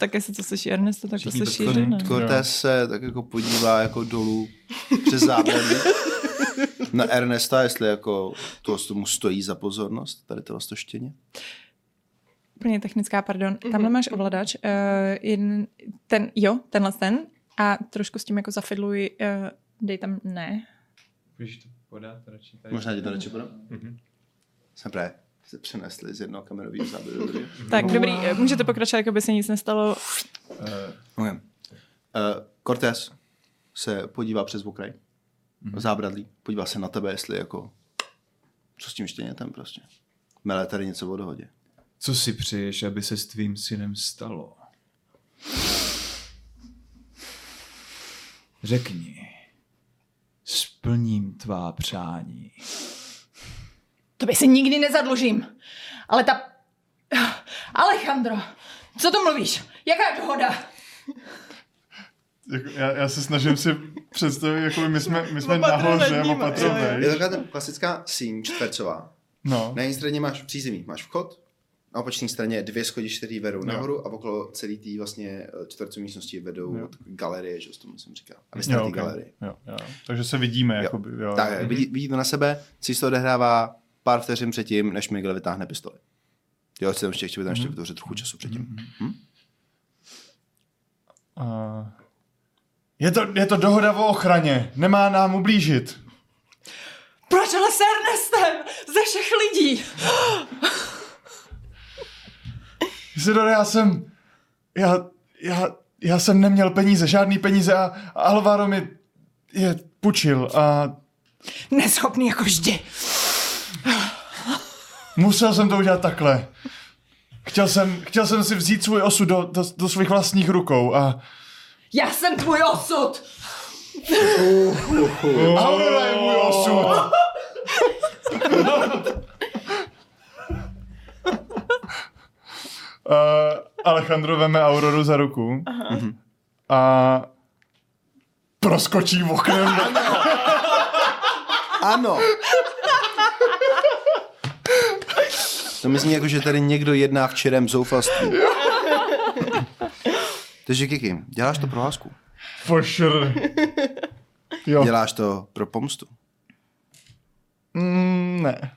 Tak jestli to slyší Ernesto, tak Všichni to slyší. Cortés se tak jako podívá jako dolů přes zábradlí na Ernesta, jestli jako to tomu stojí za pozornost, tady to štěně. Úplně technická, pardon. Tamhle máš ovladač. Uh, jeden, ten, jo, tenhle ten. A trošku s tím jako zafidluji, uh, dej tam ne. Můžeš to podat radši tady. Možná ti to radši podám? Mhm. Jsme právě se přenesli z jednoho kamerového záběru. do druhého. Tak dobrý, eh, můžete pokračovat, jako by se nic nestalo. Okay. Uh, Cortés se podívá přes okraj, mm-hmm. zábradlí, podívá se na tebe, jestli jako, co s tím štěnětem prostě. Mele tady něco o dohodě. Co si přeješ, aby se s tvým synem stalo? Řekni. Splním tvá přání. To by se nikdy nezadlužím. Ale ta... Alejandro, co to mluvíš? Jaká je dohoda? Jako, já, já se snažím si představit, jako my jsme, my jsme Opatrně nahoře, jo, Je taková ta klasická síň čtvercová. No, Na jedné straně máš přízemí, máš vchod, na opačné straně dvě schodiště, které vedou nahoru a okolo celé té vlastně eh, čtvercové místnosti vedou Jo. galerie, že to jsem říkal. A vy jste jo, okay. galerii. jo, jo. Takže se vidíme, Jo. jakoby, jo. Tak, jo. vidí, vidí to na sebe, si to odehrává pár vteřin předtím, než Miguel vytáhne pistoli. Jo, si tam ještě chtěl tam ještě vytvořit trochu času předtím. Hm? A... Je to, je to dohoda o ochraně, nemá nám ublížit. Proč ale s Ernestem? Ze všech lidí. Isidore, já jsem... Já, já, já jsem neměl peníze, žádný peníze a, a Alvaro mi je půjčil a Neschopný jako vždy. musel jsem to udělat takhle. Chtěl jsem, chtěl jsem si vzít svůj osud do, do, do svých vlastních rukou a Já jsem tvůj osud. Aurora je můj osud. Uh, Alejandro veme Auroru za ruku a proskočí v oknem. Ano! To mi zní jako, že tady někdo jedná v čirem zoufalství. Takže Kiki, děláš to pro lásku. For sure. Jo. Děláš to pro pomstu. Mm, ne.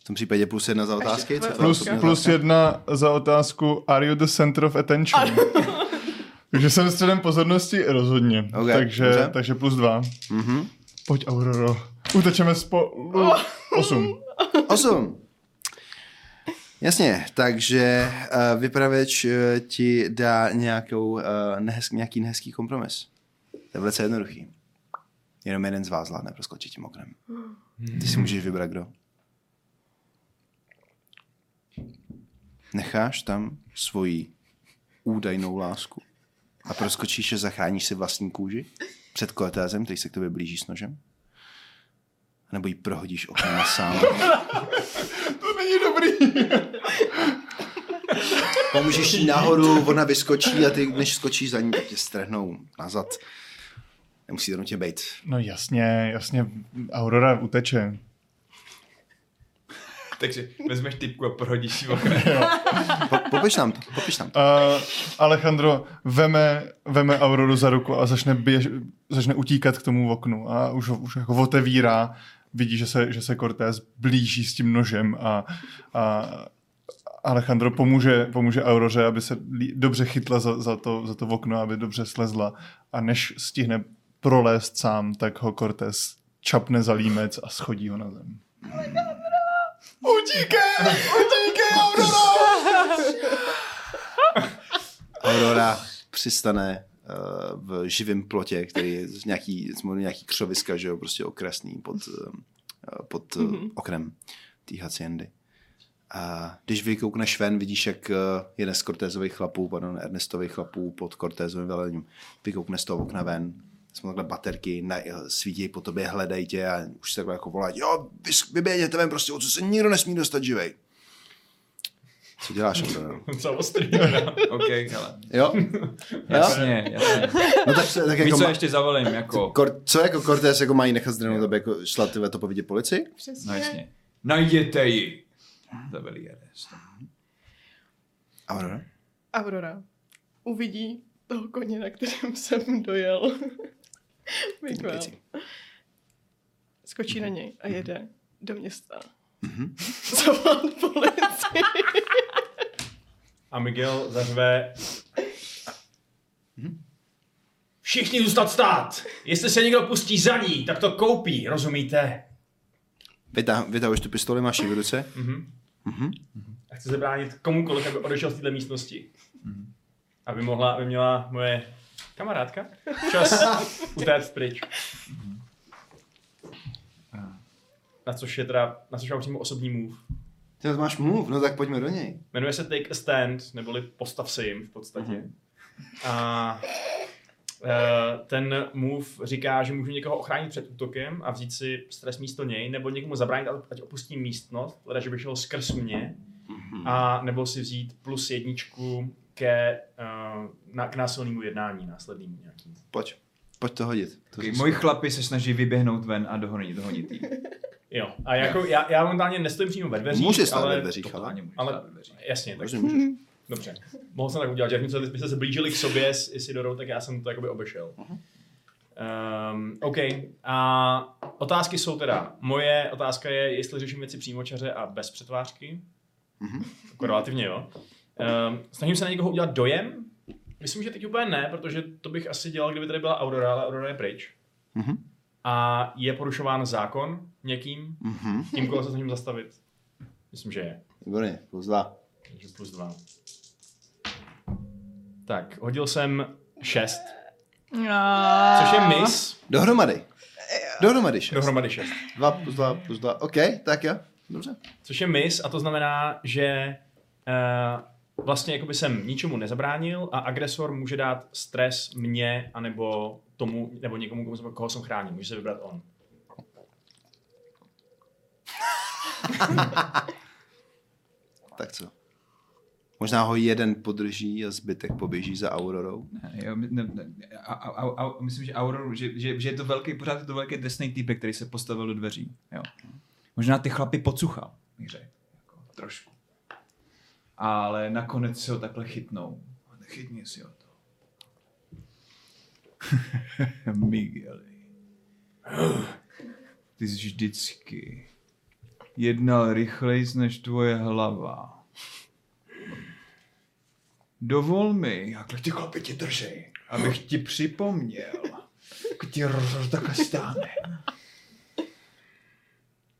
V tom případě plus jedna za otázky. Co to Plus, plus jedna za otázku Are you the center of attention? takže jsem středem pozornosti rozhodně. Ok, takže, dobře. takže plus dva. Mhm. Pojď Auroro. Utečeme spolu. Osm. Osm. Jasně, takže uh, vypravěč uh, ti dá nějakou, uh, nehez, nějaký nehezký kompromis. To je velice jednoduchý. Jenom jeden z vás zvládne proskočit tím oknem. Ty si můžeš vybrat, kdo. Necháš tam svoji údajnou lásku a proskočíš a zachráníš si vlastní kůži před koletázem, který se k tobě blíží s nožem? Nebo ji prohodíš oknem sám? To není dobrý. Pomůžeš jí nahoru, ona vyskočí a ty, než skočíš za ní, tak tě strhnou nazad. Nemusí to nutně být. No jasně, jasně. Aurora uteče. Takže vezmeš typku a prohodíš ji oknem. Po, popiš nám to, popiš nám to. Uh, Alejandro veme, veme Auroru za ruku a začne, běž, začne utíkat k tomu oknu a už, ho- už jako otevírá, vidí, že se, že se Cortés blíží s tím nožem a, a Alejandro pomůže, pomůže Auroře, aby se dobře chytla za, za, to, za to okno, aby dobře slezla a než stihne prolézt sám, tak ho Cortés čapne za límec a schodí ho na zem. Utíkej! Utíkej, Aurora! Aurora přistane v živém plotě, který je z nějaký, z nějaký křoviska, že jo, prostě okrasný pod, uh, pod uh, oknem té haciendy. A když vykoukneš ven, vidíš, jak uh, jeden z Cortézových chlapů, pardon, Ernestových chlapů pod Cortézovým velením, vykoukne z toho okna ven, jsme takhle baterky, na, svítí po tobě, hledají tě a už se takhle jako volají, jo, vys- vyběhněte ven prostě, o co se nikdo nesmí dostat živej. Co děláš, Aurora? Co ostrý. OK, hele. Jo? Jasně, jasně. No tak, tak Víš, jako co ma- ještě zavolím, jako... Kor, co jako Cortés jako mají nechat zdrhnout, tebe jako šla tyhle to povědět policii? No jasně. Najděte ji. Zabili Ernest. Aurora? Aurora uvidí toho koně, na kterém jsem dojel. Miguel. Skočí na něj a jede do města. Mhm. Zavolat policii. A Miguel zařve Všichni zůstat stát! Jestli se někdo pustí za ní, tak to koupí, rozumíte? Vytah, vytahuješ tu pistoli, máš ji v ruce. A chci zabránit komukoliv, aby odešel z této místnosti. Aby mohla, aby měla moje kamarádka čas utéct pryč. Na což je teda, na což mám přímo osobní move. Ty máš move, no tak pojďme do něj. Jmenuje se Take a Stand, neboli postav se jim v podstatě. A eh, ten move říká, že můžu někoho ochránit před útokem a vzít si stres místo něj, nebo někomu zabránit, ať opustí místnost, teda že by šel skrz mě, a nebo si vzít plus jedničku ke, uh, na, k násilnému jednání následnému nějakým. Pojď. Pojď to hodit. To Okay, moji chlapi se snaží vyběhnout ven a dohonit, dohonit jí. Jo, a jako já, já momentálně nestojím přímo ve dveřích, Může stát ale, ve dveřích, ale. Můžeš ale dveřích. jasně, tak Může, můžeš. Dobře. Mohl jsem tak udělat, že jakmile byste se blížili k sobě s Isidorou, tak já jsem to jakoby obešel. Um, OK. A otázky jsou teda, moje otázka je, jestli řeším věci přímočaře a bez přetvářky. Jako relativně jo. Um, snažím se na někoho udělat dojem. Myslím, že teď úplně ne, protože to bych asi dělal, kdyby tady byla Aurora, ale Aurora je pryč. Mhm. A je porušován zákon někým, Mhm. tím, koho se snažím zastavit. Myslím, že je. Výborně, plus dva. Takže plus dva. Tak, hodil jsem šest, což je miss. Dohromady. Dohromady šest. Dohromady šest. Dva plus dva plus dva. OK, tak jo. Dobře. Což je miss a to znamená, že uh, vlastně jakoby jsem ničemu nezabránil a agresor může dát stres mně anebo tomu, nebo někomu, komu koho jsem chránil. Může se vybrat on. Tak co? Možná ho jeden podrží a zbytek poběží za Aurorou. Ne, jo, ne, ne, a, a, a, a, myslím, že Aurora, že, že, že, je to velký, pořád je to velký drsný týpek, který se postavil do dveří. Jo. Možná ty chlapy pocuchal, bych řekl. Jako, trošku. Ale nakonec si ho takhle chytnou. Chytni si ho. Migueli. Ty jsi vždycky jednal rychleji než tvoje hlava. Dovol mi, jak ti chlapi ti držej, abych ti připomněl, jak ti roz takhle stáne.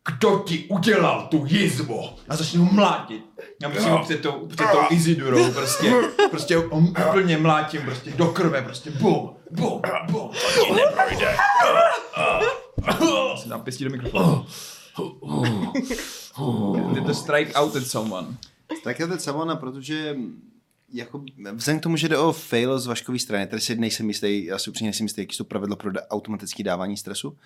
Kdo ti udělal tu jizvu? A začnu ho mlátit. Já musím před tou, před tou Izidurou prostě, prostě ho úplně mlátím prostě do krve, prostě bum, bum, bum. To ti neprojde. Si dám pěstí do mikrofonu. Je to strike out at someone. Tak je to Savona, protože jako, vzhledem k tomu, že jde o fail z vaškové strany, tady si nejsem jistý, já si upřímně nejsem jistý, jaký jsou pravidla pro automatické dávání stresu,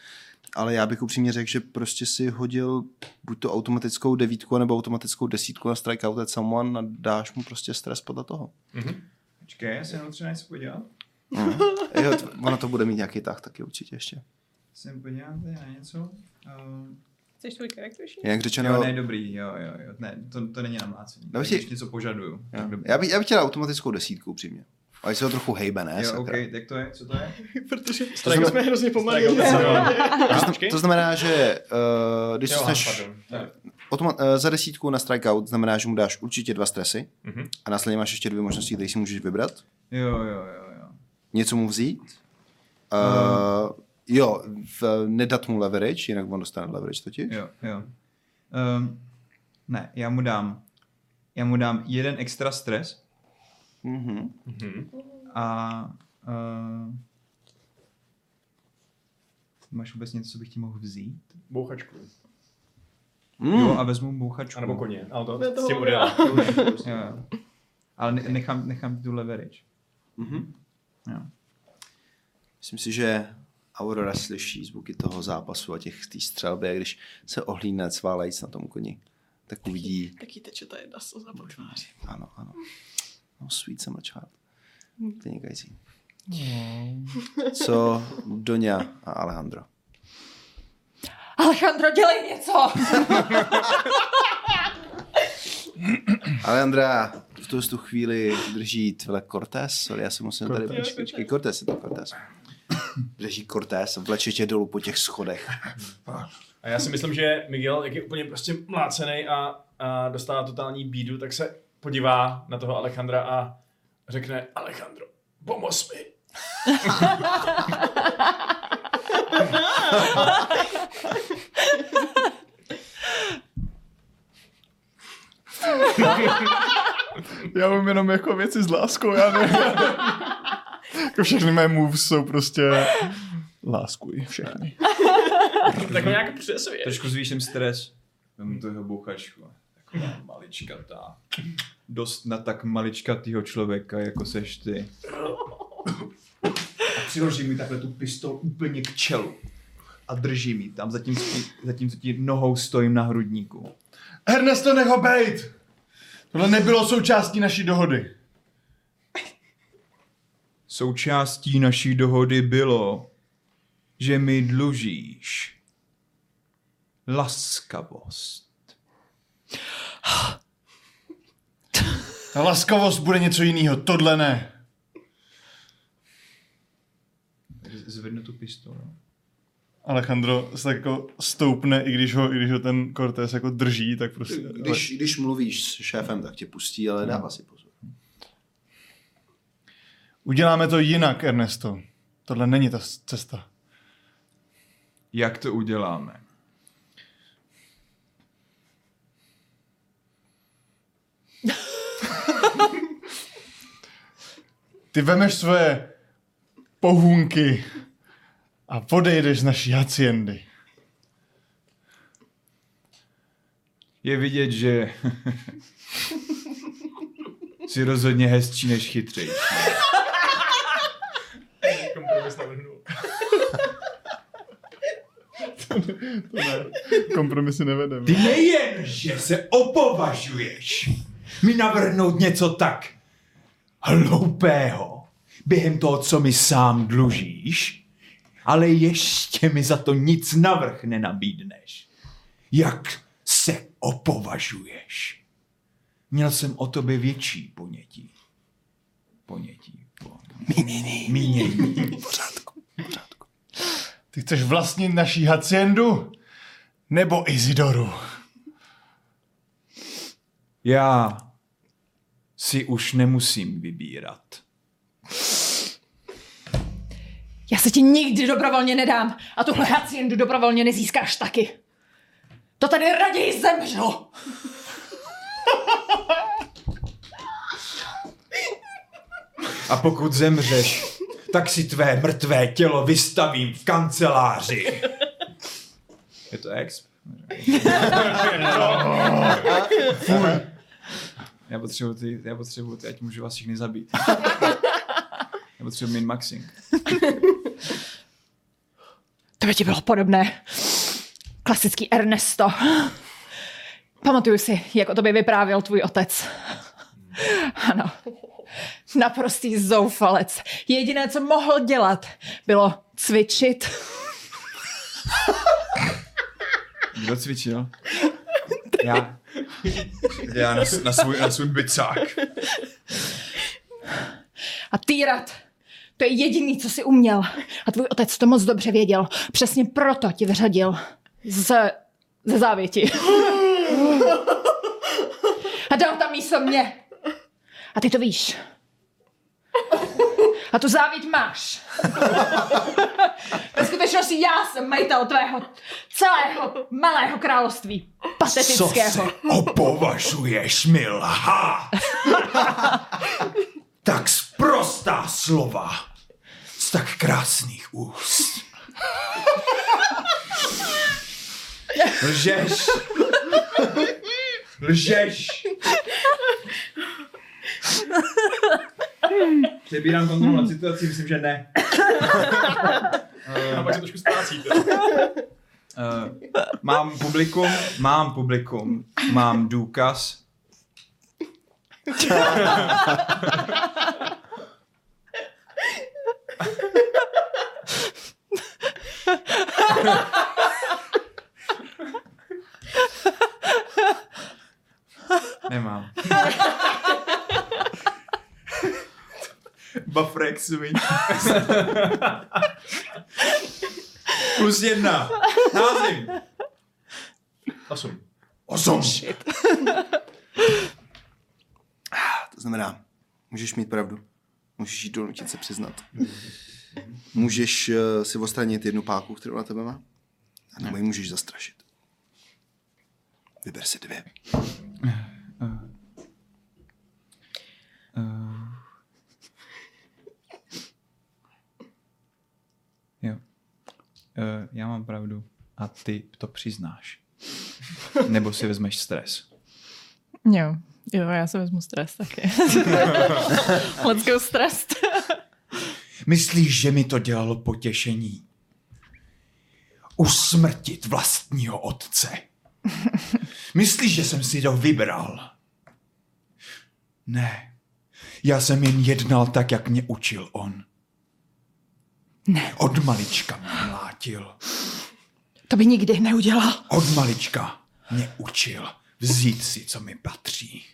ale já bych upřímně řekl, že prostě si hodil buď to automatickou devítku, nebo automatickou desítku na strike out at someone a dáš mu prostě stres podle toho. Počkej, já se jenom třeba něco podívat. Mm. jo, ono to bude mít nějaký tah taky určitě ještě. Jsem podívám tady na něco. Uh, Chceš tvůj character sheet? Jak řečeno, jo, ne, dobrý, jo, jo, jo. Ne, to, to není na mlácení. Dávaj Když si- něco požaduju. jo. tak dobrý. já, bych, já bych chtěl automatickou desítku upřímně. Ale se ho trochu hejbe, ne? Jo, sakra. OK, tak to je, co to je? Protože znamená- jsme hrozně pomalí. To, to znamená, že uh, když Jo, jsi automa- uh, za desítku na strikeout, znamená, že mu dáš určitě dva stresy Mhm. a následně máš ještě dvě možnosti, které si můžeš vybrat. Jo, jo, jo, jo. Něco mu vzít. Uh, jo, v, nedat mu leverage, jinak on dostane leverage totiž. Jo, jo. Um, ne, já mu dám, já mu dám jeden extra stres Mhm. Mhm. a uh, máš vůbec něco, co bych ti mohl vzít? Bouchačku. Mm. Jo, a vezmu bouchačku. A nebo koně. Ale to Ne, s tím udělám. Ale ne- nechám, nechám tu leverage. Mhm. Jo. Myslím si, že Aurora slyší zvuky toho zápasu a těch té střelby, a když se ohlídne cválejíc na tom koni, tak uvidí, Taky teče ta jedna slza po tváři. ano, ano, no sweet summer child. Vynikající. Co Doňa a Alejandro? Alejandro, dělej něco! Alejandra v tu, tu chvíli drží tvoje Cortés, sorry, já se musím tady Cortés. počkej, počkej, Cortés je to Cortés. Drží Cortés a vleče tě dolů po těch schodech. A já si myslím, že Miguel, jak je úplně prostě mlácený a, a dostává totální bídu, tak se podívá na toho Alejandra a řekne Alejandro, pomoz mi. Já mám jenom jako věci s láskou, já nevím. jako všechny mé moves jsou prostě láskuj, všechny. Tak nějak přesvěd. Trošku zvýším stres. Vemu to jeho bouchačku. Maličkatá. Dost na tak maličkatýho člověka, jako seš ty. A přiložím mi takhle tu pistol úplně k čelu. A držím ji tam, zatímco ti, zatímco ti nohou stojím na hrudníku. Ernesto, nech ho bejt! Tohle nebylo součástí naší dohody. Součástí naší dohody bylo, že mi dlužíš laskavost. Laskavost bude něco jiného, tohle ne. Zvednu tu pistoli. Alejandro se tak jako stoupne, i když ho, i když ho ten Cortés jako drží, tak prostě... Když, když mluvíš s šéfem, tak tě pustí, ale dává si pozor. Uděláme to jinak, Ernesto. Tohle není ta cesta. Jak to uděláme? Ty vemeš svoje pohůnky a odejdeš z naší haciendy. Je vidět, že jsi rozhodně hezčí než chytřejší. Kompromis navrhnul. Kompromisy nevedeme. Ty nejen, že se opovažuješ mi navrhnout něco tak hloupého během toho, co mi sám dlužíš, ale ještě mi za to nic navrh nenabídneš. Jak se opovažuješ? Měl jsem o tobě větší ponětí. Ponětí. Po... Mínění. Mínění. Ty chceš vlastnit naší haciendu? Nebo Isidoru? Já si už nemusím vybírat. Já se ti nikdy dobrovolně nedám a tuhle haciendu dobrovolně nezískáš taky. To tady raději zemřu. A pokud zemřeš, tak si tvé mrtvé tělo vystavím v kanceláři. Je to exp? Já potřebuji ty, já potřebuji ty, ať můžu vás všichni zabít. Já potřebuji min maxing. To by ti bylo podobné. Klasický Ernesto. Pamatuju si, jak o tobě vyprávěl tvůj otec. Ano. Naprostý zoufalec. Jediné, co mohl dělat, bylo cvičit. Kdo cvičil? Já. Já na, na, svůj, na svůj bicák. A týrat. To je jediný, co si uměl. A tvůj otec to moc dobře věděl. Přesně proto ti vyřadil z, ze závěti. A dal tam místo mě. A ty to víš. A tu závěť máš. Ve skutečnosti já jsem majitel tvého celého malého království. Patetického. opovažuješ mi lhát? tak sprostá slova z tak krásných úst. Lžeš. Lžeš. Přebírám kontrolu nad situací, myslím, že ne. A pak se trošku ztrácíte. Uh, mám publikum, mám publikum, mám důkaz. Nemám. Bufrex swing. Plus jedna. Házím. Osm. Osm. To znamená, můžeš mít pravdu. Můžeš jí donutit se přiznat. Můžeš uh, si odstranit jednu páku, kterou na tebe má. A nebo ji můžeš zastrašit. Vyber si dvě. Já mám pravdu. A ty to přiznáš. Nebo si vezmeš stres. Jo, jo, já se vezmu stres taky. Let's go stres. Myslíš, že mi to dělalo potěšení? Usmrtit vlastního otce. Myslíš, že jsem si to vybral? Ne. Já jsem jen jednal tak, jak mě učil on. Ne. Od malička mě mlátil. To by nikdy neudělal. Od malička mě učil vzít si, co mi patří.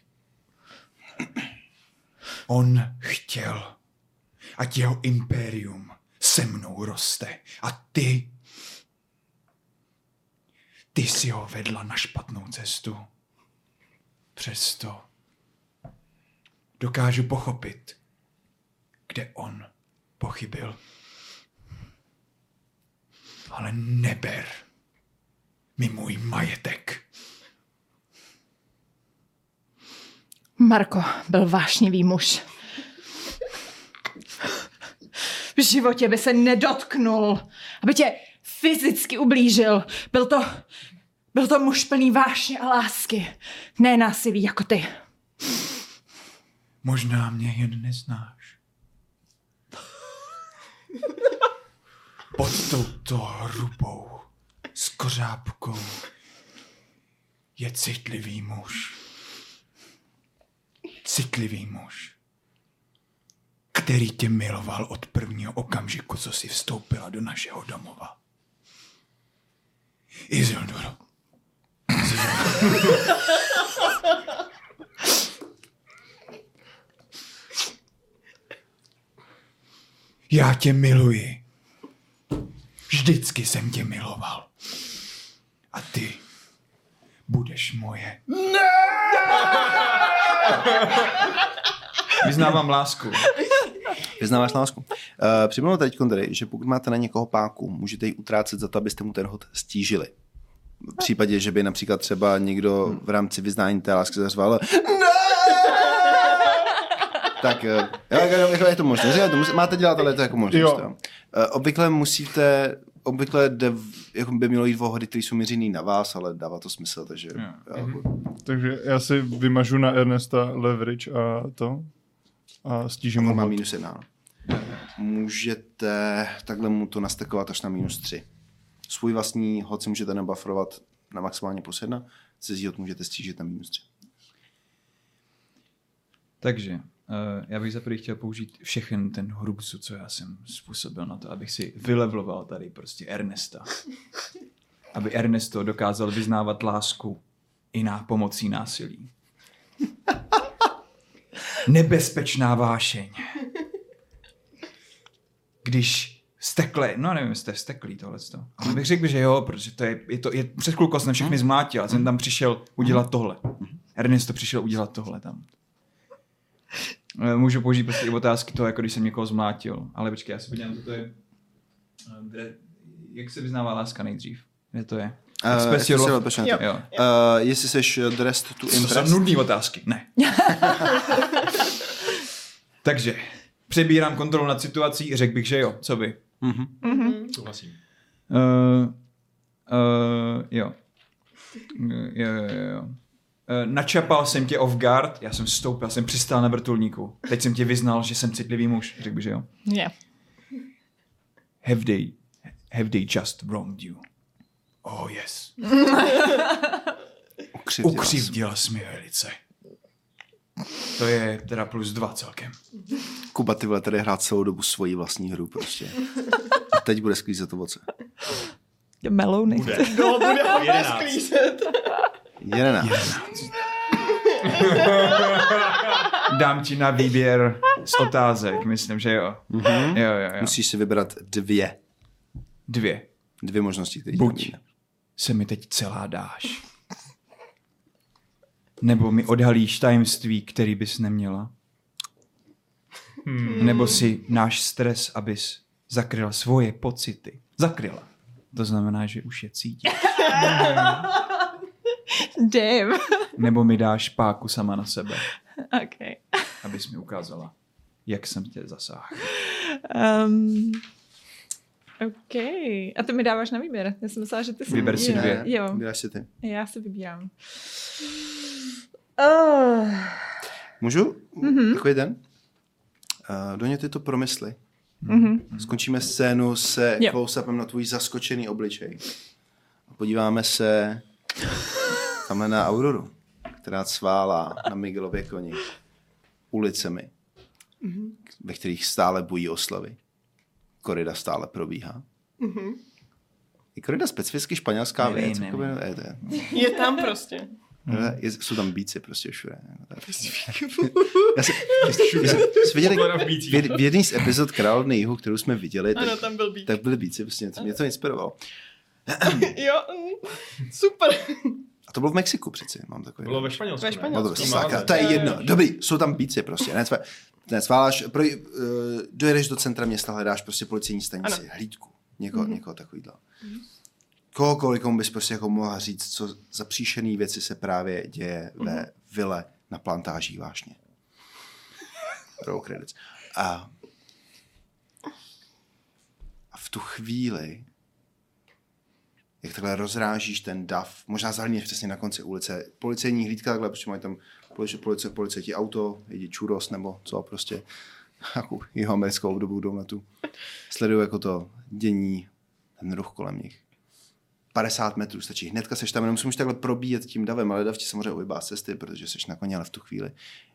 On chtěl, ať jeho impérium se mnou roste. A ty, ty si ho vedla na špatnou cestu. Přesto dokážu pochopit, kde on pochybil. Ale neber mi můj majetek. Marko byl vášnivý muž. V životě by se nedotknul, aby tě fyzicky ublížil. Byl to, byl to muž plný vášně a lásky. Ne násilí jako ty. Možná mě jen neznáš. Pod touto hrubou skořápkou je citlivý muž. Citlivý muž, který tě miloval od prvního okamžiku, co jsi vstoupila do našeho domova. Isilduro. Já tě miluji. Vždycky jsem tě miloval. A ty budeš moje. Vyznávám lásku. Vyznáváš lásku. Uh, Připomenu teď tady, že pokud máte na někoho páku, můžete ji utrácet za to, abyste mu ten hod stížili. V případě, že by například třeba někdo v rámci vyznání té lásky zařval tak eh, jo, jo, jo, je to možné. Je to, musí- máte dělat, ale je to jako možnost. Jo. Jo. Eh, Obvykle musíte, obvykle jde, jako by mělo jít o hody, které jsou mířený na vás, ale dává to smysl, takže jo. Takže já si vymažu na Ernesta leverage a to. A stížím mu On má minus jedna. no. Můžete takhle mu to nastekovat až na minus tři. Svůj vlastní hod si můžete nabufferovat na maximálně plus jedna, cizí hod můžete stížit na minus tři. Takže já bych za prvý chtěl použít všechen ten hrubsu, co já jsem způsobil na to, abych si vylevloval tady prostě Ernesta. Aby Ernesto dokázal vyznávat lásku i na pomocí násilí. Nebezpečná vášeň. Když stekle, no nevím, jste steklý tohle. Ale bych řekl, že jo, protože to je, je to, je, před chvilkou jsem všechny zmlátil a jsem tam přišel udělat tohle. Ernesto přišel udělat tohle tam. Eh, Můžu použít prostě i otázky toho, jako když jsem někoho zmlátil. Ale počkej, já se podívám, co to je. Eh, Kde, jak se vyznává láska nejdřív? Kde to je? Uh, Special special of- option. Jo. Uh, jestli seš dressed to To jsou impress, nudné otázky. Ne. Takže přebírám kontrolu nad situací, řekl bych, že jo. Co vy? Souhlasím. Uh, uh, jo. Uh, jo, jo, jo, jo. Uh, načapal jsem tě off guard, já jsem vstoupil, já jsem přistál na vrtulníku. Teď jsem tě vyznal, že jsem citlivý muž, řekl bych, že jo. Yeah. Have they, have they just wronged you? Oh yes. ukřivdila jsi. Ukřivdila jsi mi velice. To je teda plus dva celkem. Kuba, ty vole, tady hrát celou dobu svoji vlastní hru prostě. A teď bude sklízet ovoce. Melouny. No, bude ho sklízet. Jedenáct. Dám ti na výběr z otázek, myslím, že jo. Mm-hmm. Jo, jo, jo. Musíš si vybrat dvě. Dvě. Dvě možnosti, které Buď se mi teď celá dáš. Nebo mi odhalíš tajemství, který bys neměla. Hmm. Nebo si náš stres, abys zakryla svoje pocity. Zakryla. To znamená, že už je cítí. Damn. Nebo mi dáš páku sama na sebe, okay. abys mi ukázala, jak jsem tě zasáhl. Um, OK. A ty mi dáváš na výběr. Já jsem myslela, že ty si... Vyber si dvě. Jo, Vybíráš si ty. já si vybírám. Uh, Můžu? Mhm. Mm-hmm. Takový den? Uh, Doně, ty to promysli. Mhm. Skončíme scénu se close-upem na tvůj zaskočený obličej. A podíváme se na Auroru, která cválá na Miguelově koni ulicemi, Mhm. ve kterých stále bují oslavy. Korida stále probíhá. Mhm. Je korida specificky španělská Nevím, věc? nevím. jakoby, je, to je, je tam prostě. je, jsou tam bíci prostě všude. Já jsem, já jsem viděli, v bících. v, jed- v jedné z epizod Královny jihu, kterou jsme viděli, tak, Ano, tam byl být. tak byli bíci, prostě mě to, mě to inspirovalo. Jo, mm, super. A to bylo v Mexiku přeci, mám takový. Bylo ve Španělsku. Ve? Španělsku. No to, Malé. sáka, to je jedno. Dobrý, jsou tam bíci prostě. Ne, cva, ne cváláš, pro, uh, dojedeš do centra města, hledáš prostě policejní stanici, Ano. hlídku, někoho, mm-hmm. někoho takovýhle. Kohokoliv, komu bys prostě jako mohla říct, co za příšerný věci se právě děje mm-hmm. ve vile na plantáží vášně. Roll credits. A, a v tu chvíli, jak takhle rozrážíš ten dav, možná zahlídneš přesně na konci ulice, policejní hlídka takhle, protože mají tam policie, policie, policajti auto, jedí čuros nebo co prostě, jako jeho americkou obdobu jdou na tu. Sledují jako to dění, ten ruch kolem nich. 50 metrů stačí. Hnedka seš tam, jenom musíš takhle probíjet tím davem, ale dav ti samozřejmě ujebá cesty, protože seš na koně, ale v tu chvíli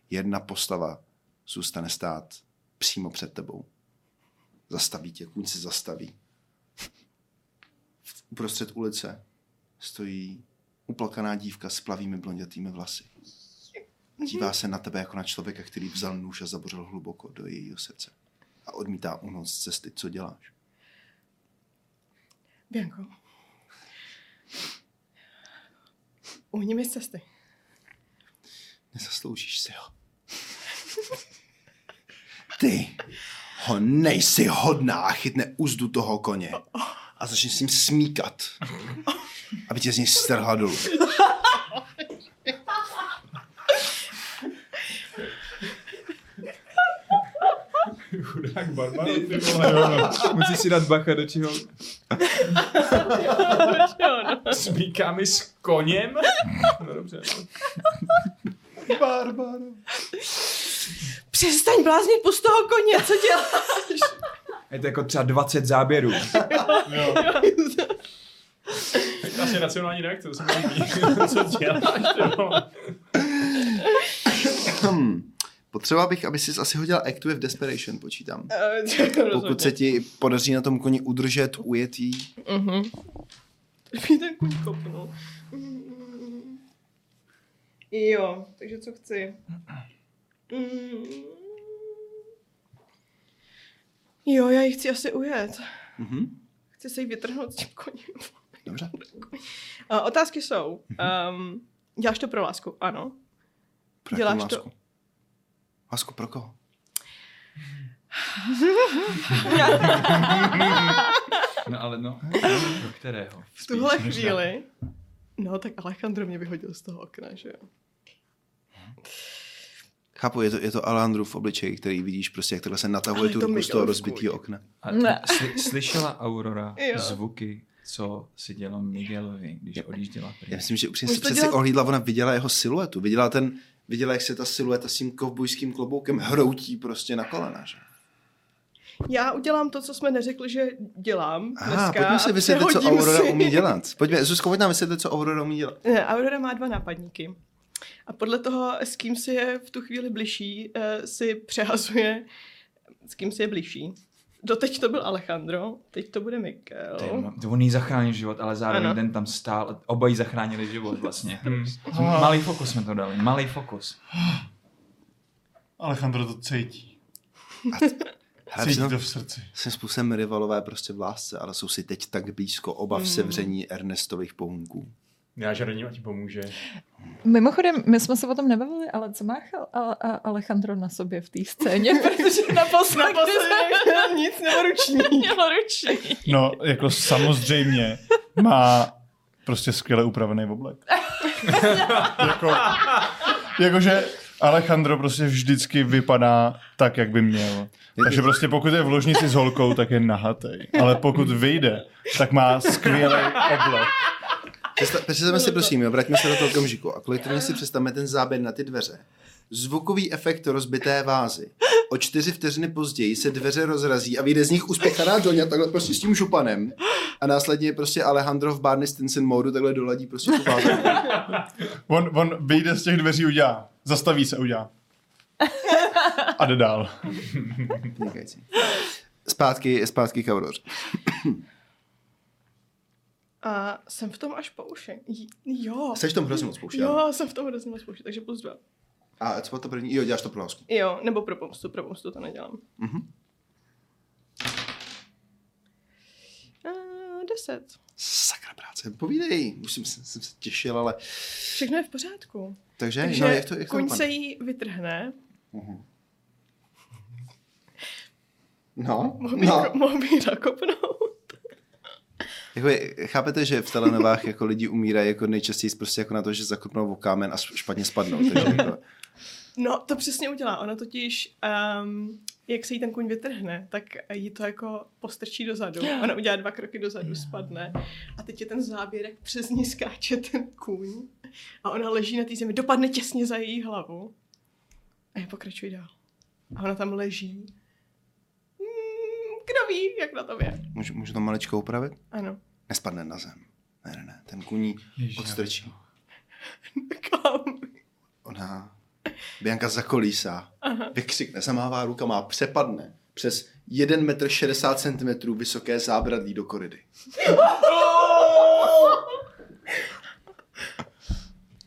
jedna postava zůstane stát přímo před tebou. Zastaví tě, kůň se zastaví. Uprostřed ulice stojí uplakaná dívka s plavými blondětými vlasy. Dívá se na tebe jako na člověka, který vzal nůž a zabořil hluboko do jejího srdce. A odmítá unout z cesty. Co děláš? Bianko. Uhni mi z cesty. Nezasloužíš si ho. Ty ho nejsi hodná a chytne úzdu toho koně a začne s ním smíkat, aby tě z něj strhla dolů. Chudák Barbaro, ty vole, jo, no. Musíš si dát bacha, do čeho... Jo, no. Smíká mi s koněm? No dobře. no. Barbaro. Přestaň bláznit pust toho koně, co děláš? Je to jako třeba 20 záběrů. Asi racionální reakce, to se mi líbí. Co děláš? Hmm. Potřeba bych, aby jsi asi hodila Act with Desperation, počítám. Eh, Pokud se ti podaří na tom koni udržet ujetý, Mhm. Mě ten kuň kopnul. Jo, takže co chci? Mm. Jo, já ji chci asi ujet. Mhm. Chci se jí vytrhnout s tím koním. Dobře. A otázky jsou, um, děláš to pro lásku? Ano. Pro Děláš jakou to- lásku? Lásku pro koho? No ale no, do kterého? V tuhle chvíli, no tak Alejandro mě vyhodil z toho okna, že jo. Chápu, je to, je to Alejandrův obličej, který vidíš prostě, jak takhle se natahuje tu ruku z toho rozbitého okna. A Ne. sly, slyšela Aurora Jo. zvuky, co si dělal Miguelovi, když odjížděla pryč. Já myslím, že upřímně se přece dělat- ohlídla, ona viděla jeho siluetu, viděla ten, viděla, jak se ta silueta s tím kovbojským kloboukem hroutí prostě na kolena, že? Já udělám to, co jsme neřekli, že dělám Aha, dneska. pojďme si a vysvětlit, co Aurora si. umí dělat. Pojďme, Zuzko, pojď nám vysvětlit, co Aurora umí dělat. Ne, Aurora má dva nápadníky. A podle toho, s kým si je v tu chvíli bližší, eh, si přehazuje, s kým si je bližší. Doteď to byl Alejandro, teď to bude Mikel. Ty, no, to on jí zachránil život, ale zároveň Ano. ten tam stál. Oba jí zachránili život vlastně. Hmm. Malý fokus jsme to dali, malý fokus. Alejandro to cítí. Cítí to v srdci. jsem způsobem rivalové prostě v lásce, ale jsou si teď tak blízko oba v Mm. sevření Ernestových pohunků. Já žádný ti pomůže. Mimochodem, my jsme se o tom nebavili, ale co má Chal- a, a Alejandro na sobě v té scéně, protože naposledy Naposledy nic nebo ruční. mělo ruční. No, jako samozřejmě má prostě skvěle upravený oblek. jako, jakože Alejandro prostě vždycky vypadá tak, jak by měl. Takže prostě pokud je v ložnici s holkou, tak je nahatej. Ale pokud vyjde, tak má skvělý oblek. Předsta- Představme si prosím, jo, vraťme se do toho okamžiku a kolektivně si představme ten záběr na ty dveře. Zvukový efekt rozbité vázy. O čtyři vteřiny později se dveře rozrazí a vyjde z nich uspěchaná Doňa takhle prostě s tím županem. A následně prostě Alejandro v Barney Stinson módu takhle doladí prostě tu vázu. On, on vyjde z těch dveří, udělá. Zastaví se, udělá. A jde dál. Zpátky, zpátky k. A jsem v tom až po uši. Jo. Jsi v tom hrozně moc pouštěl. Jo, jsem v tom hrozně moc pouštěl, takže plus dva. A co bylo to první? Jo, děláš to pro lásku. Jo, nebo pro pomstu, pro pomstu to nedělám. Mhm. Uh, deset. Sakra práce, povídej. Už jsem, se- jsem se těšil, ale... Všechno je v pořádku. Takže, Takže no, jak to, jak to kuň dopadne? se jí vytrhne. No, Mohl no. no. mohl nakopnout. Jako je, chápete, že v telenovách jako lidi umírají jako nejčastěji prostě jako na to, že zakopnou o kámen a špatně spadnou. Takže jako, No, to přesně udělá. Ona totiž, um, jak se jí ten kuň vytrhne, tak jí to jako postrčí dozadu. Ona udělá dva kroky dozadu, spadne. A teď je ten záběr, jak přes ní skáče ten kuň. A ona leží na té zemi, dopadne těsně za její hlavu. A já pokračuji dál. A ona tam leží. Hmm, kdo ví, jak na tom je. můžu, můžu to maličko upravit? Ano. Nespadne na zem. Ne, ne, ne. Ten kuní odstrčí. Kam? Ona, Bianka zakolísá, vykřikne, zamává rukama a přepadne přes 1 metr 60 cm vysoké zábradlí do koridy.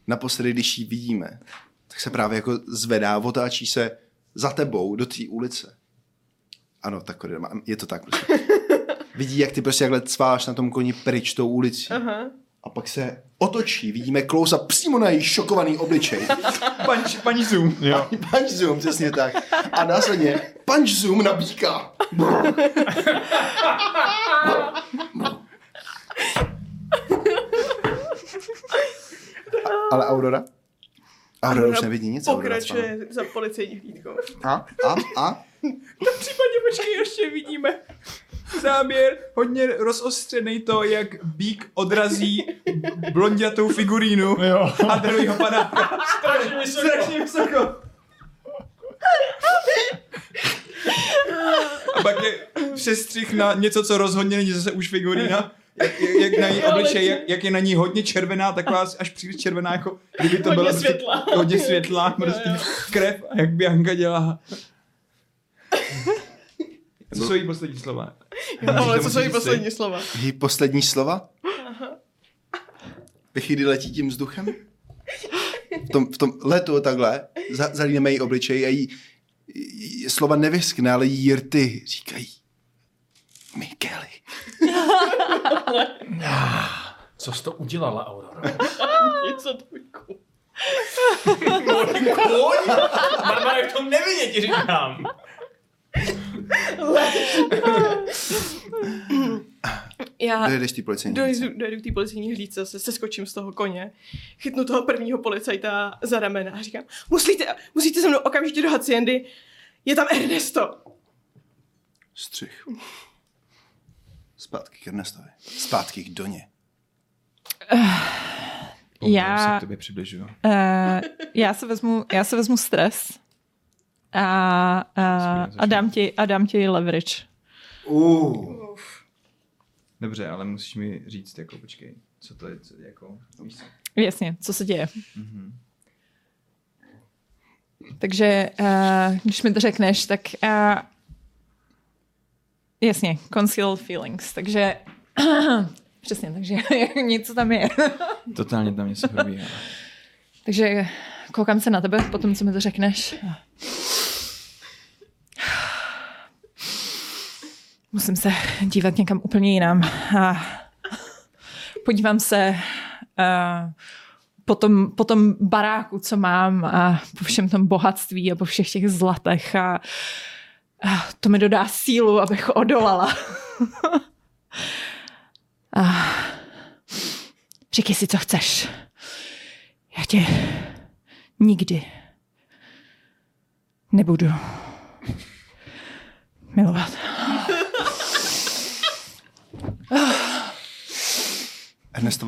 Naposledy, když ji vidíme, tak se právě jako zvedá, otáčí se za tebou do té ulice. Ano, ta korida, má- je to tak prostě. Vidí, jak ty prostě jakhle cváš na tom koni pryč tou ulicí. Aha. A pak se otočí, vidíme close přímo na její šokovaný obličej. Punch, punch zoom. Jo. Punch zoom, přesně tak. A následně punch zoom na býka. Ale Aurora? Aurora už nevidí nic. Aurora. Pokračuje za policejní hlídkou. A? A? A? V případě, počkej, ještě vidíme záběr hodně rozostřený to, jak Bík odrazí blondětou figurínu Jo. a druhý ho padá strašně vysoko. Strašně vysoko. A pak je přestřih na něco, co rozhodně není zase už figurína. Jak, jak, jak na ní obličej, jak, jak, je na ní hodně červená, taková až příliš červená, jako kdyby to Hodně bylo prostě hodně světlá, prostě krev a jak Bianka dělá. Co jsou její poslední slova? Jo, ale co jsou její poslední slova? Její poslední slova? Ve chvíli letí tím vzduchem? V tom, v tom letu takhle za, zalíneme její obličej a jí, jí slova nevyskne, ale jí rty říkají Mikeli. Co jsi to udělala, Aurora? Něco tvůjku. Barbara, jak to nevině ti říkám. Já Dojedeš ty policejní. dojedu, dojedu k té policejní hlídce, se seskočím z toho koně, chytnu toho prvního policajta za ramena a říkám, musíte, musíte se mnou okamžitě do Haciendy, je tam Ernesto. Střih. Zpátky k Ernestovi. Zpátky k Doně. Já- se k tobě přibližuju. Uh, já, se vezmu, já se vezmu stres a, a, a, dám ti, a dám ti leverage. Uh. Dobře, ale musíš mi říct, jako počkej, co to je, co, jako, víš co? Jasně, co se děje. Takže uh, když mi to řekneš, tak uh, jasně, concealed feelings, takže přesně, takže něco tam je. Totálně tam něco probíhá. takže koukám se na tebe, potom co mi to řekneš. Musím se dívat někam úplně jinam. A podívám se uh, po tom, po tom baráku, co mám a po všem tom bohatství a po všech těch zlatech a, a to mi dodá sílu, abych odolala. a, říkej si, co chceš. Já tě nikdy nebudu milovat.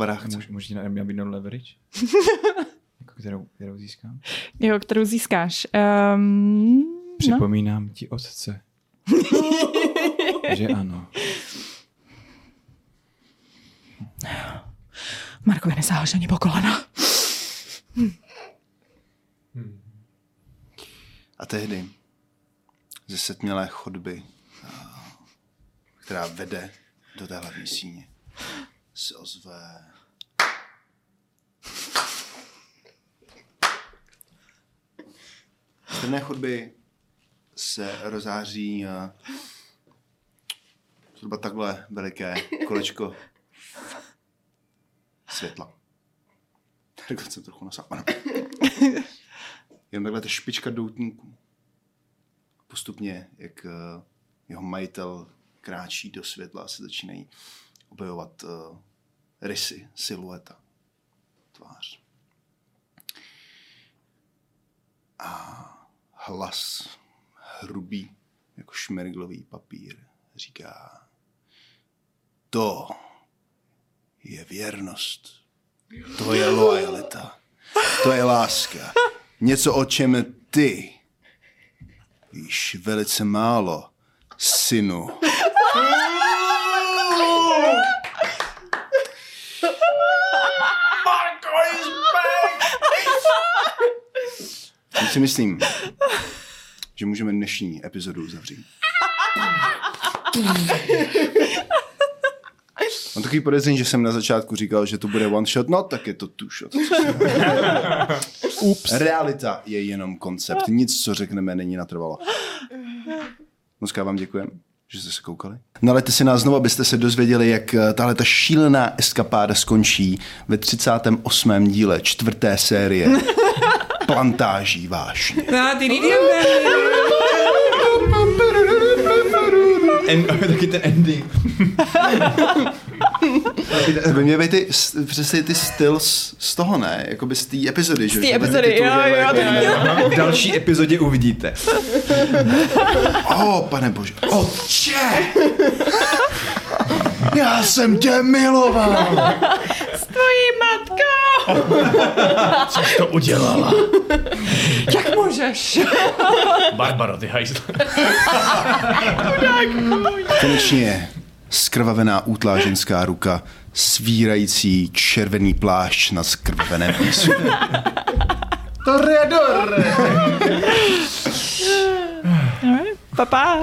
Reakce. Může, může ti na- nabídnout leverage? jako kterou, kterou získám? Jo, kterou získáš. Um, no. Připomínám ti otce. že ano. Markovi nesáháš ani po kolena. A tehdy ze setmělé chodby, a, která vede do té hlavní síně, se ozve Z temné chodby se rozáří a, zhruba takhle veliké kolečko světla. Řekl jsem trochu nosá. Ano. Jenom takhle ta špička doutníků. Postupně, jak eh, jeho majitel kráčí do světla, se začínají objevovat uh, rysy, silueta, tvář. A hlas hrubý, jako šmerglový papír, říká to je věrnost, to je lojalita, to je láska. Něco, o čem ty víš velice málo, synu. Já si myslím, že můžeme dnešní epizodu uzavřít. Mám takový podezření, že jsem na začátku říkal, že to bude one shot, no tak je to two shot. Ups. Realita je jenom koncept, nic, co řekneme, není natrvalo. Moc vám děkujem, že jste se koukali. Nalejte si nás znovu, abyste se dozvěděli, jak eh, tahle ta šílená eskapáda skončí ve 38. díle čtvrté série Plantáží vášně. En, taky ten ending. By mě ty, s- přesně ty styl z, z toho, ne? Jakoby z té epizody, že? té Že epizody, jo, jo, jako- to V další epizodě uvidíte. O, pane bože. Otče! Já jsem tě miloval! Tvojí matkou! To udělala. Jak můžeš? Barbaro, ty hajzl. Konečně skrvavená útlá ženská ruka, svírající červený plášť na skrvaveném mísu. Papa.